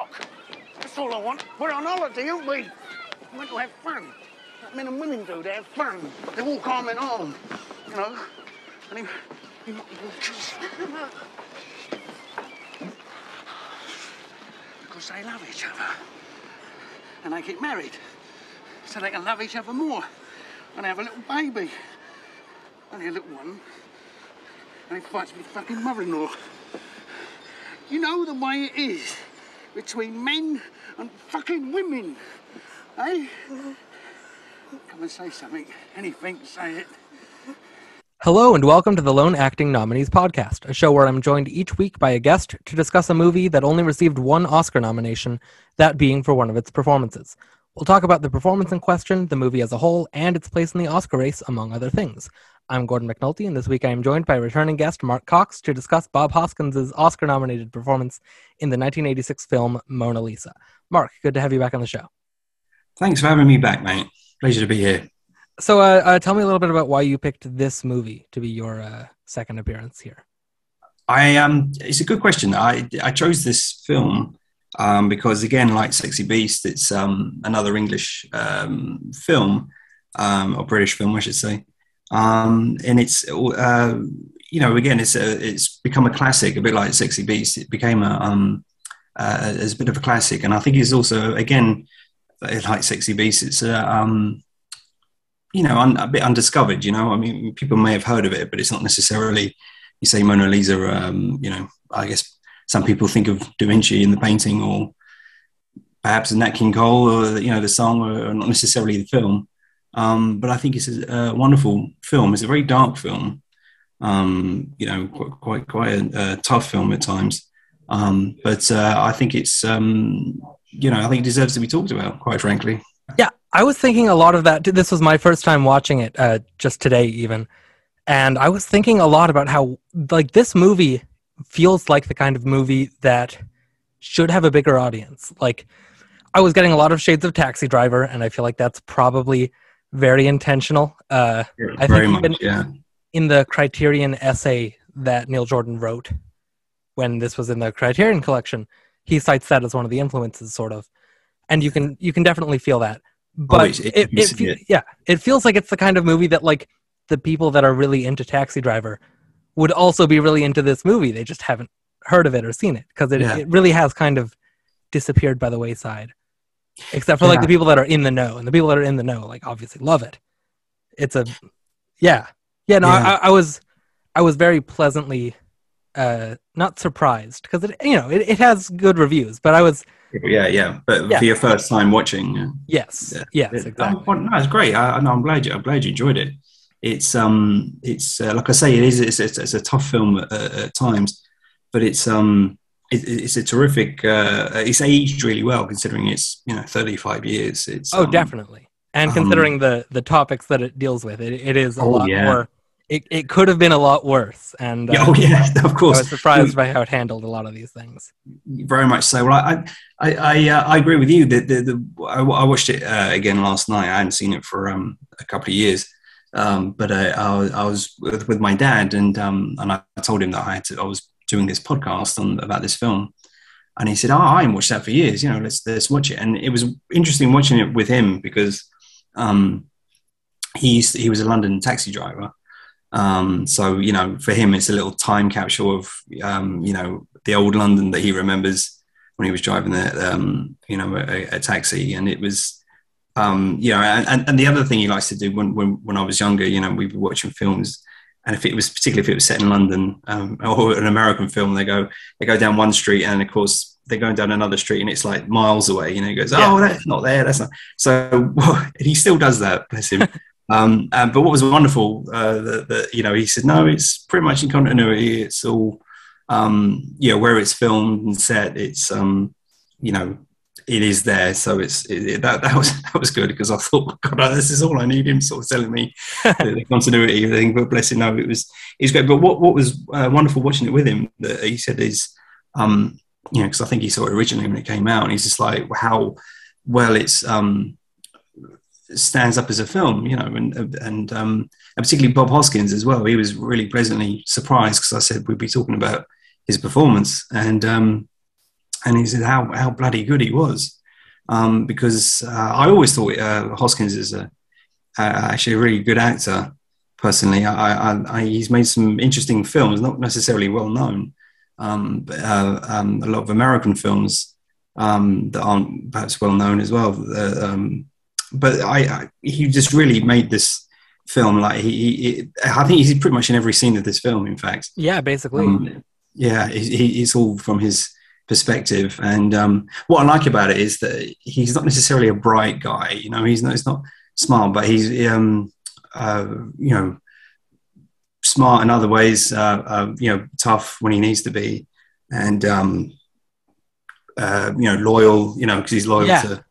cock. That's all I want. We're on holiday, aren't we? We're meant to have fun. Like men and women do, they have fun. They walk arm in arm, you know. And he, he, because they love each other. And they get married. So they can love each other more. And have a little baby. Only a little one. And he fights with fucking mother-in-law. You know the way it is between men and fucking women, eh? Come and say something. Anything, say it. Hello and welcome to the Lone Acting Nominees Podcast, a show where I'm joined each week by a guest to discuss a movie that only received one Oscar nomination, that being for one of its performances. We'll talk about the performance in question, the movie as a whole, and its place in the Oscar race, among other things. I'm Gordon McNulty, and this week I am joined by returning guest Mark Cox to discuss Bob Hoskins' Oscar nominated performance in the 1986 film Mona Lisa. Mark, good to have you back on the show. Thanks for having me back, mate. Pleasure to be here. So, uh, uh, tell me a little bit about why you picked this movie to be your uh, second appearance here. I um, it's a good question. I I chose this film um, because again, like Sexy Beast, it's um, another English um, film um, or British film, I should say, um, and it's uh, you know again, it's a, it's become a classic, a bit like Sexy Beast. It became a um, uh, a bit of a classic, and I think it's also again like Sexy Beast. It's a um, you know, un, a bit undiscovered. You know, I mean, people may have heard of it, but it's not necessarily. You say Mona Lisa, um, you know, I guess some people think of Da Vinci in the painting, or perhaps Nat King Cole, or you know, the song, or not necessarily the film. Um, but I think it's a, wonderful film. It's a very dark film. Um, you know, quite quite, quite a, a, tough film at times. Um, but uh, I think it's um, you know, I think it deserves to be talked about. Quite frankly. Yeah, I was thinking a lot of that. This was my first time watching it, uh, just today even, and I was thinking a lot about how like this movie feels like the kind of movie that should have a bigger audience. Like I was getting a lot of shades of Taxi Driver, and I feel like that's probably very intentional. Uh, yeah, I think much, in, yeah. in the Criterion essay that Neil Jordan wrote when this was in the Criterion collection, he cites that as one of the influences, sort of, and you can you can definitely feel that but oh, it, it, it, it, yeah, it feels like it's the kind of movie that like the people that are really into Taxi Driver would also be really into this movie. They just haven't heard of it or seen it because it, yeah. it really has kind of disappeared by the wayside. Except for yeah. like the people that are in the know, and the people that are in the know, like obviously love it. It's a, yeah, yeah. No, yeah. I, I was, I was very pleasantly, uh, not surprised because it, you know, it, it has good reviews, but I was yeah, yeah. But yeah. for your first time watching, yes, yeah. yes, exactly. Um, no, it's great. I, no, I'm glad you. I'm glad you enjoyed it. It's um, it's uh, like I say, it is. It's, it's, it's a tough film at, at, times, but it's um, it, it's a terrific. Uh, it's aged really well considering it's you know 35 years. It's oh, um, definitely, and considering um, the the topics that it deals with, it, it is a oh, lot yeah. more it, it could have been a lot worse. And uh, oh yeah, of course. I was surprised by how it handled a lot of these things. Very much so. Well, I I I, uh, I agree with you. The, the, the I, I watched it uh, again last night. I hadn't seen it for um, a couple of years, um, but uh, I, was, I was with, with my dad, and um, and I told him that I had to. I was doing this podcast on about this film, and he said, "Oh, I haven't watched that for years. You know, let's let's watch it." And it was interesting watching it with him because um, he he was a London taxi driver um, so you know, for him, it's a little time capsule of um, you know the old London that he remembers when he was driving the um, you know a, a, taxi, and it was um, you know, and, and the other thing he likes to do when, when when I was younger, you know, we were watching films, and if it was particularly if it was set in London um, or an American film, they go they go down one street, and of course they're going down another street, and it's like miles away. You know, he goes, "Oh, that's not there. That's not." So well, he still does that. Bless him. Um, um, but what was wonderful, uh, that, that, you know, he said, no, it's pretty much in continuity. It's all, um, you know, where it's filmed and set. It's, um, you know, it is there. So it's it, that that was that was good because I thought, God, this is all I need. Him sort of telling me the, the, continuity thing. But bless him, no, it was it was great. But what what was uh, wonderful watching it with him that he said is, um, you know, because I think he saw it originally when it came out, and he's just like how well it's um stands up as a film, you know, and and, um, and particularly Bob Hoskins as well. He was really pleasantly surprised because I said we'd be talking about his performance, and um, and he said how how bloody good he was. Um, because uh, I always thought uh, Hoskins is a uh, actually a really good actor. Personally, I, I, I, he's made some interesting films, not necessarily well known, um, but, uh, um, a lot of American films um, that aren't perhaps well known as well. Uh, um, but I, I, he just really made this film like he, he, I think he's pretty much in every scene of this film. In fact, yeah, basically, um, yeah, he, it's all from his perspective. And um, what I like about it is that he's not necessarily a bright guy. You know, he's not. It's not smart, but he's um, uh, you know smart in other ways. Uh, uh, you know, tough when he needs to be, and um, uh, you know, loyal. You know, because he's loyal yeah. to.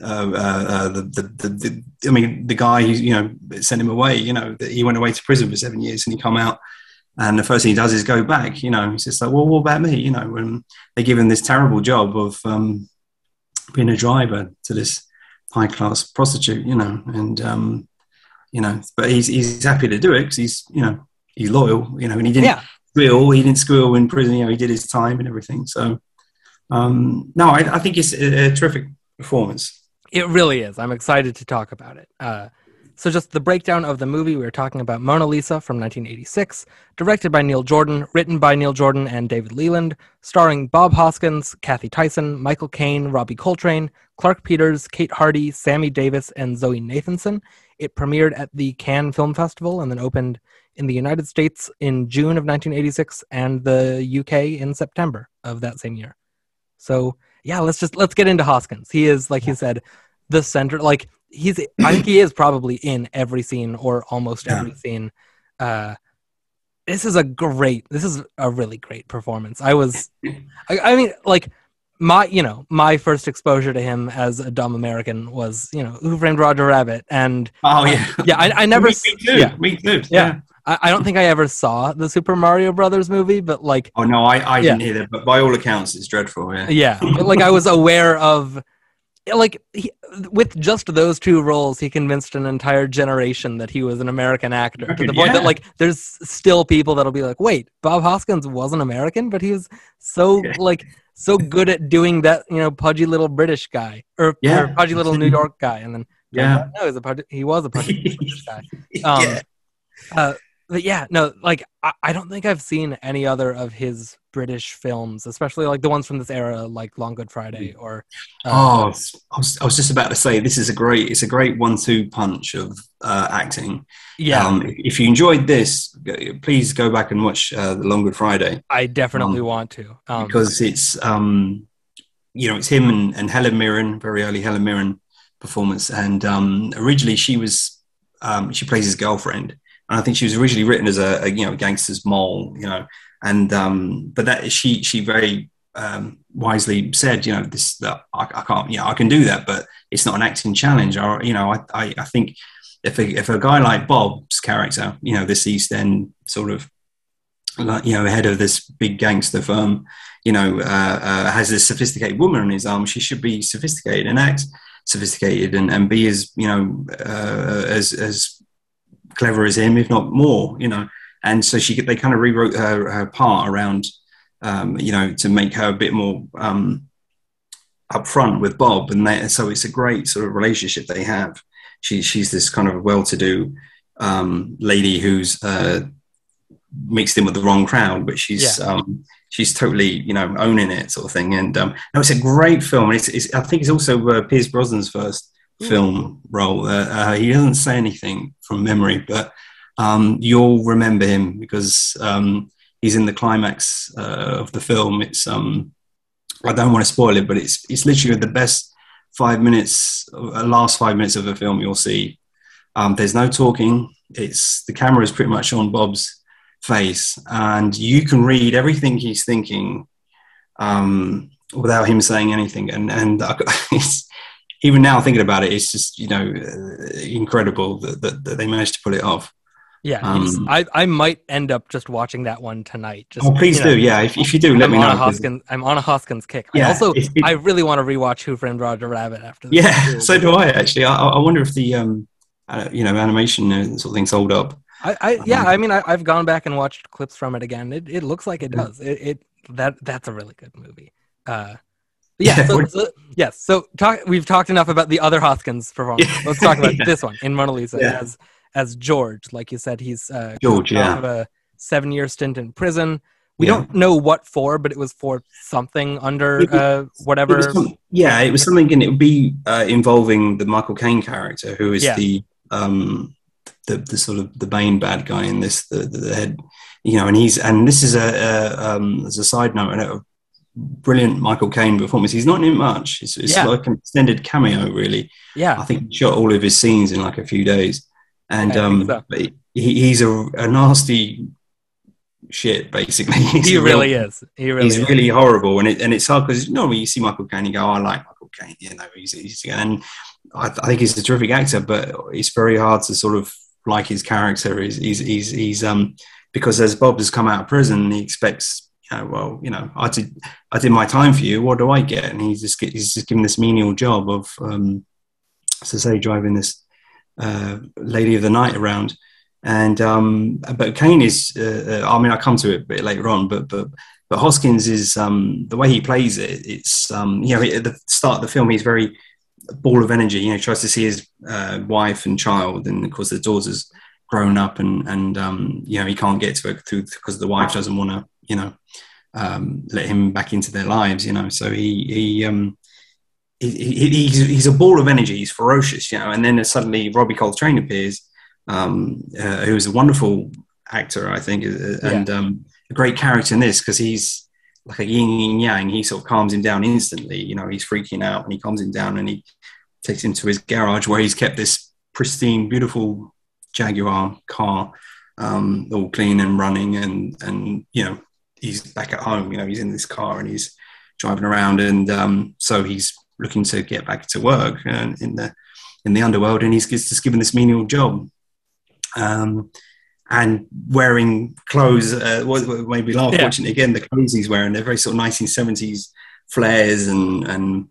Uh, uh, uh, the, the, the, the, I mean, the guy who, you know, sent him away, you know, he went away to prison for seven years and he come out and the first thing he does is go back, you know, he's just like, well, what about me? You know, when they give him this terrible job of um, being a driver to this high class prostitute, you know, and um, you know, but he's he's happy to do it because he's you know he's loyal, you know, and he didn't yeah. squeal, he didn't squeal in prison, you know, he did his time and everything. So um, no, I, I, think it's a, a, terrific performance. It really is. I'm excited to talk about it. Uh, so, just the breakdown of the movie, we were talking about Mona Lisa from 1986, directed by Neil Jordan, written by Neil Jordan and David Leland, starring Bob Hoskins, Cathy Tyson, Michael Caine, Robbie Coltrane, Clarke Peters, Kate Hardie, Sammi Davis, and Zoe Nathenson. It premiered at the Cannes Film Festival and then opened in the United States in June of 1986 and the UK in September of that same year. So, yeah, let's just let's get into Hoskins. He is, like he said, the center. Like he's I think he is probably in every scene or almost yeah. every scene. Uh, this is a great. This is a really great performance. I was, I, I, mean, like my, you know, my first exposure to him as a dumb American was, you know, Who Framed Roger Rabbit, and oh yeah, yeah, I, I never, me, me too, yeah, me too, yeah. yeah. I, don't think I ever saw the Super Mario Brothers movie, but like, oh no, I, I yeah. didn't hear that, but by all accounts, it's dreadful. Yeah, yeah, like I was aware of like he, with just those two roles he convinced an entire generation that he was an american actor to the point yeah. that like there's still people that'll be like wait bob hoskins wasn't american but he was so like so good at doing that you know pudgy little british guy or, yeah. or pudgy little new york guy and then yeah no, he was a pudgy, he was a pudgy british guy um, yeah. Uh, but yeah no like I, I don't think i've seen any other of his British films, especially like the ones from this era, like Long Good Friday or. Uh, oh, I was, I was just about to say this is a great it's a great one-two punch of uh, acting. Yeah. Um, if you enjoyed this, please go back and watch uh, the Long Good Friday. I definitely um, want to um, because it's um, you know it's him and, and Helen Mirren, very early Helen Mirren performance, and um, originally she was um, she plays his girlfriend, and I think she was originally written as a, a you know gangster's mole, you know and um, but that she she very um, wisely said, you know, this that I, I, can't, you know, I can do that, but it's not an acting challenge. Or you know, I I, I think if a, if a guy like Bob's character, you know, this East End sort of, like, you know, head of this big gangster firm, you know, uh, uh, has a sophisticated woman on his arm, she should be sophisticated and act sophisticated and, and be as you know uh, as as clever as him, if not more, you know and so she they kind of rewrote her, her part around um, you know to make her a bit more um, upfront with Bob, and they, so it's a great sort of relationship they have. She, she's this kind of well-to-do um, lady who's uh, mixed in with the wrong crowd, but she's yeah. um, she's totally you know owning it sort of thing. And um, no, it's a great film. It's, it's, I think it's also uh, Pierce Brosnan's first film role. Uh, uh, he doesn't say anything from memory, but um, you'll remember him because um, he's in the climax uh, of the film. It's um, I don't want to spoil it, but it's it's literally the best five minutes, uh, last five minutes of a film you'll see. Um, there's no talking. It's the camera is pretty much on Bob's face, and you can read everything he's thinking um, without him saying anything. And and even now thinking about it, it's just you know incredible that, that, that, they managed to pull it off. Yeah, um, I I might end up just watching that one tonight. Just, oh, please do. Know, yeah, if, if you do, let I'm me know. Hoskins, I'm on a Hoskins kick. Yeah, I also, it, I really want to rewatch Who Framed Roger Rabbit after this. Yeah, so do I actually. I, I wonder if the um, uh, you know, animation and sort of things hold up. I, I yeah, um, I mean, I, have gone back and watched clips from it again. It, it looks like it does. It, it that that's a really good movie. Uh, yeah, Yeah, so, so- yes. So talk, we've talked enough about the other Hoskins performance. Yeah. Let's talk about Yeah. this one in Mona Lisa Yeah. as as George. Like you said, he's uh, George, out yeah. of a seven year stint in prison. We Yeah. don't know what for, but it was for something under It was- uh, whatever. was some- yeah, it was something, and it would be uh, involving the Michael Caine character, who is Yeah. the um, the the sort of the main bad guy in this, the, the, the head, you know, and he's and this is a, a um, as a side note, and a brilliant Michael Caine performance. He's not in it much. It's, it's Yeah. like an extended cameo, really. yeah, I think he shot all of his scenes in like a few days, and um, so. he, he's a, a nasty shit, basically. He's he a real- really is. He really he's is. really horrible, and it and it's hard because normally you see Michael Caine, you go, oh, "I like Michael Caine," you know, he's, he's and I, I think he's a terrific actor, but it's very hard to sort of like his character. He's he's he's, he's um because as Bob has come out of prison, he expects. Well, you know, I did, I did my time for you. What do I get? And he's just, he's just given this menial job of, um, I say, driving this uh, lady of the night around. And um, but Caine is, uh, uh, I mean, I come to it a bit later on, but but but Hoskins is um, the way he plays it. It's um, you know at the start of the film he's very ball of energy. You know, tries to see his uh, wife and child, and of course the daughter's grown up, and and um, you know he can't get to her through because the wife doesn't want to you know um, let him back into their lives. You know, so he he. Um, he, he, he's, he's a ball of energy. He's ferocious, you know. And then suddenly Robbie Coltrane appears, um, uh, who is a wonderful actor, I think, uh, and um, a great character in this because he's like a yin and yang. He sort of calms him down instantly. You know, he's freaking out and he calms him down and he takes him to his garage where he's kept this pristine, beautiful Jaguar car, um, all clean and running, and and you know he's back at home. You know, he's in this car and he's driving around, and um, so he's looking to get back to work uh, in the in the underworld, and he's just given this menial job. Um, and wearing clothes, uh, what, what made me laugh Yeah. watching it again. The clothes he's wearing, they're very sort of 1970s flares and and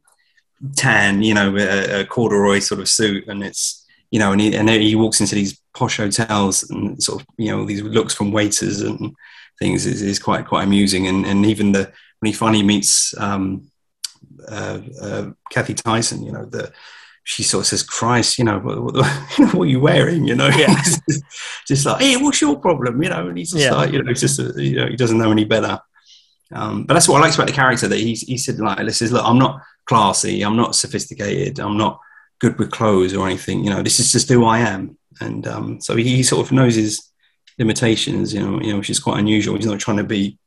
tan, you know, a, a corduroy sort of suit, and it's you know, and he and he walks into these posh hotels and sort of you know these looks from waiters and things is, is quite quite amusing, and and even the when he finally meets um, uh, uh, Cathy Tyson, you know, the she sort of says, "Christ, you know, what, what, what are you wearing?" You know, Yeah. just, just like, "Hey, what's your problem?" You know, and he's just Yeah. like, you know, just uh, you know, he doesn't know any better. Um, but that's what I like about the character that he's he said like, "This is look, I'm not classy, I'm not sophisticated, I'm not good with clothes or anything. You know, this is just who I am." And um, so he, he sort of knows his limitations. You know, you know, which is quite unusual. He's not trying to be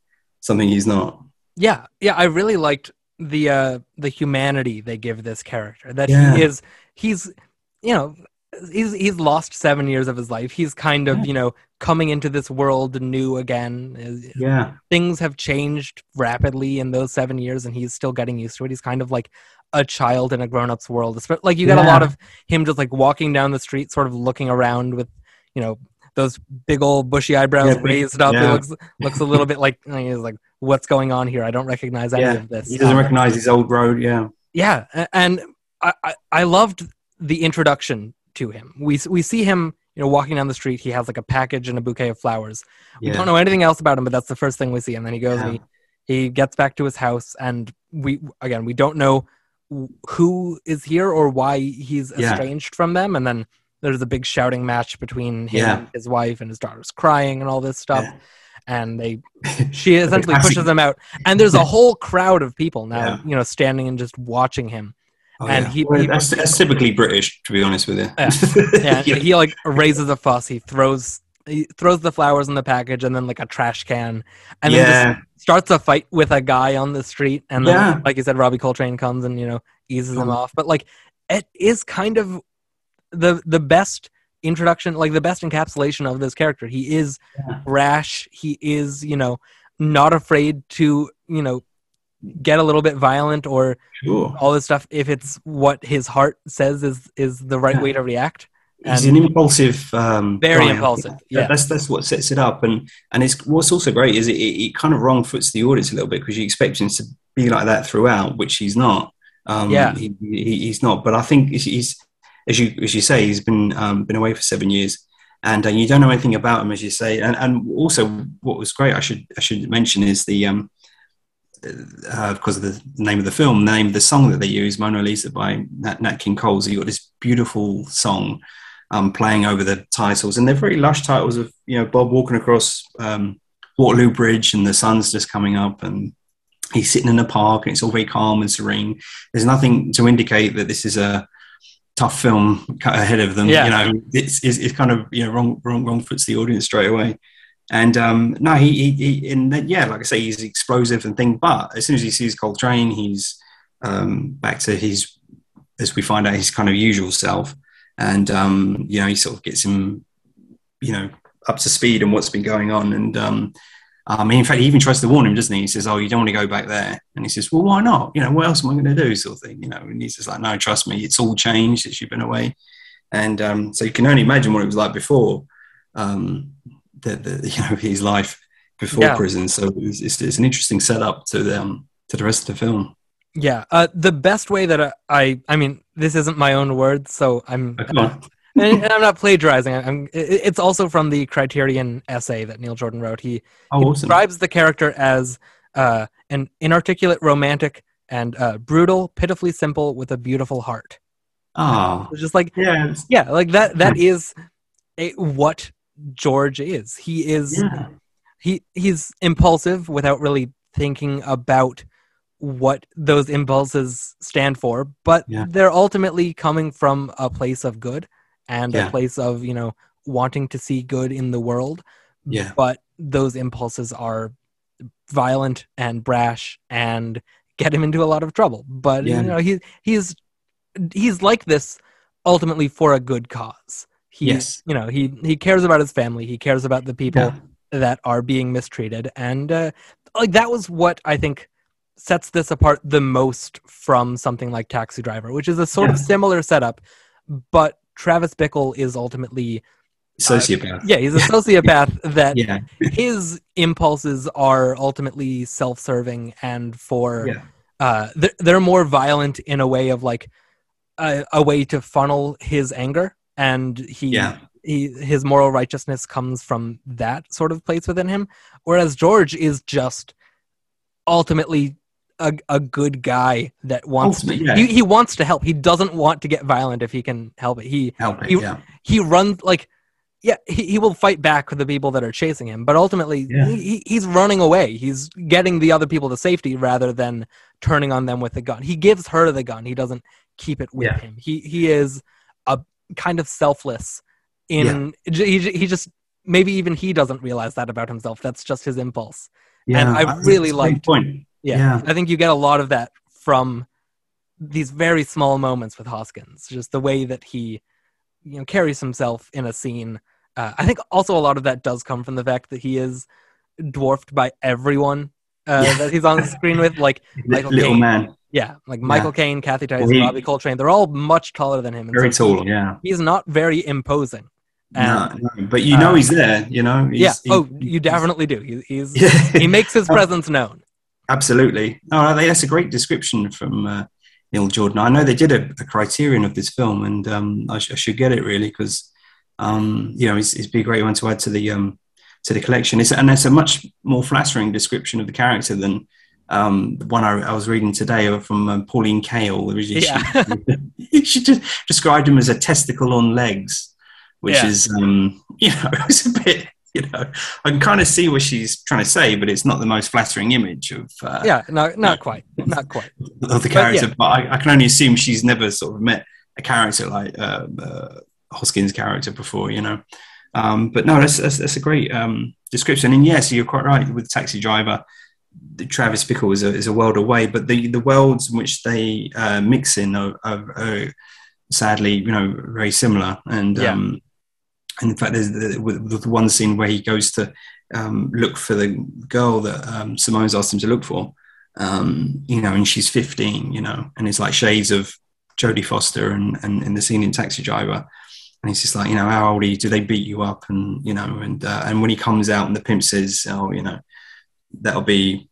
something he's not. Yeah, yeah, I really liked the uh the humanity they give this character. That Yeah. he is he's you know he's he's lost seven years of his life. He's kind of Yeah. you know coming into this world new again. Yeah, Things have changed rapidly in those seven years, and he's still getting used to it. He's kind of like a child in a grown up's world. Like you got a lot of him just like walking down the street, sort of looking around with you know those big old bushy eyebrows Yeah, raised up. Yeah. looks looks a little bit like he's like, what's going on here? I don't recognize any yeah. of this. He doesn't Uh, recognize his old road. Yeah, yeah, and I, I, I loved the introduction to him. We we see him, you know, walking down the street. He has like a package and a bouquet of flowers. We yeah. don't know anything else about him, but that's the first thing we see. And then he goes and Yeah. he, he gets back to his house, and we again we don't know who is here or why he's Yeah. estranged from them. And then there's a big shouting match between him, Yeah. and his wife, and his daughter's crying and all this stuff. Yeah. And they she essentially pushes him out, and there's a whole crowd of people now, Yeah. you know, standing and just watching him. Oh, And yeah. he- Well, he- that's, that's typically British, to be honest with you. Yeah, he like raises a fuss. He throws he throws the flowers in the package and then like a trash can, and then just starts a fight with a guy on the street. And then, Yeah. like you said, Robbie Coltrane comes and you know eases him Mhm. off. But like, it is kind of the the best introduction, like the best encapsulation of this character. He is Yeah. rash. He is you know not afraid to you know get a little bit violent or sure. all this stuff if it's what his heart says is is the right Yeah. way to react. He's And- an impulsive, um, Very guy. impulsive, That- yeah. that's that's what sets it up, and and it's what's also great is it, it, it kind of wrong foots the audience a little bit because you expect him to be like that throughout, which he's not. Um, Yeah. he, he, he's not. But I think he's, he's as you as you say, he's been um, been away for seven years, and uh, you don't know anything about him, as you say. And and also, what was great, I should I should mention is the um, uh, because of the name of the film, the name of the song that they use, Mona Lisa by Nat, Nat King Cole. So you got this beautiful song um, playing over the titles, and they're very lush titles of you know Bob walking across um, Waterloo Bridge, and the sun's just coming up, and he's sitting in a park, and it's all very calm and serene. There's nothing to indicate that this is a tough film cut ahead of them. Yeah. You know, it's, it's, it's kind of you know wrong wrong wrong foots the audience straight away. And um, no, he, he, he and then, yeah, like I say, he's explosive and thing. But as soon as he sees Coltrane, he's um, back to his, as we find out, his kind of usual self. And um, you know, he sort of gets him, you know, up to speed and what's been going on. And um, um, in fact, he even tries to warn him, doesn't he? He says, "Oh, you don't want to go back there." And he says, "Well, why not? You know, what else am I going to do?" Sort of thing, you know. And he's just like, "No, trust me, it's all changed since you've been away." And um, so you can only imagine what it was like before. Um, the, the you know his life before Yeah. prison. So it's, it's, it's an interesting setup to the um, to the rest of the film. Yeah, uh, the best way that I, I, I mean, this isn't my own words, so I'm, Oh. And and I'm not plagiarizing. I'm, it's also from the Criterion essay that Neil Jordan wrote. He, Oh, he awesome. describes the character as uh, an inarticulate romantic and uh, brutal, pitifully simple with a beautiful heart. Oh, It's just like, yeah, yeah, like that. That is a, what George is. He is yeah, he he's impulsive without really thinking about what those impulses stand for but Yeah. they're ultimately coming from a place of good and Yeah. a place of you know wanting to see good in the world Yeah. but those impulses are violent and brash and get him into a lot of trouble but Yeah. you know he he's he's like this ultimately for a good cause he Yes. you know he he cares about his family he cares about the people Yeah. that are being mistreated and uh, like that was what i think sets this apart the most from something like taxi driver which is a sort of similar setup but travis bickle is ultimately sociopath. yeah he's a sociopath that yeah, his impulses are ultimately self-serving and for Yeah. uh they're, they're more violent in a way of like a, a way to funnel his anger and he Yeah. he his moral righteousness comes from that sort of place within him whereas george is just ultimately a, a good guy that wants Ultimate, to, yeah. he, he wants to help he doesn't want to get violent if he can help it he help it. You- yeah, he runs like yeah he, he will fight back with the people that are chasing him but ultimately Yeah. he, he's running away he's getting the other people to safety rather than turning on them with the gun he gives her the gun he doesn't keep it with Yeah. him he he is a kind of selfless in he, he just maybe even he doesn't realize that about himself that's just his impulse yeah. I really a liked- point. Yeah. Yeah. I think you get a lot of that from these very small moments with Hoskins, just the way that he, you know, carries himself in a scene. Uh, I think also a lot of that does come from the fact that he is dwarfed by everyone uh, Yeah. that he's on the screen with. Like, Michael little Caine. man, yeah, like Michael Caine, Cathy Tyson, he- Robbie Coltrane. They're all much taller than him. and very so he- tall. Yeah, He's not very imposing. And, no, no, but you know uh, he's there. You know, he's, yeah. oh, you definitely do. He, he's, he makes his presence known. Absolutely. Think that's a great description from uh, Neil Jordan. I know they did a, a criterion of this film, and um, I, sh- I should get it really because um, you know it's, it'd be a great one to add to the um, to the collection. It's, and it's a much more flattering description of the character than um, the one I, I was reading today from um, Pauline Kael. Yeah. she, she just described him as a testicle on legs, which Yeah. is um, you know it's a bit. You know, I can kind of see what she's trying to say, but it's not the most flattering image of uh, Yeah, no, not quite, not quite. of the But, character, yeah. but, I, I can only assume she's never sort of met a character like uh, uh, Hoskins' character before, you know. Um, but no, that's, that's, that's a great um, description. And yes, you're quite right with Taxi Driver. Travis Bickle is a, is a world away, but the, the worlds in which they uh, mix in are, are, are sadly, you know, very similar. And Yeah. um, and in fact, there's the, the one scene where he goes to um, look for the girl that um, Simone's asked him to look for um, you know, and she's 15, you know, and it's like shades of Jodie Foster and, and, and the scene in Taxi Driver. And he's just like, you know, how old are you? Do they beat you up? And, you know, and, uh, and when he comes out and the pimp says, oh, you know, that'll be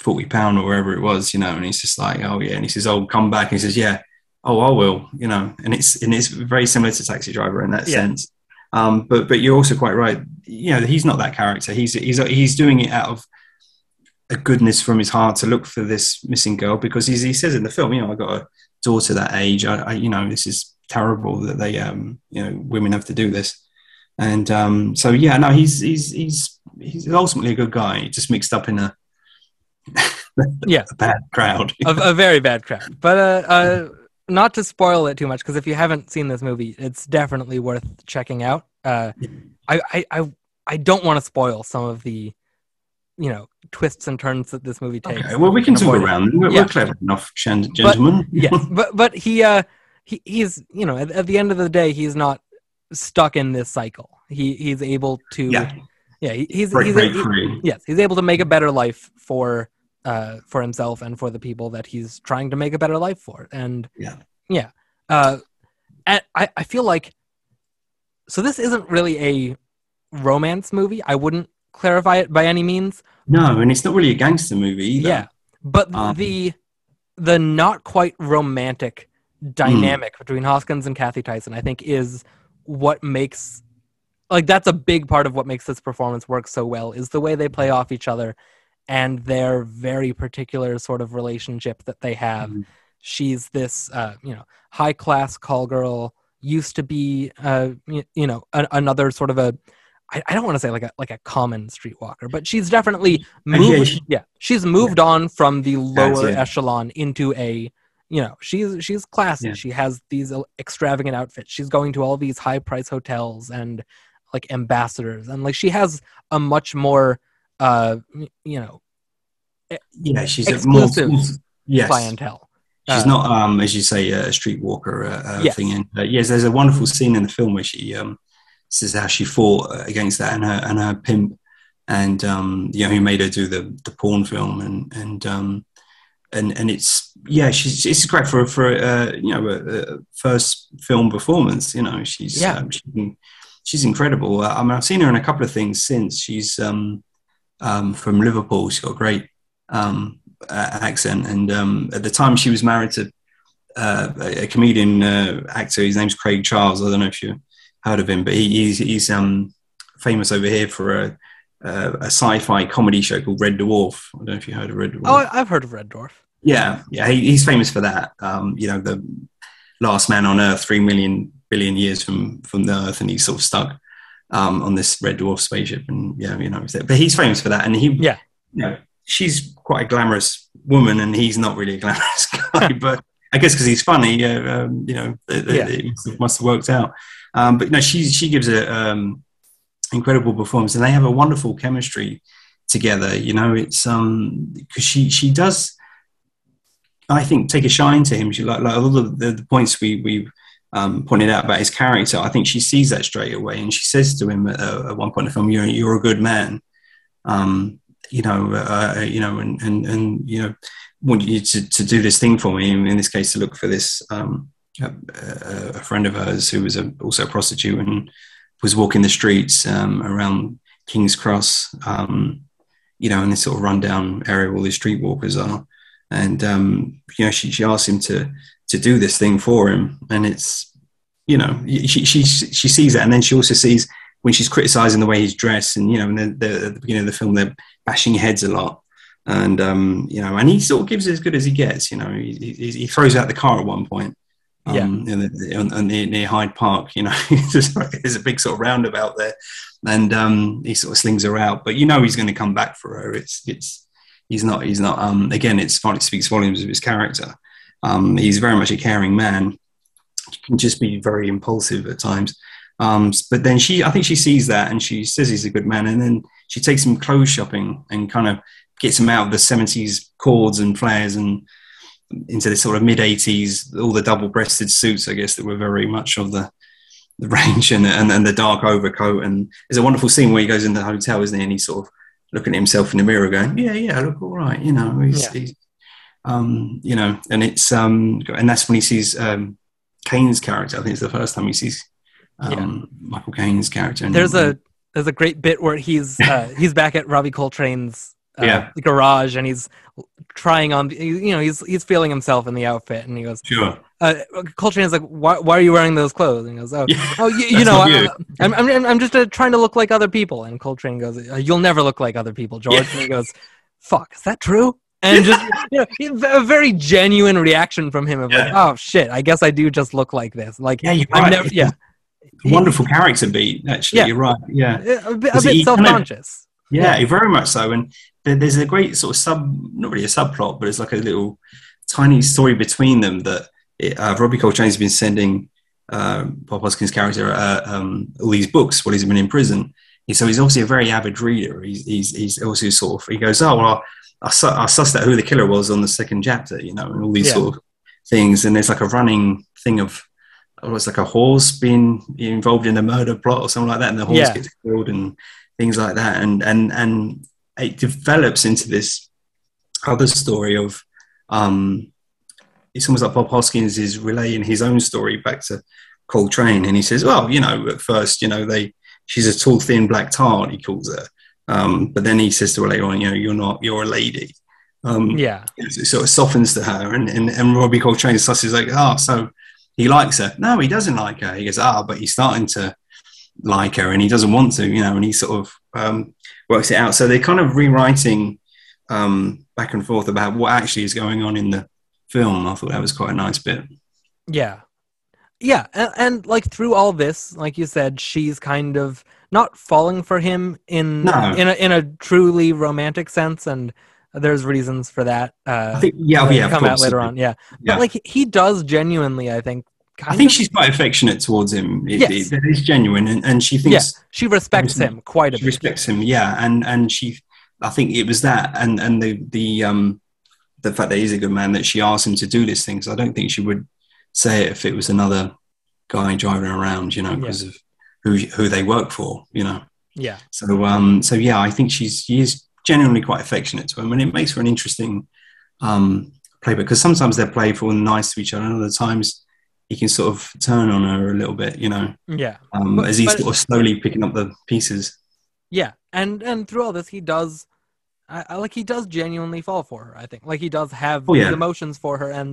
40 pound or wherever it was, you know, and he's just like, oh yeah. And he says, oh, come back. And he says, yeah, oh, I will, you know, and it's, and it's very similar to Taxi Driver in that Yeah. sense. Um, but, but you're also quite right. You know, he's not that character. He's, he's, he's doing it out of, a goodness from his heart to look for this missing girl because he's, he says in the film, you know, I got a daughter that age. I, I you know, this is terrible that they, um, you know, women have to do this. And um, so, yeah, no, he's he's he's he's ultimately a good guy, just mixed up in a yeah a bad crowd, a, a, very bad crowd. But uh, uh, not to spoil it too much, because if you haven't seen this movie, it's definitely worth checking out. Uh, I, I I I don't want to spoil some of the you know twists and turns that this movie takes. Okay, well, we can talk around. We're, yeah. we're, clever enough, gentlemen. But, yes, but but he uh he, he's you know at, at, the end of the day he's not stuck in this cycle. He he's able to yeah yeah he, he's break, he's break he, yes he's able to make a better life for uh for himself and for the people that he's trying to make a better life for. And yeah yeah uh and I I feel like so this isn't really a romance movie. I wouldn't clarify it by any means. No, and it's not really a gangster movie either. Yeah, but um, the the not quite romantic dynamic mm. between Hoskins and Cathy Tyson, I think, is what makes like that's a big part of what makes this performance work so well is the way they play off each other and their very particular sort of relationship that they have. Mm. She's this, uh, you know, high class call girl. Used to be, uh, you, you know, a, another sort of a I, I don't want to say like a like a common streetwalker, but she's definitely moved. Yeah, yeah she's moved yeah. on from the lower echelon into a you know she's she's classy. She has these extravagant outfits. She's going to all these high price hotels and like ambassadors, and like she has a much more uh you know yeah she's a more yes. clientele. She's uh, not, um, as you say, a streetwalker uh, uh yes. thing. And uh, yes, there's a wonderful scene in the film where she um, is how she fought against that and her and her pimp, and um, you know who made her do the the porn film and and um, and and it's yeah she's it's great for for uh, you know a, a, first film performance. You know she's yeah. Um, she's, she's incredible. I mean I've seen her in a couple of things since. She's um, um, from Liverpool. She's got a great um, accent, and um, at the time she was married to uh, a comedian uh, actor. His name's Craig Charles. I don't know if you heard of him, but he, he's he's um, famous over here for a, a, a sci-fi comedy show called Red Dwarf. I don't know if you heard of Red Dwarf. Oh, I've heard of Red Dwarf. Yeah, yeah, he, he's famous for that. Um, you know, the last man on Earth, three million billion years from from the Earth, and he's sort of stuck um, on this Red Dwarf spaceship, and yeah, you know, but he's famous for that, and he, yeah, you know, she's quite a glamorous woman, and he's not really a glamorous guy, but. I guess because he's funny, uh, um, you know, it, yeah. it must have worked out. Um, but no, she she gives a um, incredible performance, and they have a wonderful chemistry together. You know, it's um because she she does, I think, take a shine to him. She like like all the, the, the points we we um, pointed out about his character. I think she sees that straight away, and she says to him at, uh, at one point in the film, "You're you're a good man." Um, you know, uh, you know, and and and you know, want you to, to do this thing for me. In this case, to look for this um, a, a friend of hers who was a, also a prostitute and was walking the streets um, around King's Cross, um, you know, in this sort of rundown area where all these streetwalkers are. And, um, you know, she, she asked him to, to do this thing for him. And it's, you know, she, she, she sees that. And then she also sees when she's criticizing the way he's dressed and, you know, and the, at the beginning of the film, they're bashing heads a lot. And, um, you know, and he sort of gives as good as he gets, you know, he, he, he throws out the car at one point yeah. Um, in the, near, near Hyde Park. You know, there's a big sort of roundabout there, and um, he sort of slings her out. But you know, he's going to come back for her. It's it's he's not he's not. Um, again, it's it speaks volumes of his character. Um, he's very much a caring man. He can just be very impulsive at times. Um, but then she, I think she sees that and she says he's a good man, and then she takes him clothes shopping and kind of gets him out of the 70s cords and flares and into this sort of mid 80s, all the double breasted suits, I guess, that were very much of the, the range and, and, and the dark overcoat. And there's a wonderful scene where he goes in the hotel, isn't he? And he's sort of looking at himself in the mirror going, yeah, yeah, I look all right. You know, he's, yeah. he's um, you know, and it's, um, and that's when he sees, um, Caine's character. I think it's the first time he sees, um, yeah. Michael Caine's character. And, there's a, there's a great bit where he's, uh, he's back at Robbie Coltrane's uh, yeah. garage and he's trying on you know he's he's feeling himself in the outfit and he goes sure uh, Coltrane's like why, why are you wearing those clothes and he goes oh yeah, oh you, you know. I, am I'm, I'm just uh, trying to look like other people and Coltrane goes you'll never look like other people George yeah. and he goes fuck, is that true? And just you know, a very genuine reaction from him of like, oh shit, I guess I do just look like this. Like, Yeah, you're right. never, yeah, Wonderful character beat, actually. Yeah. You're right. Yeah. a bit, a bit he kind of- self-conscious. Yeah, very much so. And there's a great sort of sub, not really a subplot, but it's like a little tiny story between them that it, uh, Robbie Coltrane has been sending uh, Bob Hoskins' character uh, um, all these books while he's been in prison. So he's obviously a very avid reader. He's, he's, he's also sort of, he goes, oh, well, I, su- I sussed out who the killer was on the second chapter, you know, and all these Yeah. sort of things. And there's like a running thing of, oh, it's like a horse being involved in a murder plot or something like that. And the horse Yeah. gets killed and things like that. And, and, and it develops into this other story of, um, it's almost like Bob Hoskins is relaying his own story back to Coltrane. And he says, well, you know, at first, you know, they, she's a tall, thin black tart, he calls her. Um, but then he says to her later on, you know, you're not, you're a lady. Um, Yeah, it sort of softens to her. And, and, and Robbie Coltrane susses like, oh, so he likes her. No, he doesn't like her. He goes, ah, but he's starting to like her and he doesn't want to, you know, and he sort of um, works it out. So they're kind of rewriting um, back and forth about what actually is going on in the film. I thought that was quite a nice bit. yeah, yeah. And, and like through all this, like you said, she's kind of not falling for him in No. in a in a truly romantic sense, and there's reasons for that. Uh, I think, yeah, oh, yeah, come out later on. Yeah, Yeah. but like he does genuinely, I think. I think of- she's quite affectionate towards him. It, Yes. it, it is genuine, and, and she yeah, thinks she respects him quite a she bit. respects him yeah and and she i think it was that and and the the um the fact that he's a good man that she asked him to do this thing so i don't think she would say it if it was another guy driving around you know Yeah. because of who who they work for you know Yeah, so um so yeah i think she's she is genuinely quite affectionate to him and it makes for an interesting um play because sometimes they're playful and nice to each other and other times he can sort of turn on her a little bit you know yeah. um, But- as he's sort of slowly picking up the pieces Yeah, and and through all this, he does, I, I like he does genuinely fall for her. I think like he does have Oh, yeah. emotions for her, and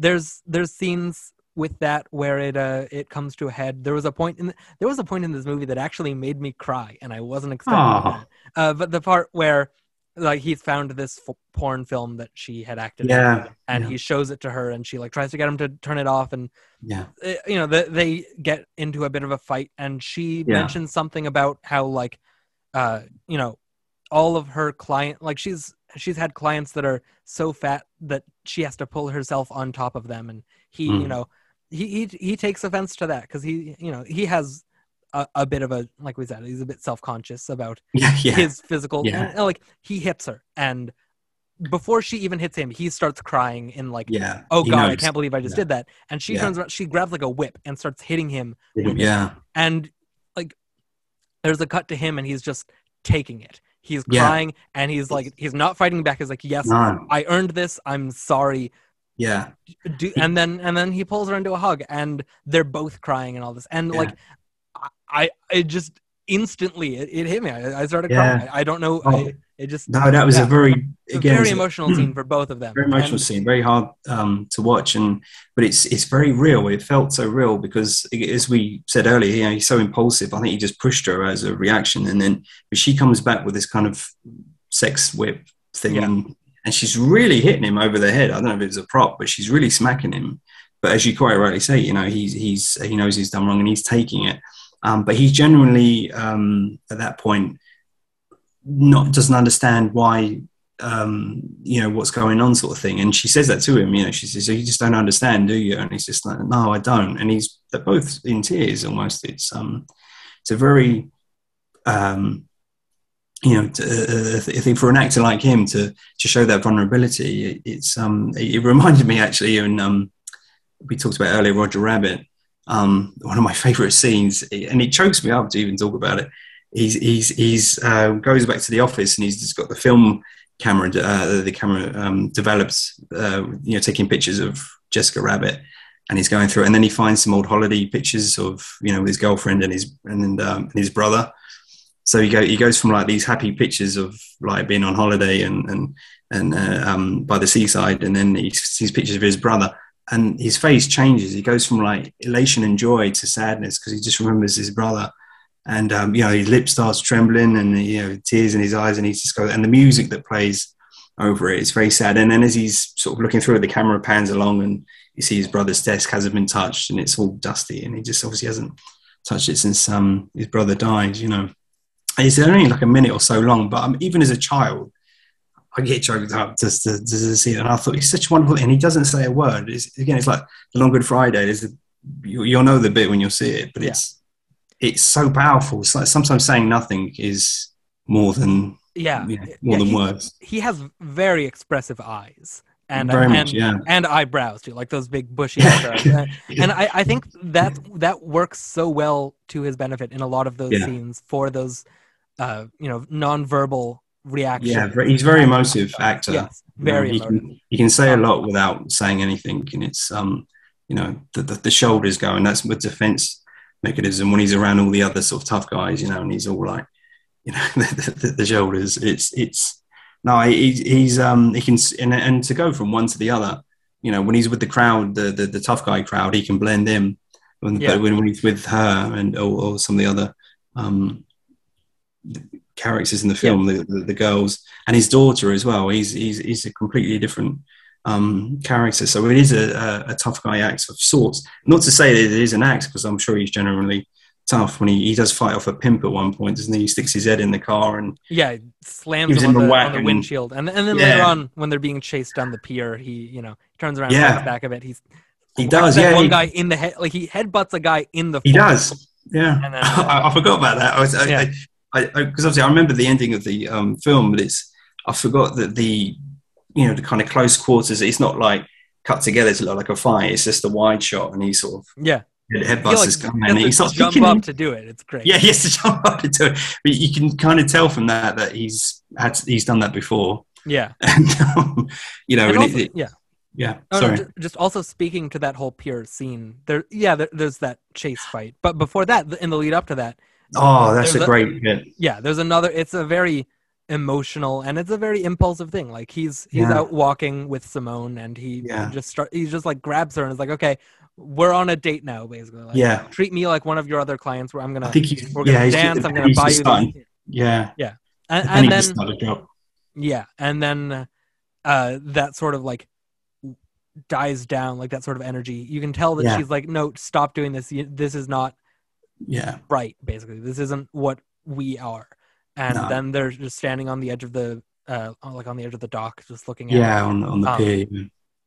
there's there's scenes with that where it uh it comes to a head. There was a point in there was a point in this movie that actually made me cry, and I wasn't expecting Aw. that. Uh, but the part where like he's found this f- porn film that she had acted in, and yeah. he shows it to her, and she like tries to get him to turn it off, and yeah uh, you know the, they get into a bit of a fight and she Yeah. mentions something about how like uh you know all of her client like she's she's had clients that are so fat that she has to pull herself on top of them. And he you Mm. know he he, he takes offense to that because he you know he has a, a bit of a like we said he's a bit self-conscious about yeah yeah. his physical Yeah. and, like he hits her. And before she even hits him he starts crying in like yeah. oh god i can't believe i just did that. And she turns around she grabs like a whip and starts hitting him yeah. And like there's a cut to him and he's just taking it he's Yeah. crying and he's like he's not fighting back. He's like yes no i earned this. I'm sorry. Yeah. Do, and then and then he pulls her into a hug and they're both crying and all this. And Yeah. like i i it just instantly it, it hit me. I, I started Yeah. crying. I, I don't know. Oh. I, it just no that was Yeah. a very it's a again very emotional scene for both of them. very emotional And- scene very hard um to watch and but it's it's very real. It felt so real because as we said earlier you know he's so impulsive. I think he just pushed her as a reaction and then but she comes back with this kind of sex whip thing Yeah. and and she's really hitting him over the head. I don't know if it was a prop but she's really smacking him. But as you quite rightly say you know he's he's he knows he's done wrong and he's taking it. Um, but he's genuinely um, at that point not doesn't understand why um, you know what's going on sort of thing. And she says that to him you know she says you just don't understand do you? And he's just like no i don't. And he's they're both in tears almost. It's um it's a very um you know uh, i think for an actor like him to to show that vulnerability it, it's um it, reminded me actually in um we talked about earlier roger rabbit um one of my favorite scenes. And it chokes me up to even talk about it he's he's he's uh, goes back to the office and he's just got the film camera uh, the camera um, develops uh, you know taking pictures of Jessica Rabbit and he's going through it. And then he finds some old holiday pictures of you know with his girlfriend and his and, um, and his brother. So he go he goes from like these happy pictures of like being on holiday and and and uh, um, by the seaside and then he sees pictures of his brother and his face changes. He goes from like elation and joy to sadness because he just remembers his brother and um, you know his lip starts trembling and you know tears in his eyes and he's just go and the music that plays over. It's very sad. And then as he's sort of looking through it, the camera pans along and you see his brother's desk hasn't been touched and it's all dusty and he just obviously hasn't touched it since um, his brother died, you know. and It's only like a minute or so long, but um, even as a child, I get choked up just to, just to see it. And I thought he's such a wonderful, and he doesn't say a word. It's, again, it's like the Long Good Friday. Is you, will know the bit when you'll see it, but yeah. it's it's so powerful. It's like sometimes saying nothing is more than yeah, you know, more yeah, than he, words. He has very expressive eyes and very and, much, yeah, and eyebrows too, like those big bushy eyebrows. yeah. And I, I think that that works so well to his benefit in a lot of those Yeah. scenes for those, uh, you know, nonverbal reactions. yeah. He's a very emotive actor. Yes, You know, very he emotive. can, he can say a lot without saying anything, and it's um, you know, the, the, the shoulders going. That's with defense mechanism when he's around all the other sort of tough guys, you know, and he's all like, you know, the, the, the shoulders. It's it's no, he, he's um, he can and, and to go from one to the other, you know, when he's with the crowd, the the, the tough guy crowd, he can blend in. When, Yeah. But when, when he's with her and or, or some of the other um, characters in the film, the, the, the girls and his daughter as well. He's he's he's a completely different um, character. So it is a, a, a tough guy act of sorts. Not to say that it is an act, because I'm sure he's generally tough. When he, he does fight off a pimp at one point, doesn't he? He sticks his head in the car and Yeah, slams him on the, on the windshield, and and then Yeah. later on when they're being chased down the pier, he you know turns around, Yeah. and fights back of it. He's he does. Yeah, one he, guy in the head, like he headbutts a guy in the. he does. Yeah, then, uh, I, I forgot about that. I was, Yeah. I, I, because obviously I remember the ending of the um, film, but it's I forgot that the you know the kind of close quarters. It's not like cut together to look like a fight. It's just a wide shot, and he sort of Yeah, headbutts he, like, this guy, has and he to starts jump up to do it. It's great. Yeah, he has to jump up into it. But you can kind of tell from that that he's had he's done that before, yeah. and um, you know, also- it, it- yeah. yeah. No, Sorry, ju- just also speaking to that whole pier scene. There, yeah, there, there's that chase fight, but before that, in the lead up to that, oh, that's a a- great bit. yeah, there's another. It's a very emotional and it's a very impulsive thing. Like he's he's Yeah. out walking with Simone and he Yeah. just start. He just like grabs her and is like, okay, we're on a date now, basically. Like, Yeah, treat me like one of your other clients. Where I'm gonna I think he's we're gonna yeah, dance. I'm gonna buy you. starting- These, Yeah, and, and then just started to drop. Yeah, and then uh, that sort of like dies down, like that sort of energy. You can tell that Yeah. she's like, "No, stop doing this. This is not Yeah, right. Basically, this isn't what we are." And No. then they're just standing on the edge of the, uh, like on the edge of the dock, just looking at. yeah, on on the Um, pier.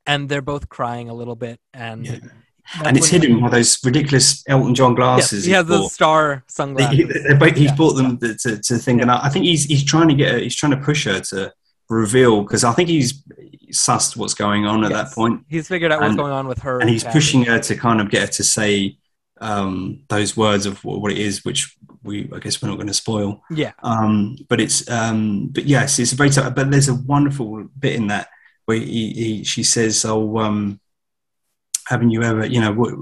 And they're both crying a little bit, and Yeah. and it's hidden by those ridiculous Elton John glasses. he has bought. those star sunglasses. he- both- he's Yeah. bought them to, to, think, and I I think he's he's trying to get her, he's trying to push her to reveal because I think he's sussed what's going on at Yes. that point, He's figured out what's going on with her, and he's pushing her to kind of get her to say um, those words of what, it is, which we I guess we're not going to spoil. Yeah, Um, but it's um, but yes, it's a very tough. But there's a wonderful bit in that where he, he she says, "Oh, um, haven't you ever? You know what?"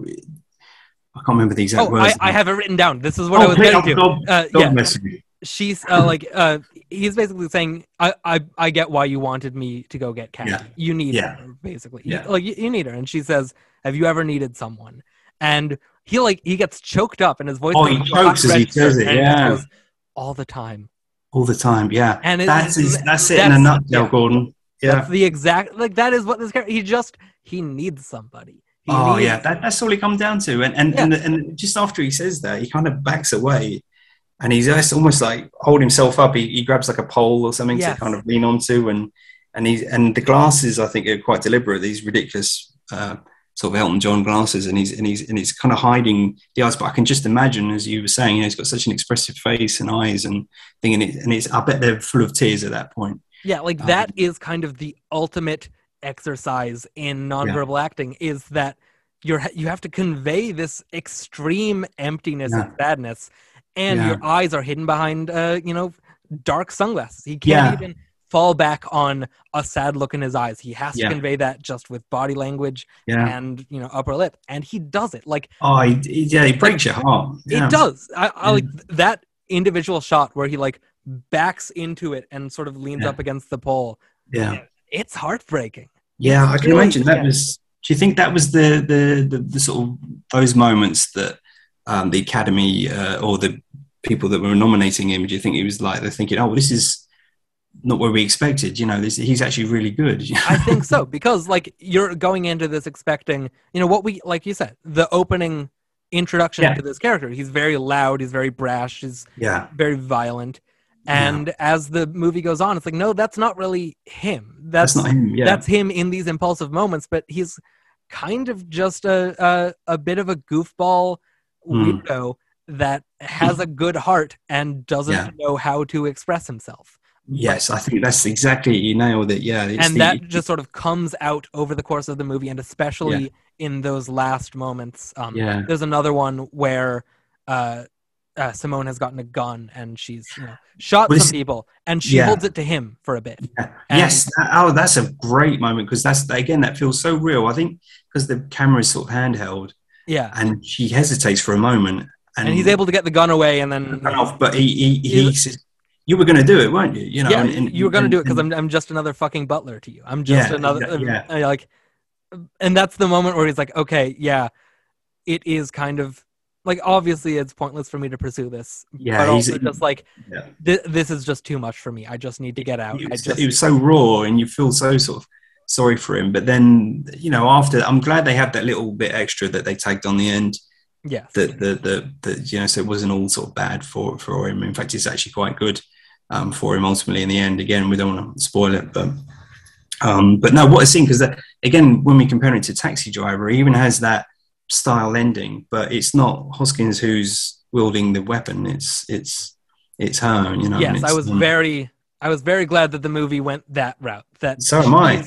I can't remember the exact Oh, words. I, I have it written down. This is what Oh, I was getting to. God- Uh, God yeah, she's uh, like uh, he's basically saying I, I I get why you wanted me to go get Cathy. Yeah. You need Yeah. her basically. You- like you, you need her, and she says, "Have you ever needed someone?" And he like he gets choked up, and his voice. Oh, he chokes as he says it, he yeah. goes, all the time. all the time. Yeah, And it- that's his, that's it in a nutshell, yeah. Gordon. Yeah. That's the exact like that is what this character. He just he needs somebody. He oh needs, yeah, that, that's all he comes down to. And and, and and just after he says that, he kind of backs away, and he's almost like hold himself up. He, he grabs like a pole or something Yes. to kind of lean onto, and and he's and the glasses I think are quite deliberate. These ridiculous. Uh, Sort of Elton John glasses, and he's and he's and he's kind of hiding the eyes. But I can just imagine, as you were saying, you know, he's got such an expressive face and eyes, and thing, and, it, and it's. I bet they're full of tears at that point. Yeah, like Um, that is kind of the ultimate exercise in nonverbal acting is that you're you have to convey this extreme emptiness and sadness and Yeah. your eyes are hidden behind uh you know dark sunglasses. He can't Yeah. even fall back on a sad look in his eyes. He has to Yeah. convey that just with body language Yeah. and you know upper lip and he does it. Like Oh, he, he- yeah, he breaks your heart. Yeah. it does. I, I like that individual shot where he like backs into it and sort of leans up against the pole. Yeah. It's heartbreaking. Yeah, I can imagine that was. Do you think that was the the the, the sort of those moments that um, the Academy uh, or the people that were nominating him? Do you think it was like they're thinking, oh, this is not what we expected. You know, this, he's actually really good. I think so because like you're going into this expecting, you know, what we like you said, the opening introduction Yeah. to this character. He's very loud, he's very brash, he's yeah, very violent. Yeah. And as the movie goes on, it's like, no, that's not really him. That's that's, not him. Yeah, that's him in these impulsive moments, but he's kind of just a a, a bit of a goofball Mm. weirdo that has a good heart and doesn't Yeah. know how to express himself. Yes, I think that's exactly you nailed it. Yeah, it's and the- that just sort of comes out over the course of the movie and especially in those last moments um, Yeah. there's another one where uh, uh, simone has gotten a gun and she's you know shot Well, some people and she Yeah. holds it to him for a bit Yeah. Yes. that- oh, that's a great moment because that's again that feels so real. I think because the camera is sort of handheld yeah and she hesitates for a moment, and, and he's able to get the gun away and then off, but he he, he "You were going to do it, weren't you?" You know, yeah and- and- you were gonna do it because I'm, I'm just another fucking butler to you i'm just Yeah, another yeah. uh, like and that's the moment where he's like okay yeah it is kind of like obviously it's pointless for me to pursue this yeah, but he's, also just like yeah. thi- this is just too much for me. I just need to get out. He I was, just he was so raw, and you feel so sort of sorry for him. But then, you know, after I'm glad they had that little bit extra that they tagged on the end. yeah. That the the, the you know, so it wasn't all sort of bad for for him. In fact, it's actually quite good um, for him ultimately in the end. Again, we don't want to spoil it, but um, but no, what a scene because again, when we compare it to Taxi Driver, he even has that style ending, but it's not Hoskins who's wielding the weapon. It's it's it's her. You know. yes, I was um, very I was very glad that the movie went that route. That So am I.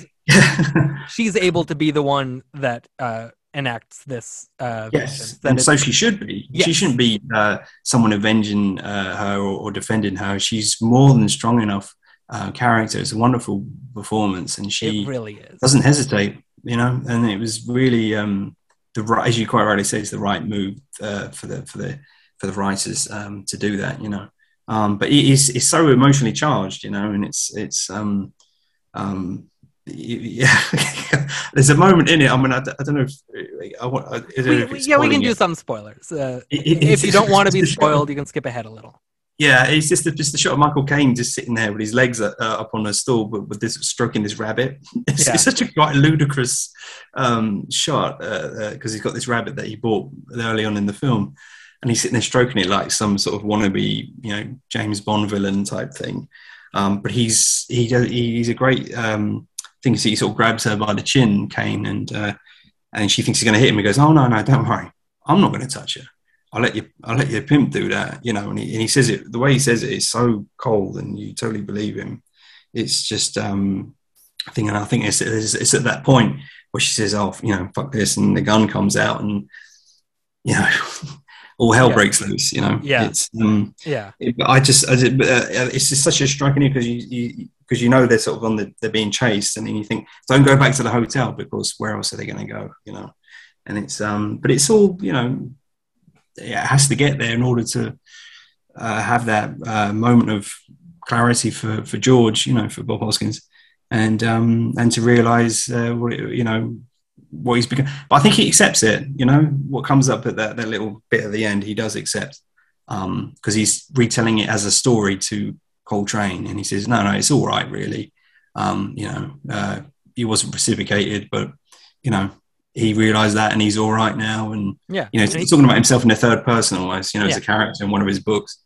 She's able to be the one that uh, enacts this. Uh, Yes, and so she should be. Yes. She shouldn't be uh, someone avenging uh, her or, or defending her. She's more than strong enough uh, character. It's a wonderful performance, and she it really is. doesn't hesitate. You know, and it was really um, the right, as you quite rightly say, it's the right move uh, for the for the for the writers um, to do that. You know, um, but it is it's so emotionally charged. You know, and it's it's um, um, yeah. There's a moment in it. I mean, I, I don't know if I want. I We- yeah, we can do it. some spoilers. Uh, It- it- if you don't want to be it's the shot- spoiled, you can skip ahead a little. Yeah, it's just the, just the shot of Michael Caine just sitting there with his legs uh, up on a stool, but with this stroking this rabbit. It's, Yeah. it's such a quite ludicrous um, shot because he's got this rabbit that he bought early on in the film, and he's sitting there stroking it like some sort of wannabe, you know, James Bond villain type thing. Um, but he's he does, he's a great um, thing. He sort of grabs her by the chin, Caine, and uh, and she thinks he's going to hit him. He goes, "Oh no, no, don't worry, I'm not going to touch her. I'll let you, I'll let your pimp do that." You know, and he, and he says it the way he says it is so cold, and you totally believe him. It's just um, I think, and I think it's, it's it's at that point where she says, "Oh, you know, fuck this," and the gun comes out, and you know, all hell Yeah. breaks loose. You know, Yeah. it's um, Yeah, it- I just, I just- uh, it's just such a striking because you, you, because you know they're sort of on the, they're being chased, and then you think, don't go back to the hotel because where else are they going to go? You know, and it's, um, but it's all, you know, it has to get there in order to uh, have that uh, moment of clarity for for George, you know, for Bob Hoskins, and um, and to realise uh, what it, you know what he's become. But I think he accepts it. You know, what comes up at that that little bit at the end, he does accept Um, because he's retelling it as a story to Coltrane, and he says, "No, no, it's all right, really. Um, you know, uh, he wasn't reciprocated, but you know, he realised that, and he's all right now." And yeah. you know, he's talking about himself in the third person almost. You know, as a character in one of his books,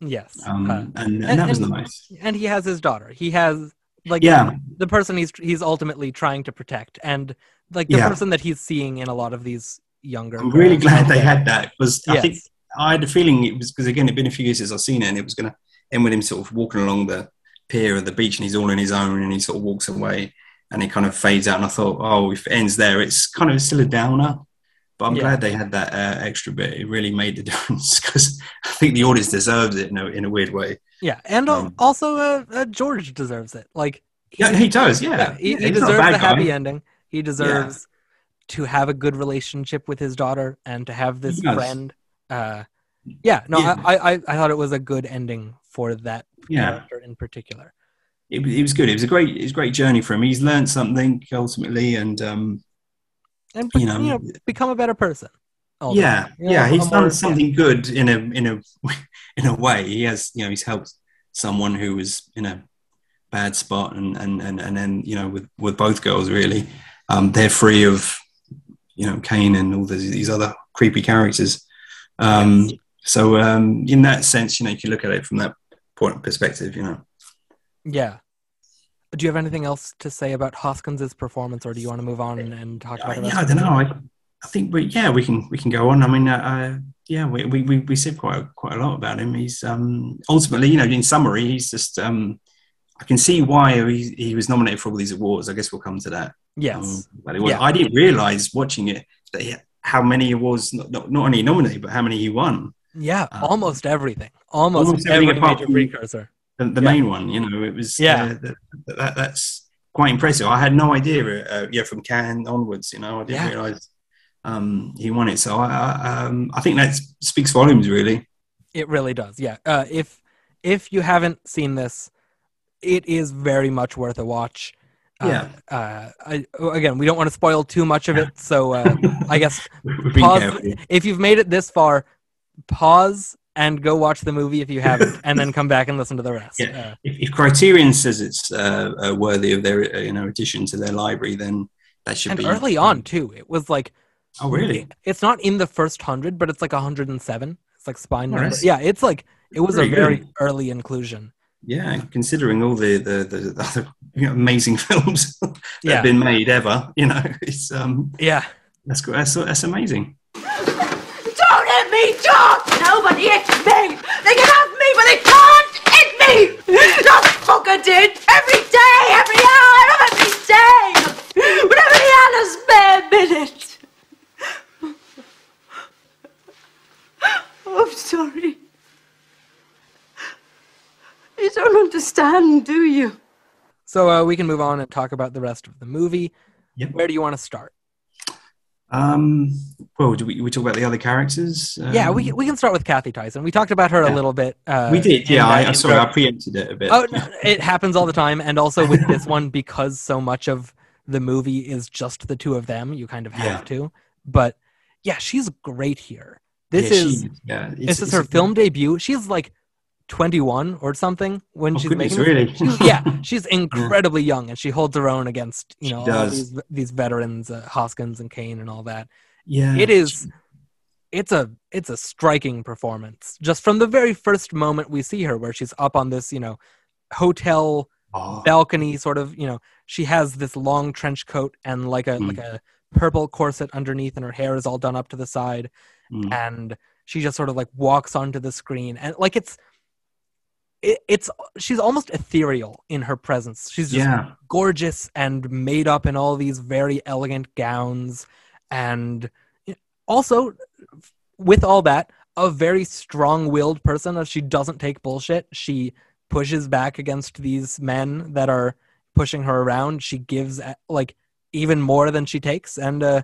yes, um, Uh, and, and, and- that was and- nice. and he has his daughter. He has like Yeah, the person he's he's ultimately trying to protect, and like the Yeah. person that he's seeing in a lot of these younger. I'm really glad they there. had that because I think I had a feeling it was because again it'd been a few years since I've seen it, and it was going end with him sort of walking along the pier of the beach, and he's all on his own, and he sort of walks away, and it kind of fades out. And I thought, oh, if it ends there, it's kind of still a downer. But I'm Yeah. glad they had that uh, extra bit. It really made the difference because I think the audience deserves it in a, in a weird way. Yeah, and Um, also uh, uh, George deserves it. Like Yeah, he does. Yeah, yeah, he, he he's not a deserves a happy guy. ending. He deserves to have a good relationship with his daughter and to have this friend. Uh, yeah, no. I, I, I thought it was a good ending for that Yeah. character in particular. It, was- it was good. It was a great, it was a great journey for him. He's learned something ultimately, and um, And You you know, know, become a better person. yeah, You know, yeah, he's done something good in a in a in a way. He has, you know, he's helped someone who was in a bad spot, and and and, and then you know with with both girls really, um, they're free of you know Caine and all these, these other creepy characters. Um, so um, in that sense, you know, you can look at it from that point of perspective, you know. Yeah. Do you have anything else to say about Hoskins's performance, or do you want to move on and, talk about it? yeah, I don't know. I, I think we yeah we can we can go on. I mean, uh, uh, yeah, we, we we we said quite a, quite a lot about him. He's um, ultimately, you know, in summary, he's just um, I can see why he, he was nominated for all these awards. I guess we'll come to that. Yes. Um, but it was, Yeah. I didn't realize watching it that he, how many awards not, not not only nominated but how many he won. Yeah, um, almost everything. Almost, almost every major precursor. The, the Yeah. main one, you know, it was Yeah. uh, that, that, that's quite impressive. I had no idea. Uh, yeah, from Cannes onwards, you know, I didn't Yeah. realize um, he won it. So I, I, um, I think that speaks volumes, really. It really does. Yeah. Uh, if if you haven't seen this, it is very much worth a watch. Uh, Yeah. Uh, I, again, we don't want to spoil too much of it, so uh, I guess pause if you've made it this far. Pause and go watch the movie if you haven't, and then come back and listen to the rest. Yeah. Uh, If, if Criterion says it's uh, uh, worthy of their uh, you know addition to their library, then that should and be early on too, it was like Oh, really? It's not in the first hundred, but it's like hundred and seven. It's like spine Oh, number. that's Yeah, it's like it was a very good. early inclusion. Yeah, considering all the the, the, the other you know, amazing films that Yeah. have been made ever, you know, it's um Yeah. that's good. That's, that's amazing. Don't hit me, John! Nobody hits me! They can have me, but they can't hit me! That fucker did! Every day, every hour, every day! Whenever he had a spare minute! Oh, I'm sorry. You don't understand, do you? So uh, we can move on and talk about the rest of the movie. Yep. Where do you want to start? Um, well, do we, we talk about the other characters? yeah, Um, we can- we can start with Cathy Tyson. We talked about her a little bit. Uh, we did. Yeah, that I, am sorry. I preempted it a bit. Oh, no, it happens all the time, and also with this one because so much of the movie is just the two of them. You kind of have Yeah. to. But yeah, she's great here. This Yeah, is she- yeah, it's- this is her film debut. She's like 21 or something when Oh, she's goodness, making really? She's- yeah, she's incredibly young and she holds her own against you know these these veterans, uh, Hoskins and Caine and all that. Yeah, It is. It's a it's a striking performance just from the very first moment we see her, where she's up on this you know hotel Oh, balcony sort of you know she has this long trench coat and like a Mm. like a purple corset underneath and her hair is all done up to the side mm. and she just sort of like walks onto the screen and like it's it, it's she's almost ethereal in her presence. She's just yeah, gorgeous and made up in all these very elegant gowns and also with all that a very strong-willed person she doesn't take bullshit. She pushes back against these men that are pushing her around. She gives uh, like even more than she takes. And uh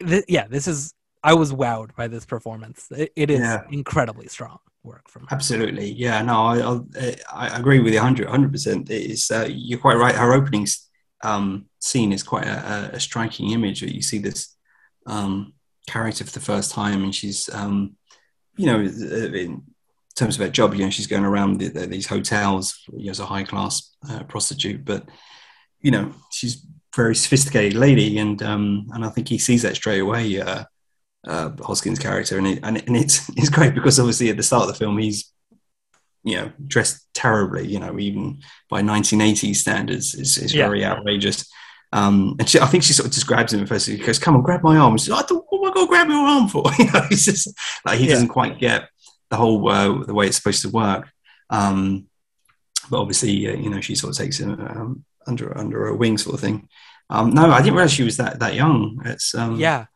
th- yeah this is i was wowed by this performance. It, it is Yeah. incredibly strong work from absolutely. Yeah, no, I I, I agree with you 100 percent. It's uh, you're quite right. Her opening um, scene is quite a, a striking image. You see this um, character for the first time, and she's um, you know in terms of her job, you know, she's going around the, the, these hotels you know, as a high class uh, prostitute, but you know, she's very sophisticated lady, and um, and I think he sees that straight away. Uh, uh, Hoskins' character, and it, and, it, and it's it's great because obviously at the start of the film he's you know dressed terribly, you know, even by 1980s standards, is is Yeah. very outrageous. Um, and she, I think she sort of just grabs him at first. He goes, "Come on, grab my arm." She's like, "I don't, what am I going to grab your arm for?" You know, he's just like he Yeah. doesn't quite get the whole uh, the way it's supposed to work. Um, but obviously, uh, you know, she sort of takes him um, under under her wing, sort of thing. Um, no, I didn't realize she was that that young. It's um, yeah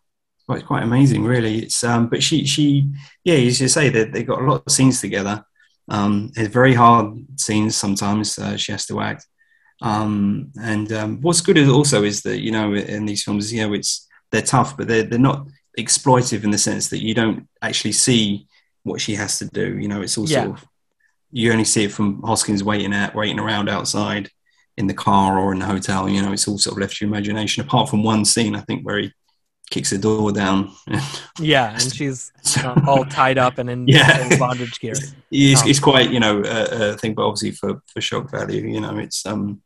quite quite amazing, really. It's um, but she she yeah, as you say, they they got a lot of scenes together. Um, it's very hard scenes sometimes. Uh, she has to act. Um, and um, what's good is also is that you know in these films, you know, it's they're tough, but they're they're not exploitive in the sense that you don't actually see what she has to do. You know, it's all Yeah. sort of you only see it from Hoskins waiting at waiting around outside in the car or in the hotel. You know, it's all sort of left to your imagination. Apart from one scene, I think where he kicks the door down. Yeah, and she's uh, all tied up and in Yeah. bondage gear. it's, Um, it's quite you know a, a thing, but obviously for for shock value, you know, it's um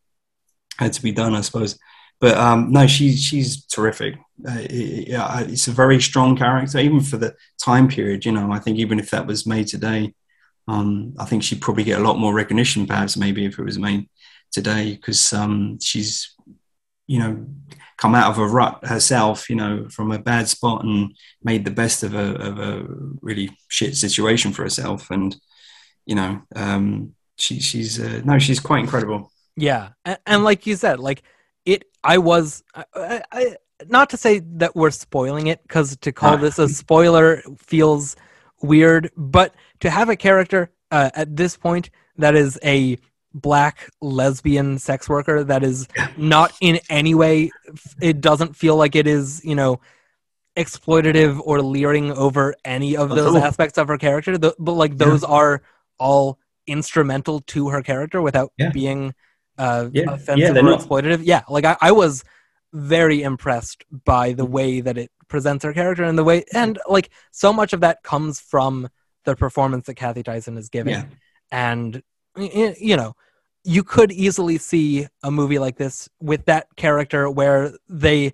had to be done, I suppose. But um, no, she's she's terrific. Uh, it- yeah, it's a very strong character, even for the time period. You know, I think even if that was made today, um, I think she'd probably get a lot more recognition, perhaps maybe if it was made today, because um, she's you know come out of a rut herself, you know, from a bad spot and made the best of a of a really shit situation for herself, and you know, um, she she's uh, no, she's quite incredible. Yeah, and, and like you said, like it, I was, I, I, not to say that we're spoiling it, because to call Ah. this a spoiler feels weird, but to have a character uh, at this point that is a black lesbian sex worker that is not in any way, it doesn't feel like it is, you know, exploitative or leering over any of those all. aspects of her character. Th- but like Yeah. those are all instrumental to her character without Yeah. being uh, Yeah. offensive Yeah, or not- exploitative. Yeah, like I, I was very impressed by the way that it presents her character and the way, and like so much of that comes from the performance that Cathy Tyson is giving. Yeah. And you know, you could easily see a movie like this with that character where they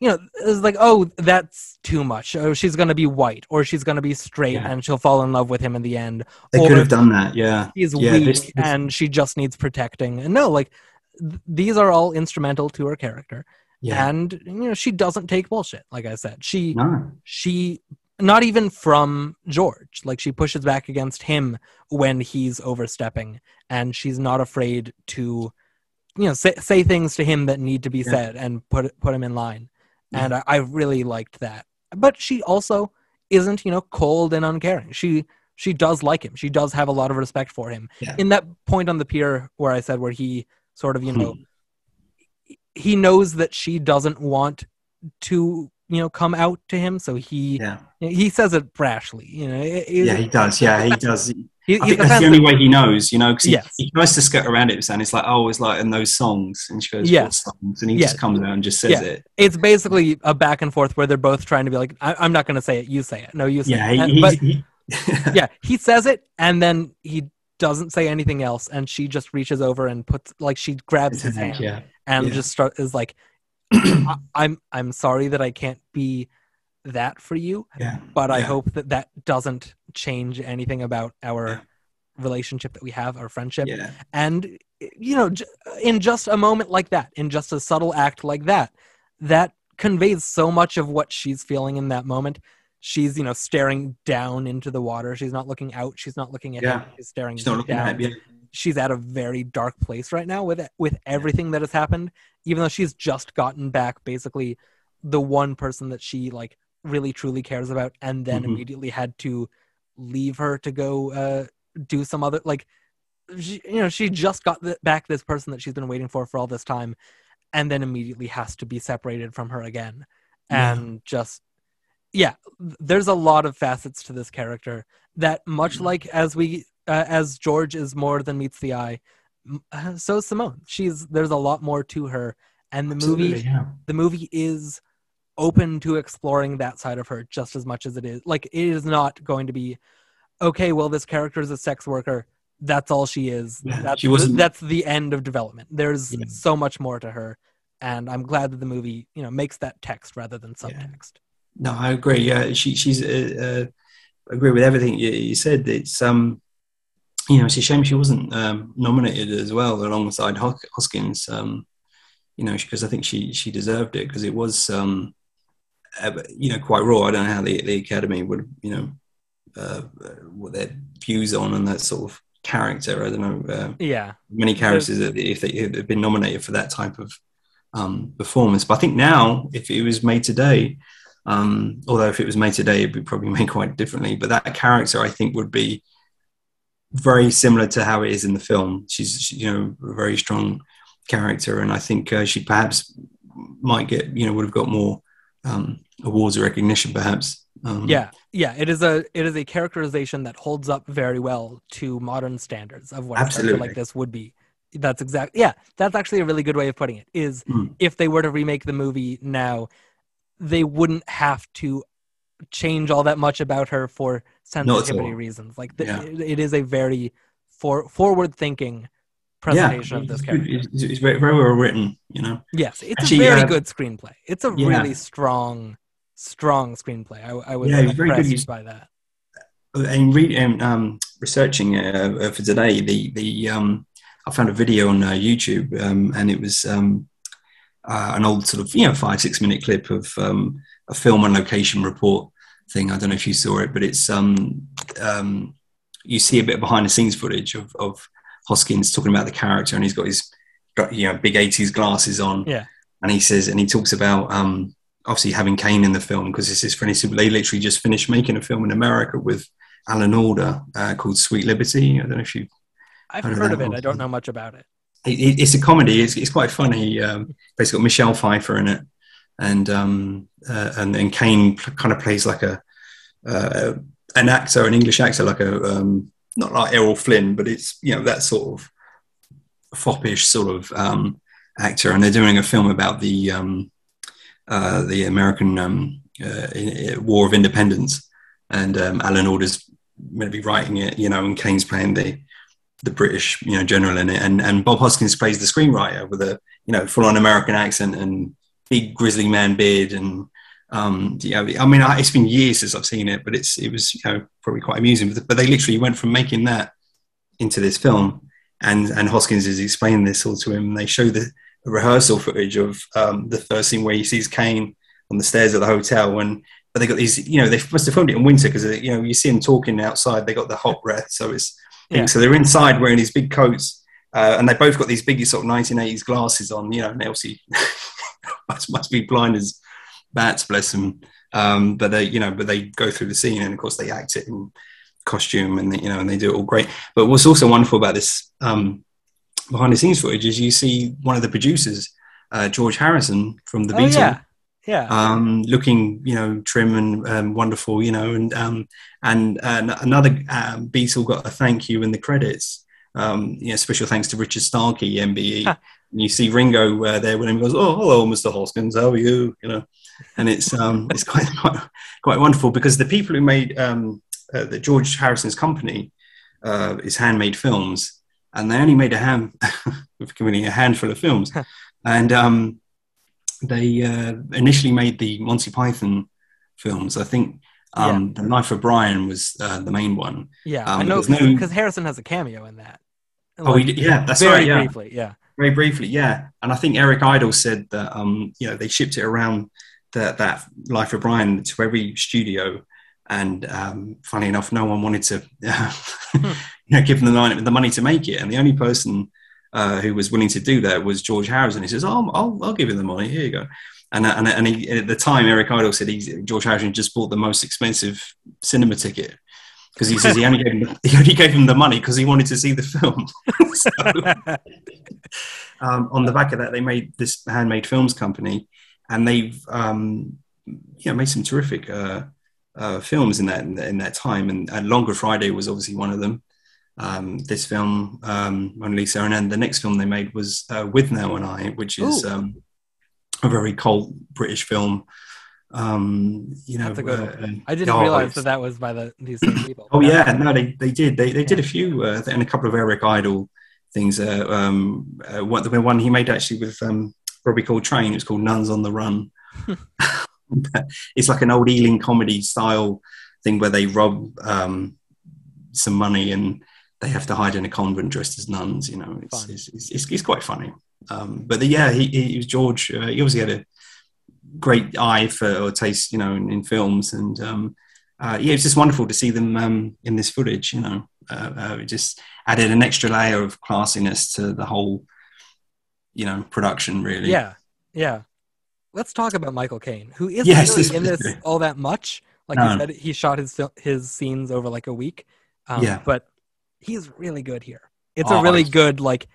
you know it's like oh that's too much oh she's going to be white or she's going to be straight Yeah. and she'll fall in love with him in the end They Or- could have done that, yeah. she's Yeah, weak this- this- and she just needs protecting and no like th- these are all instrumental to her character Yeah. and you know she doesn't take bullshit like i said she no. she not even from george like she pushes back against him when he's overstepping and she's not afraid to you know say, say things to him that need to be Yeah. said and put put him in line Yeah. and I, I really liked that but she also isn't you know cold and uncaring she she does like him she does have a lot of respect for him Yeah. in that point on the pier where i said where he sort of you know Hmm. he knows that she doesn't want to you know come out to him so he Yeah. he says it brashly you know it- it- Yeah, he does. Yeah, he does. he- I think that's the only way he knows, you know, because he, Yes. he tries to skirt around it, and it's like, oh, it's like in those songs, and she goes, what Yes. songs? And he Yes. just comes out and just says Yeah. it. it's basically a back and forth where they're both trying to be like I, i'm not going to say it you say it no you say Yeah, it And- he, but he- yeah he says it and then he doesn't say anything else and she just reaches over and puts like she grabs his hand yeah, and Yeah. just start is like i'm i'm sorry that i can't be that for you yeah, but i Yeah. hope that that doesn't change anything about our Yeah. relationship that we have our friendship. Yeah, and you know j- in just a moment like that in just a subtle act like that that conveys so much of what she's feeling in that moment. She's you know staring down into the water. She's not looking out. She's not looking at him. Yeah. she's staring She's not looking down. at him. Yeah, she's at a very dark place right now with with everything that has happened even though she's just gotten back basically the one person that she like really truly cares about and then Mhm. immediately had to leave her to go uh do some other like she, you know she just got th- back this person that she's been waiting for for all this time and then immediately has to be separated from her again Yeah. and just yeah there's a lot of facets to this character that much Mm-hmm. like as we uh, as george is more than meets the eye. Uh, so is simone. She's there's a lot more to her. And the movie yeah. the movie is open to exploring that side of her just as much as it is. Like it is not going to be okay well this character is a sex worker. That's all she is. Yeah, that's she wasn't- that's the end of development. There's Yeah. so much more to her. And i'm glad that the movie you know makes that text rather than subtext. No, I agree. Yeah, she, she's uh, uh, agree with everything you, you said. It's um, you know, it's a shame she wasn't um, nominated as well alongside Hoskins. Um, you know, because I think she she deserved it because it was um, uh, you know, quite raw. I don't know how the the Academy would you know uh, what their views on and that sort of character. I don't know. Uh, yeah many characters that if they have been nominated for that type of um, performance. But I think now, if it was made today, um, although if it was made today, it'd be probably made quite differently. But that character, I think, would be very similar to how it is in the film. She's, you know, a very strong character, and I think uh, she perhaps might get, you know, would have got more um, awards or recognition, perhaps. Um, yeah yeah it is a it is a characterization that holds up very well to modern standards of what a character like this would be that's exact yeah that's actually a really good way of putting it is Mm. if they were to remake the movie now they wouldn't have to change all that much about her for sensitivity all. reasons. Like the, Yeah. it, it is a very for, forward-thinking presentation of this character. it's, it's very, very well written, you know. Yes, it's Actually, a very uh, good screenplay. It's a yeah. really strong, strong screenplay. I, I was Yeah, it's very good. impressed He's- by that. and re- and, um, researching uh, uh, for today, the the um, I found a video on uh, YouTube, um, and it was um, uh, an old sort of you know five six minute clip of um, a film on location report thing. I don't know if you saw it, but it's um, um, you see a bit of behind the scenes footage of, of Hoskins talking about the character, and he's got his got you know big eighties glasses on, Yeah. and he says, and he talks about um, obviously having Caine in the film because this is finished. They literally just finished making a film in America with Alan Alda uh, called Sweet Liberty. I don't know if you. I've heard of heard that of it. I don't know much about it. It, it- it's a comedy. It's, it's quite funny. Um, basically, got Michelle Pfeiffer in it, and um, uh, and Caine kind of plays like a uh, an actor, an English actor, like a um, not like Errol Flynn, but it's you know that sort of foppish sort of um, actor, and they're doing a film about the um, uh, the American um, uh, i- War of Independence, and um, Alan Alda's going to be writing it, you know, and Caine's playing the the British, you know, general in it, and and Bob Hoskins plays the screenwriter with a you know full on American accent and big grizzly man beard, and um, yeah, I mean, I, it's been years since I've seen it, but it's it was you know probably quite amusing. But, but they literally went from making that into this film, and and Hoskins is explaining this all to him. And they show the rehearsal footage of um, the first scene where he sees Caine on the stairs at the hotel, and but they got these, you know, they must have filmed it in winter because you know you see them talking outside. They got the hot breath, so it's Yeah. so they're inside wearing these big coats, uh, and they both got these big sort of 1980s glasses on. You know, and they obviously must, must be blind as bats, bless them. Um, but they, you know, but they go through the scene, and of course they act it in costume, and they, you know, and they do it all great. But what's also wonderful about this um, behind the scenes footage is you see one of the producers, uh, George Harrison from the Oh Beatles yeah, yeah. um, looking, you know, trim and um, wonderful, you know, and um, and, and another um, Beatle got a thank you in the credits. Um, you know, special thanks to Richard Starkey, MBE. And you see Ringo uh, there when he goes, "Oh, hello, Mr. Hoskins, how are you?" You know, and it's um, it's quite, quite quite wonderful because the people who made um, uh, the George Harrison's company uh, is Handmade Films, and they only made a committing a handful of films, and um, they uh, initially made the Monty Python films. I think um, the Life of Brian was uh, the main one. yeah, um, I know there's no- because Harrison has a cameo in that. Oh, he yeah, that's very right. Yeah, briefly. Yeah, very briefly. Yeah, and I think Eric Idle said that um, you know they shipped it around that that Life of Brian to every studio. And um, funny enough, no one wanted to, you know, give them the money, the money to make it. And the only person uh, who was willing to do that was George Harrison. He says, "Oh, I'll, I'll give you the money. Here you go." And and, and he, at the time, Eric Idle said he's, George Harrison just bought the most expensive cinema ticket because he says he only gave him, he only gave him the money because he wanted to see the film. so, um, on the back of that, they made this handmade films company, and they've um, you know made some terrific uh, uh, films in that in that time. And, and Long Good Friday was obviously one of them. Um, this film, um, Mona Lisa, and then the next film they made was uh, Withnail and I, which is um, a very cult British film. Um, you know, That's a good uh, I didn't realize that that was by the these same people. Oh yeah, no, they, they did. They, they did a few uh, and a couple of Eric Idle things. Uh, um, uh, one, the one he made actually with um, Robbie Coltrane. It's called Nuns on the Run. it's like an old Ealing comedy style thing where they rob um, some money and they have to hide in a convent dressed as nuns. You know, it's it's, it's, it's, it's quite funny. Um, but the, yeah, he, he was George. Uh, he obviously had a great eye for or taste, you know, in, in films and. Um, uh, yeah, it's just wonderful to see them um, in this footage. You know, uh, uh, it just added an extra layer of classiness to the whole, you know, production. Really. Yeah, yeah. Let's talk about Michael Caine, who isn't Yes, really in this all that much. Like No. you said, he shot his his scenes over like a week. Um, Yeah. but he's really good here. It's Oh, a really good, like,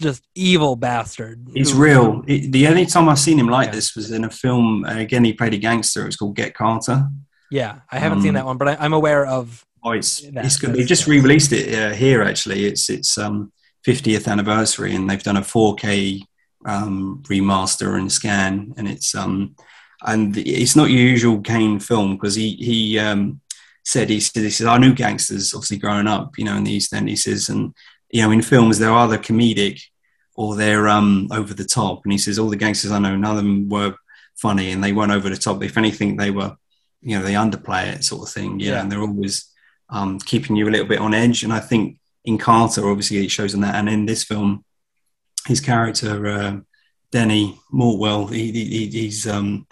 just evil bastard. He's real. It, the only time I've seen him like Yeah. this was in a film. Uh, again, he played a gangster. It was called Get Carter. Yeah, I haven't seen Um, that one, but I, I'm aware of. Oh, it's That- it's good. They've just re-released it uh, here. Actually, it's it's um 50th anniversary, and they've done a 4K um, remaster and scan, and it's um and it's not your usual Caine film because he he um, said he said he says I knew gangsters obviously growing up, you know, in the East End. He says, and you know, in films they're either comedic or they're um, over the top. And he says all the gangsters I know, none of them were funny and they weren't over the top. If anything, they were, you know, they underplay it sort of thing. Yeah, Yeah. and they're always um, keeping you a little bit on edge. And I think in Carter, obviously, it shows in that, and in this film, his character uh, Denny Mortwell, he, he, he- he's um,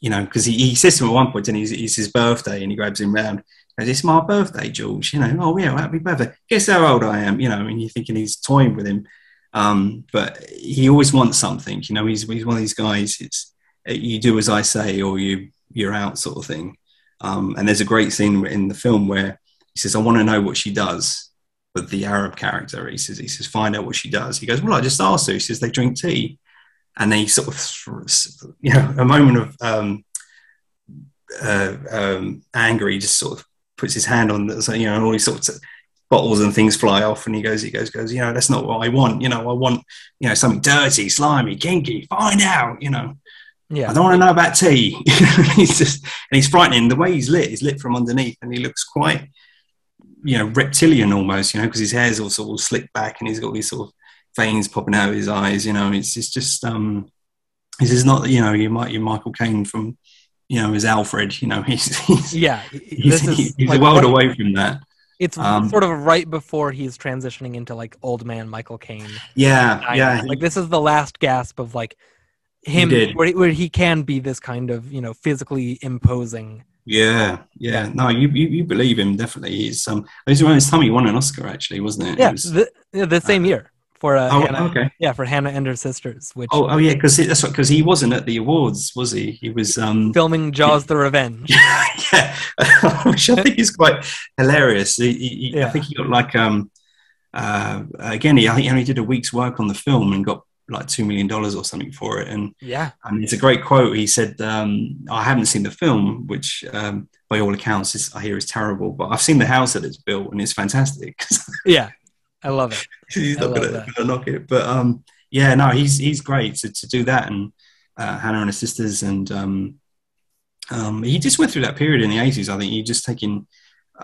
you know, because he, he says to him at one point, and he's, it's his birthday, and he grabs him round. Goes, it's my birthday, George. You know, oh yeah, happy birthday. Guess how old I am. You know, and you're thinking he's toying with him, um, but he always wants something. You know, he's he's one of these guys. It's uh, you do as I say, or you you're out, sort of thing. Um, and there's a great scene in the film where he says, "I want to know what she does." With the Arab character, he says, "He says, find out what she does." He goes, "Well, I just asked her." He says, "They drink tea." and they sort of, you know, a moment of um, uh, um, anger. He just sort of puts his hand on, the, you know, and all these sorts of bottles and things fly off, and he goes, he goes, goes, you know, that's not what I want. You know, I want, you know, something dirty, slimy, kinky. Find out, you know. Yeah. I don't want to know about tea. he's just, and he's frightening. The way he's lit, he's lit from underneath, and he looks quite, you know, reptilian almost, you know, because his hair's all sort of slicked back, and he's got these sort of veins popping out of his eyes. You know, it's, it's just, um, this is not, you know, you might, you Michael Caine from, you know, as Alfred. You know, he's he's, Yeah. he's, he's like a world away from that. It's Um, sort of right before he's transitioning into like old man Michael Caine. Yeah, yeah, Like this is the last gasp of like him did. where he, where he can be this kind of you know physically imposing. yeah, yeah. No, you, you, you believe him definitely. He's um, it was around this time he won an Oscar actually, wasn't it? It Yeah, was- the, yeah, the same year for uh, oh, Hannah, okay. yeah for Hannah and her sisters, which Oh, oh yeah, because that's because he wasn't at the awards, was he? He was. Um, filming Jaws: The Revenge. yeah, which I think is quite hilarious. He, he, he- I think he got like um, uh, again, he I think he only did a week's work on the film and got like two million dollars or something for it. And Yeah, and it's a great quote. He said, um, "I haven't seen the film, which um, by all accounts is, I hear is terrible, but I've seen the house that it's built and it's fantastic." yeah, I love it. he's I not gonna, knock it. But um, yeah, no, he's he's great to, to do that and uh, Hannah and her sisters and um, um, he just went through that period in the eighties. I think he just taking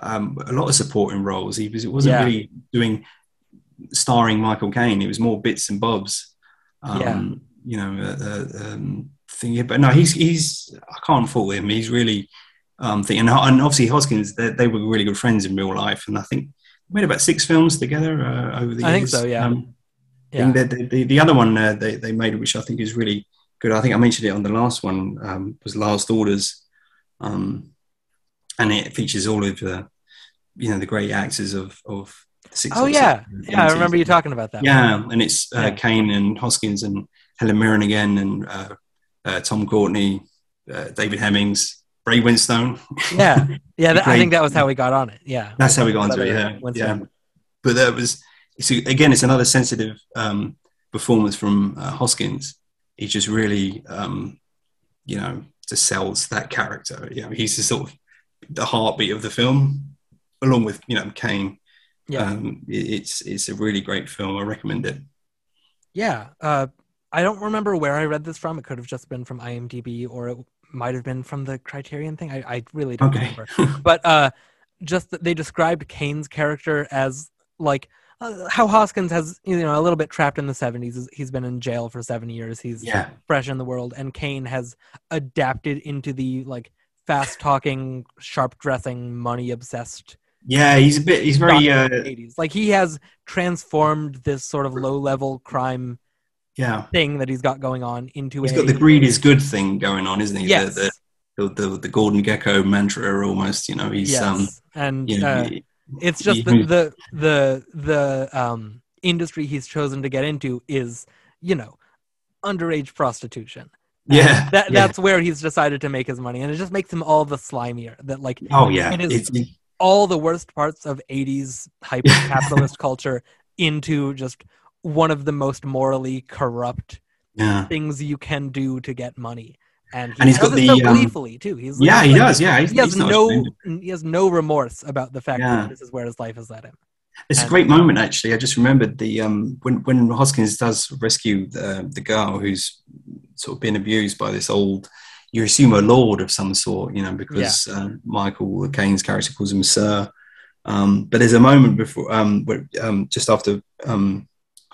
um, a lot of supporting roles. He was it wasn't Yeah. really doing starring Michael Caine. It was more bits and bobs. Um, Yeah. You know, uh, uh, um, thing. But no, he's he's I can't fault him. He's really um, thing. And, and obviously Hoskins, they, they were really good friends in real life, and I think made about six films together uh, over the years. I think so, yeah. Um, Yeah, think the, the, the other one uh, they, they made, which I think is really good, I think I mentioned it on the last one, um, was Last Orders. Um, and it features all of the, you know, the great actors of, of the 60s. Oh yeah, yeah. I remember you talking about that. Yeah, and it's uh, Yeah. Caine and Hoskins and Helen Mirren again, and uh, uh, Tom Courtenay, uh, David Hemmings, Ray Winstone. yeah, yeah. That, I think that was how we got on it. Yeah, That's how we got into it. Yeah, Winstone. yeah. But that was it's, again, it's another sensitive um, performance from uh, Hoskins. He just really, um, you know, just sells that character. You know, he's the sort of the heartbeat of the film, along with you know Caine. Yeah. um, it- it's it's a really great film. I recommend it. Yeah. Uh, I don't remember where I read this from. It could have just been from IMDb or it might have been from the Criterion thing. I, I really don't Okay. remember. But uh, just that they described Caine's character as like uh, how Hoskins has, you know, a little bit trapped in the 70s. He's been in jail for seven years. He's yeah, fresh in the world. And Caine has adapted into the like fast talking, sharp dressing, money obsessed yeah. He's a bit. He's very. Uh, 80s. Like he has transformed this sort of low level crime yeah. thing that he's got going on into He's a got the greed is good thing going on, isn't he? yes, The, the, the, the, Gordon Gekko mantra almost. You know, he's yes, um. and You know, uh, he- it's just he- the the the the um industry he's chosen to get into is you know underage prostitution. Yeah, that yeah. that's where he's decided to make his money, and it just makes him all the slimier. That like Oh yeah, It is- It's- all the worst parts of 80s hyper capitalist culture into just one of the most morally corrupt yeah. things you can do to get money. And, he And he's got it so the, um, gleefully too. He's Yeah, he's he like- does. Yeah, he's, He has no ashamed. he has no remorse about the fact Yeah. that this is where his life has led him. It's a great moment, actually. I just remembered the um, when when Hoskins does rescue the, the girl who's sort of been abused by this old, you assume a lord of some sort, you know, because um, Michael Caine's character calls him Sir. Um, but there's a moment before, um, where, um, just after um,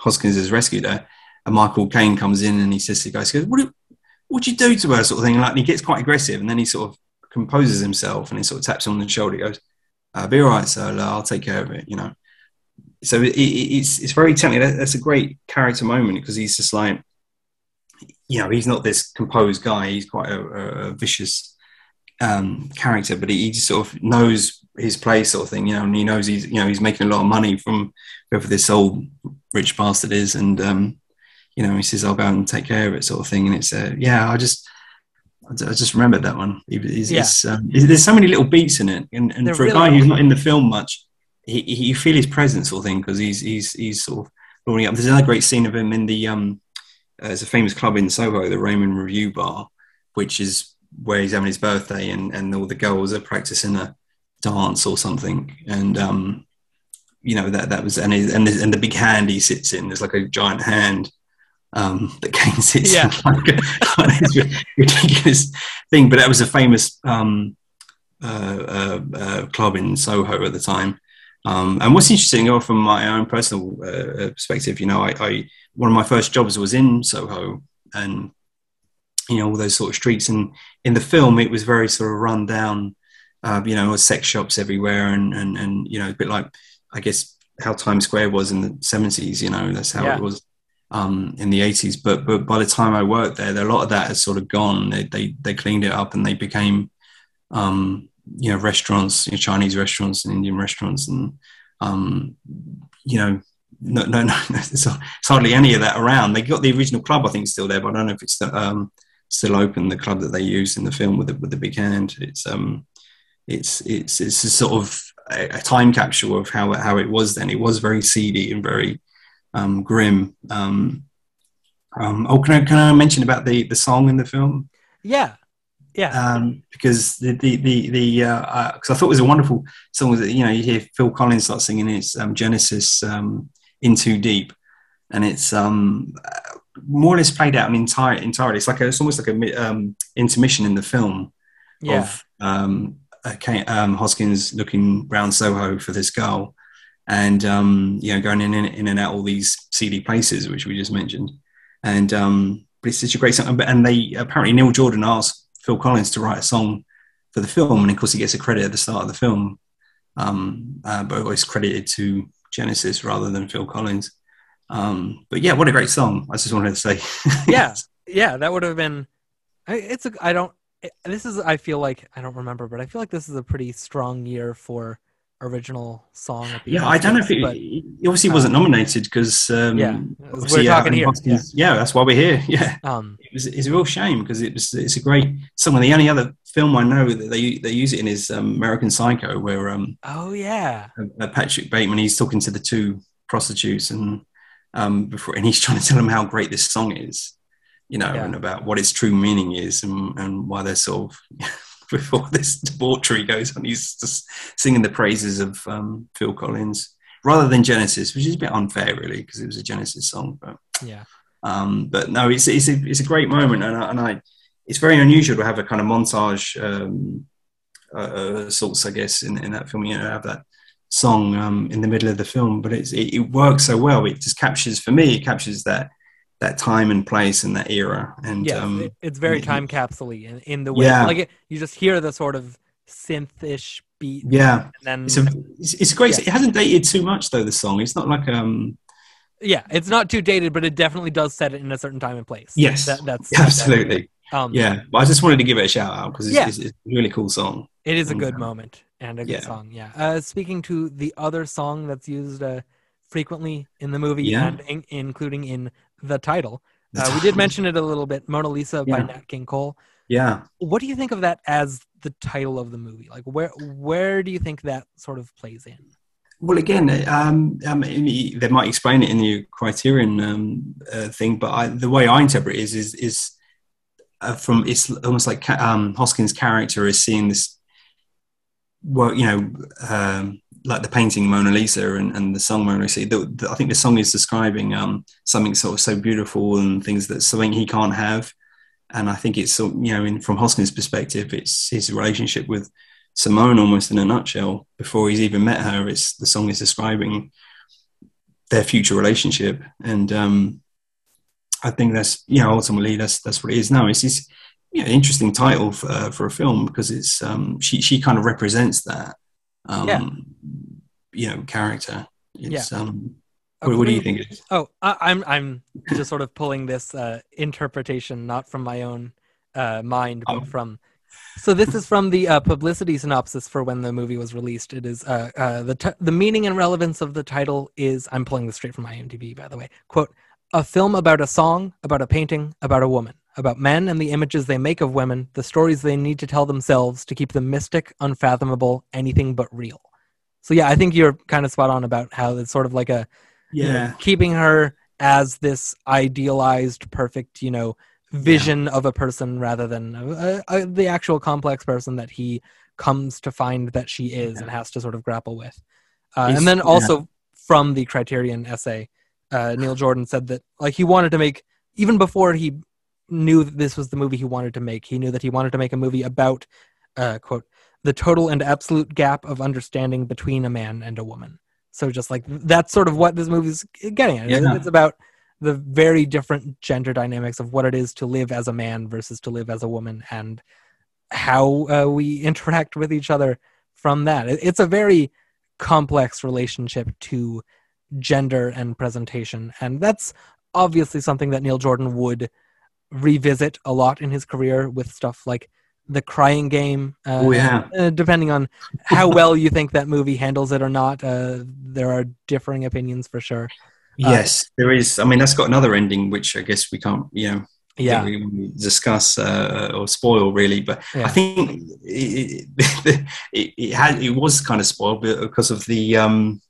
Hoskins is rescued her, and Michael Caine comes in and he says to the guy, he goes, "What? What'd you do to her?" Sort of thing. Like, and he gets quite aggressive, and then he sort of composes himself and he sort of taps him on the shoulder. He goes, uh, "Be all right, sir. I'll take care of it." You know. So it, it, it's it's very telling. That's a great character moment because he's just like, you know, he's not this composed guy. He's quite a, a vicious um, character, but he, he, just sort of knows his place, sort of thing. You know, and he knows he's you know he's making a lot of money from whoever this old rich bastard is, and um, you know, he says, "I'll go and take care of it," sort of thing. And it's uh, yeah, I just. I just remembered that one. It's, yeah. It's, um, there's so many little beats in it, and, and for really a guy who's not in the film much, he, he you feel his presence, sort of thing, because he's he's he's sort of rolling up. There's another great scene of him in the um, uh, there's a famous club in Soho, the Raymond Revuebar, which is where he's having his birthday, and and all the girls are practicing a dance or something, and um, you know that that was and and the, and the big hand he sits in, there's like a giant hand um, that Caine sits yeah. like a, like ridiculous thing. But that was a famous um, uh, uh, uh, club in Soho at the time. Um, and what's interesting, or from my own personal uh, perspective, you know, I, I, one of my first jobs was in Soho, and you know all those sort of streets. And in the film, it was very sort of run down. Uh, you know, sex shops everywhere, and and and you know, a bit like I guess how Times Square was in the seventies. You know, that's how yeah. it was um, in the 80s. But but by the time I worked there, a lot of that has sort of gone. They they, they cleaned it up and they became um, you know restaurants, you know, Chinese restaurants and Indian restaurants, and um, you know. No, no, no. There's hardly any of that around. They got the original club, I think, still there, but I don't know if it's um, still open. The club that they use in the film with the, with the big hand. It's um, it's it's it's a sort of a, a time capsule of how how it was then. It was very seedy and very um, grim. Um, um, oh, can I can I mention about the the song in the film? Yeah, yeah. Um, because the the the the because uh, I thought it was a wonderful song. That you know you hear Phil Collins start singing it's um, Genesis um, "In Too Deep," and it's um, more or less played out an entire entirely. It's like a, it's almost like a um, intermission in the film yeah. of um, um, Hoskins looking round Soho for this girl, and um, you know going in, in, in and out all these seedy places which we just mentioned. And um, but it's such a great song. And they apparently Neil Jordan asked Phil Collins to write a song for the film. And of course he gets a credit at the start of the film um, uh, but always credited to Genesis rather than Phil Collins. Um, but yeah what a great song I just wanted to say. Yeah yeah that would have been it's a I don't this is I feel like I don't remember but I feel like this is a pretty strong year for original song. yeah, I don't know if it, but, he obviously wasn't um, nominated because um, yeah, we're talking here. Yeah. yeah. that's why we're here. Yeah, um, it was, it's a real shame because it was it's a great song. The only other film I know that they they use it in is um, American Psycho, where um oh yeah, uh, Patrick Bateman he's talking to the two prostitutes and um before and he's trying to tell them how great this song is, you know, yeah. and about what its true meaning is and and why they're sort of before this debauchery goes on. He's just singing the praises of um, Phil Collins rather than Genesis, which is a bit unfair, really, because it was a Genesis song. But yeah, um, but no, it's it's a, it's a great moment, and I, and I it's very unusual to have a kind of montage um, uh, uh, sorts, I guess, in, in that film. You know, have that song um, in the middle of the film, but it's, it, it works so well. It just captures for me. It captures that that time and place and that era. And yeah, um, it's very time capsule in, in the way, yeah. like it, you just hear the sort of synth-ish beat. Yeah, and then it's, a, it's, it's great. Yeah. It hasn't dated too much though. The song, it's not like um. Yeah, it's not too dated, but it definitely does set it in a certain time and place. Yes, that, that's absolutely. Um, yeah, but I just wanted to give it a shout out because it's, yeah. it's, it's, a really cool song. It is a good um, moment and a good yeah. song. Yeah. Uh, speaking to the other song that's used uh, frequently in the movie yeah. and in, including in the title. Uh, we did mention it a little bit, Mona Lisa yeah. by Nat King Cole. Yeah. What do you think of that as the title of the movie? Like, where where do you think that sort of plays in? Well, again, um, um, they might explain it in the Criterion um, uh, thing, but I, the way I interpret it is is, is uh, from it's almost like um, Hoskins' character is seeing this Well, you know, um, like the painting Mona Lisa and, and the song Mona Lisa. The, the, I think the song is describing um, something sort of so beautiful and things that something he can't have. and I think it's sort you know, in, from Hoskin's perspective, it's his relationship with Simone almost in a nutshell. Before he's even met her, it's the song is describing their future relationship, and um, I think that's you know ultimately that's that's what it is now. It's this you know, interesting title for uh, for a film because it's um, she she kind of represents that um, Yeah. You know character. It's, um, Uh, what, what do you think? Oh, I, I'm I'm just sort of pulling this uh, interpretation not from my own uh, mind, but Oh. from. So this is from the uh, publicity synopsis for when the movie was released. It is uh, uh, the t- the meaning and relevance of the title is I'm pulling this straight from IMDb, by the way. Quote: A film about a song, about a painting, about a woman, about men and the images they make of women, the stories they need to tell themselves to keep them mystic, unfathomable, anything but real. So yeah, I think you're kind of spot on about how it's sort of like a you know, Yeah, keeping her as this idealized perfect you know vision of a person rather than uh uh the actual complex person that he comes to find that she is and has to sort of grapple with. Uh, and then yeah. also from the criterion essay uh, neil jordan said that like he wanted to make even before he knew that this was the movie he wanted to make he knew that he wanted to make a movie about uh, quote the total and absolute gap of understanding between a man and a woman so just like that's sort of what this movie's getting at. Yeah. It's about the very different gender dynamics of what it is to live as a man versus to live as a woman, and how uh, we interact with each other from that. It's a very complex relationship to gender and presentation, and that's obviously something that Neil Jordan would revisit a lot in his career with stuff like the crying game uh, Oh, yeah. uh, depending on how well you think that movie handles it or not uh, there are differing opinions for sure yes, there is. I mean, that's got another ending, which I guess we can't, you know, yeah we discuss uh, or spoil really. But Yeah. I think it, it, it, it had it was kind of spoiled because of the um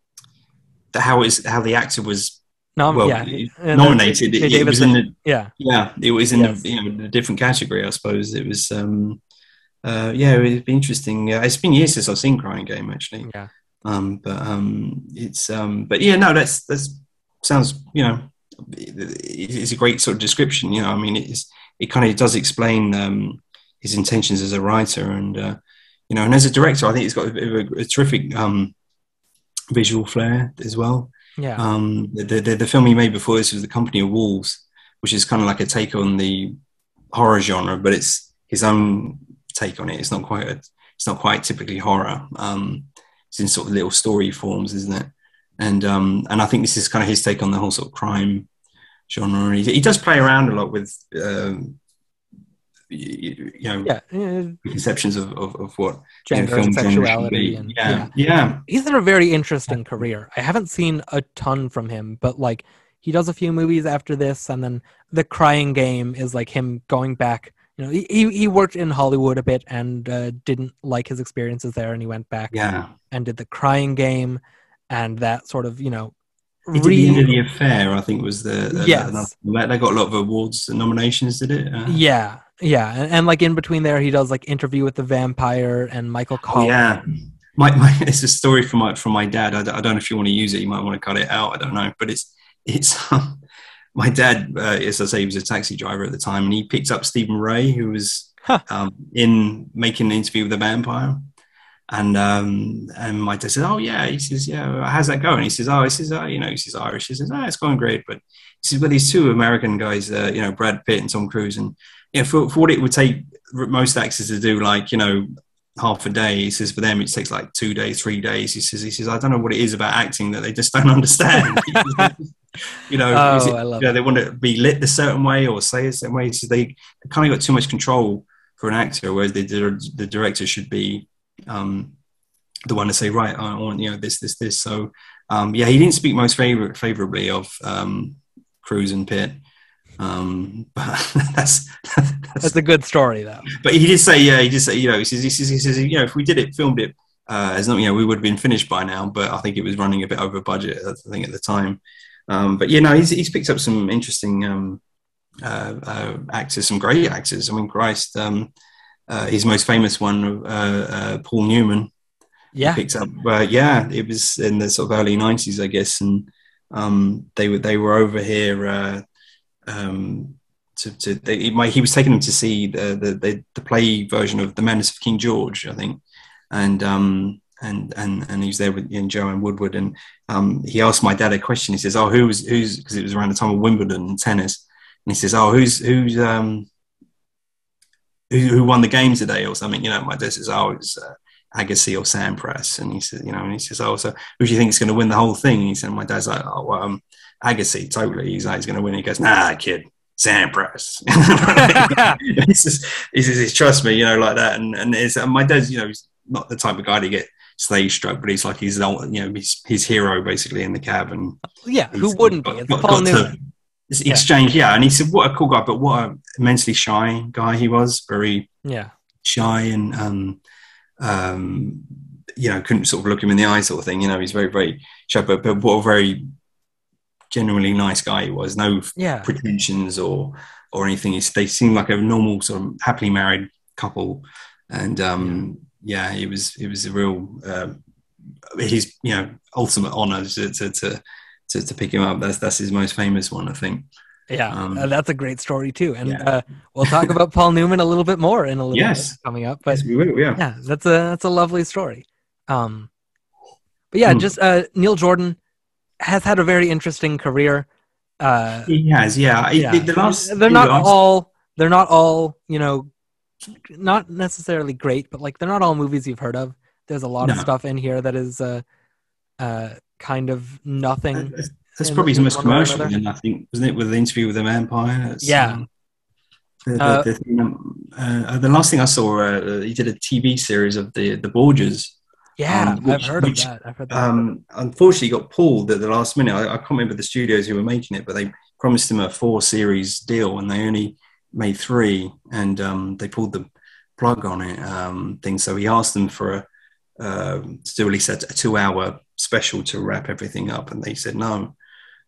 the how is how the actor was Nom- well yeah uh, nominated. It, it was in the yeah yeah, it was in Yes. the you know the different category. I suppose it was. um uh, yeah, it'd be interesting. Uh, it's been years since I've seen Crying Game, actually. yeah Um, but um, it's um, but yeah, no, that's that's sounds you know, it- it's a great sort of description. You know, I mean, it's it kind of does explain um, his intentions as a writer, and uh, you know, and as a director, I think he's got a, a, a terrific um, visual flair as well. yeah Um, the, the the film he made before this was The Company of Wolves, which is kind of like a take on the horror genre, but it's his own take on it. It's not quite a, it's not quite typically horror. Um, it's in sort of little story forms, isn't it? And um, and I think this is kind of his take on the whole sort of crime genre. He, he does play around a lot with um, you, you know yeah conceptions of, of, of what you know, gender and film sexuality and yeah, yeah yeah, he's had a very interesting career. I haven't seen a ton from him, but like he does a few movies after this, and then The Crying Game is like him going back. You know, he he worked in Hollywood a bit and uh, didn't like his experiences there, and he went back yeah. and did The Crying Game, and that sort of you know. Did the end of the affair. I think was the, the Yes. another- they got a lot of awards and nominations. Did it? Uh, yeah, yeah, and, and like in between there, he does like Interview with the Vampire and Michael Oh, Collins. yeah. My, my, it's a story from my from my dad. I, don't- I don't know if you want to use it. You might want to cut it out. I don't know. But it's it's um, my dad. Uh, as I say, he was a taxi driver at the time, and he picked up Stephen Rea, who was Huh. um, in making an interview with the vampire. And um, and my dad said, "Oh yeah," he says, "Yeah, how's that going?" He says, "Oh, he says, oh, you know, he says Irish." He says, "Oh, it's going great," but he says, "But these two American guys, uh, you know, Brad Pitt and Tom Cruise, and yeah, for, for what it would take most actors to do, like you know, half a day. He says for them it takes like two days, three days. He says he says I don't know what it is about acting that they just don't understand. you know, Oh, it, I love you know, they want to be lit a certain way or say a certain way. So they kind of got too much control for an actor, whereas the the director should be um, the one to say right, I want you know this, this, this. So um, yeah, he didn't speak most favor- favorably of um, Cruise and Pitt. Um, but that's, that's That's a good story though. but he did say, yeah, he did say, you know, he says, he says, he says you know, if we did it, filmed it, uh, as not, you know, we would have been finished by now. But I think it was running a bit over budget, I think, at the time. Um, but you know, he's, he's picked up some interesting um, uh, uh, actors, some great actors. I mean, Christ, um, uh, his most famous one, uh, uh, Paul Newman, Yeah, picked up. Uh, yeah, it was in the sort of early '90s, I guess, and um, they were they were over here. Uh, um, to, to they, he, my, he was taking them to see the, the the the play version of The Madness of King George, I think, and um and and and he was there with you know, Joanne Woodward, and um he asked my dad a question. He says, "Oh, who's who's?" Because it was around the time of Wimbledon and tennis, and he says, "Oh, who's who's um." Who, who won the game today or something? You know, my dad says, "Oh, it's uh, Agassi or Sampras," and he says, "You know," and he says, "Oh, so who do you think is going to win the whole thing?" And he said, "My dad's like, oh, well, um, Agassi, totally. He's like, he's going to win." He goes, "Nah, kid, Sampras." he says, he says, "Trust me," you know, like that. And and, it's, and my dad's, you know, he's not the type of guy to get stage stroke, but he's like he's the you know he's his hero basically in the cab, and Yeah, who wouldn't got- be? It's got- Paul got to- Newman. exchange, yeah. And he said, "What a cool guy, but what a immensely shy guy he was. Very Yeah, shy and um, um, you know, couldn't sort of look him in the eye, sort of thing. You know, he's very, very shy, but, but what a very genuinely nice guy he was. No yeah, pretensions or or anything. He's, they seemed like a normal sort of happily married couple, and um, yeah, it was it was a real um, his you know ultimate honor to to, to to to pick him up. That's that's his most famous one, I think. yeah. Um, Uh, that's a great story too, and yeah. uh, we'll talk about Paul Newman a little bit more in a little Yes. bit coming up. But Yes, we will, yeah. yeah, that's a that's a lovely story. Um, but yeah, Hmm. just uh, Neil Jordan has had a very interesting career. Uh, He has, yeah. Yeah. The, the last they're not last- all they're not all you know not necessarily great but like they're not all movies you've heard of there's a lot of stuff in here that is uh uh kind of nothing That's, in- probably his most one way or commercial, then, I think, wasn't it? With the interview with the vampire. That's, Yeah. um, the, the, Uh, the, thing, um, uh, the last thing I saw, uh, he did a TV series of the the Borgias. yeah um, which- i've heard which, of that i've heard that Um, unfortunately, got pulled at the last minute. I, I can't remember the studios who were making it, but they promised him a four series deal, and they only made three, and um, they pulled the plug on it. Um, thing. So he asked them for a um to release a, a two hour special to wrap everything up, and they said no.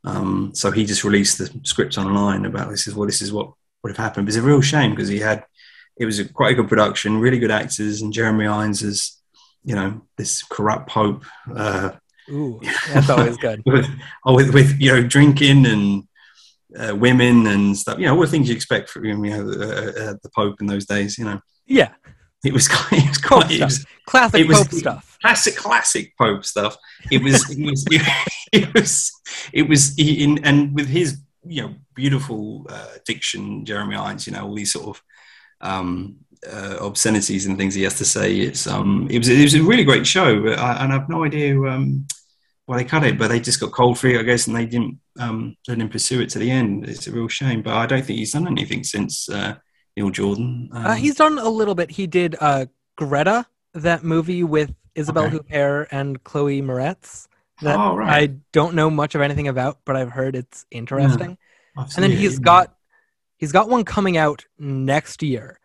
Um, so he just released the script online about this is what this is what would have happened. But it's a real shame because he had it was a, quite a good production, really good actors, and Jeremy Irons is you know this corrupt pope. Uh, ooh that's always good with, oh, with, with you know drinking and uh, women and stuff. You know all the things you expect from you know uh, uh, the Pope in those days. You know yeah it was quite, it was quite it was classic it was- pope stuff classic classic Pope stuff. It was it was it was it was in and with his you know beautiful uh, diction, Jeremy Irons. You know all these sort of um, uh, obscenities and things he has to say. It's um it was it was a really great show, I, and I've no idea um why they cut it, but they just got cold feet, I guess, and they didn't um they didn't pursue it to the end. It's a real shame, but I don't think he's done anything since uh, Neil Jordan. Um, uh, he's done a little bit he did uh greta that movie with isabelle Okay. huppert and chloe moretz that Oh, right. i don't know much of anything about but i've heard it's interesting I've and then it, he's yeah. got he's got one coming out next year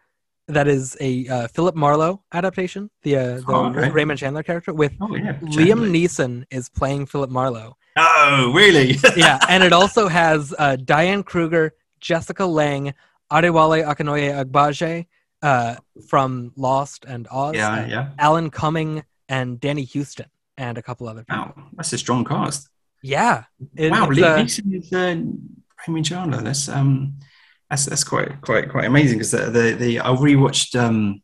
that is a uh, Philip Marlowe adaptation, the uh, the Oh, okay. Raymond Chandler character with Oh yeah, Liam Neeson is playing Philip Marlowe. Oh, really? Yeah, and it also has uh, Diane Kruger, Jessica Lange, Adewale Akinoye Agbaje uh, from Lost and Oz, yeah, yeah. Alan Cumming, and Danny Huston, and a couple other people. Wow, that's a strong cast. Yeah, it- wow, Liam uh, Neeson is uh, Raymond Chandler. That's um, that's that's quite quite quite amazing because the, the the I rewatched um,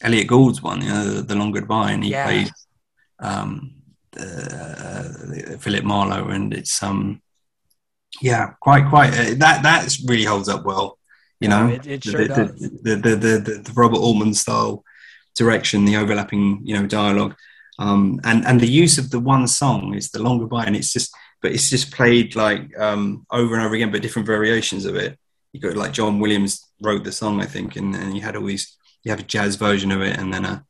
Elliott Gould's one, you know, the, the Long Goodbye, and he Yeah. plays um, the, Philip Marlowe, and it's um, yeah, quite quite uh, that that really holds up well. You Yeah, know, it- it the, sure the, does. The, the, the, the, the Robert Altman style direction, the overlapping, you know, dialogue, um, and and the use of the one song is the Long Goodbye, and it's just but it's just played like um, over and over again, but different variations of it. You like John Williams wrote the song, I think, and then you had all these. You have a jazz version of it, and then a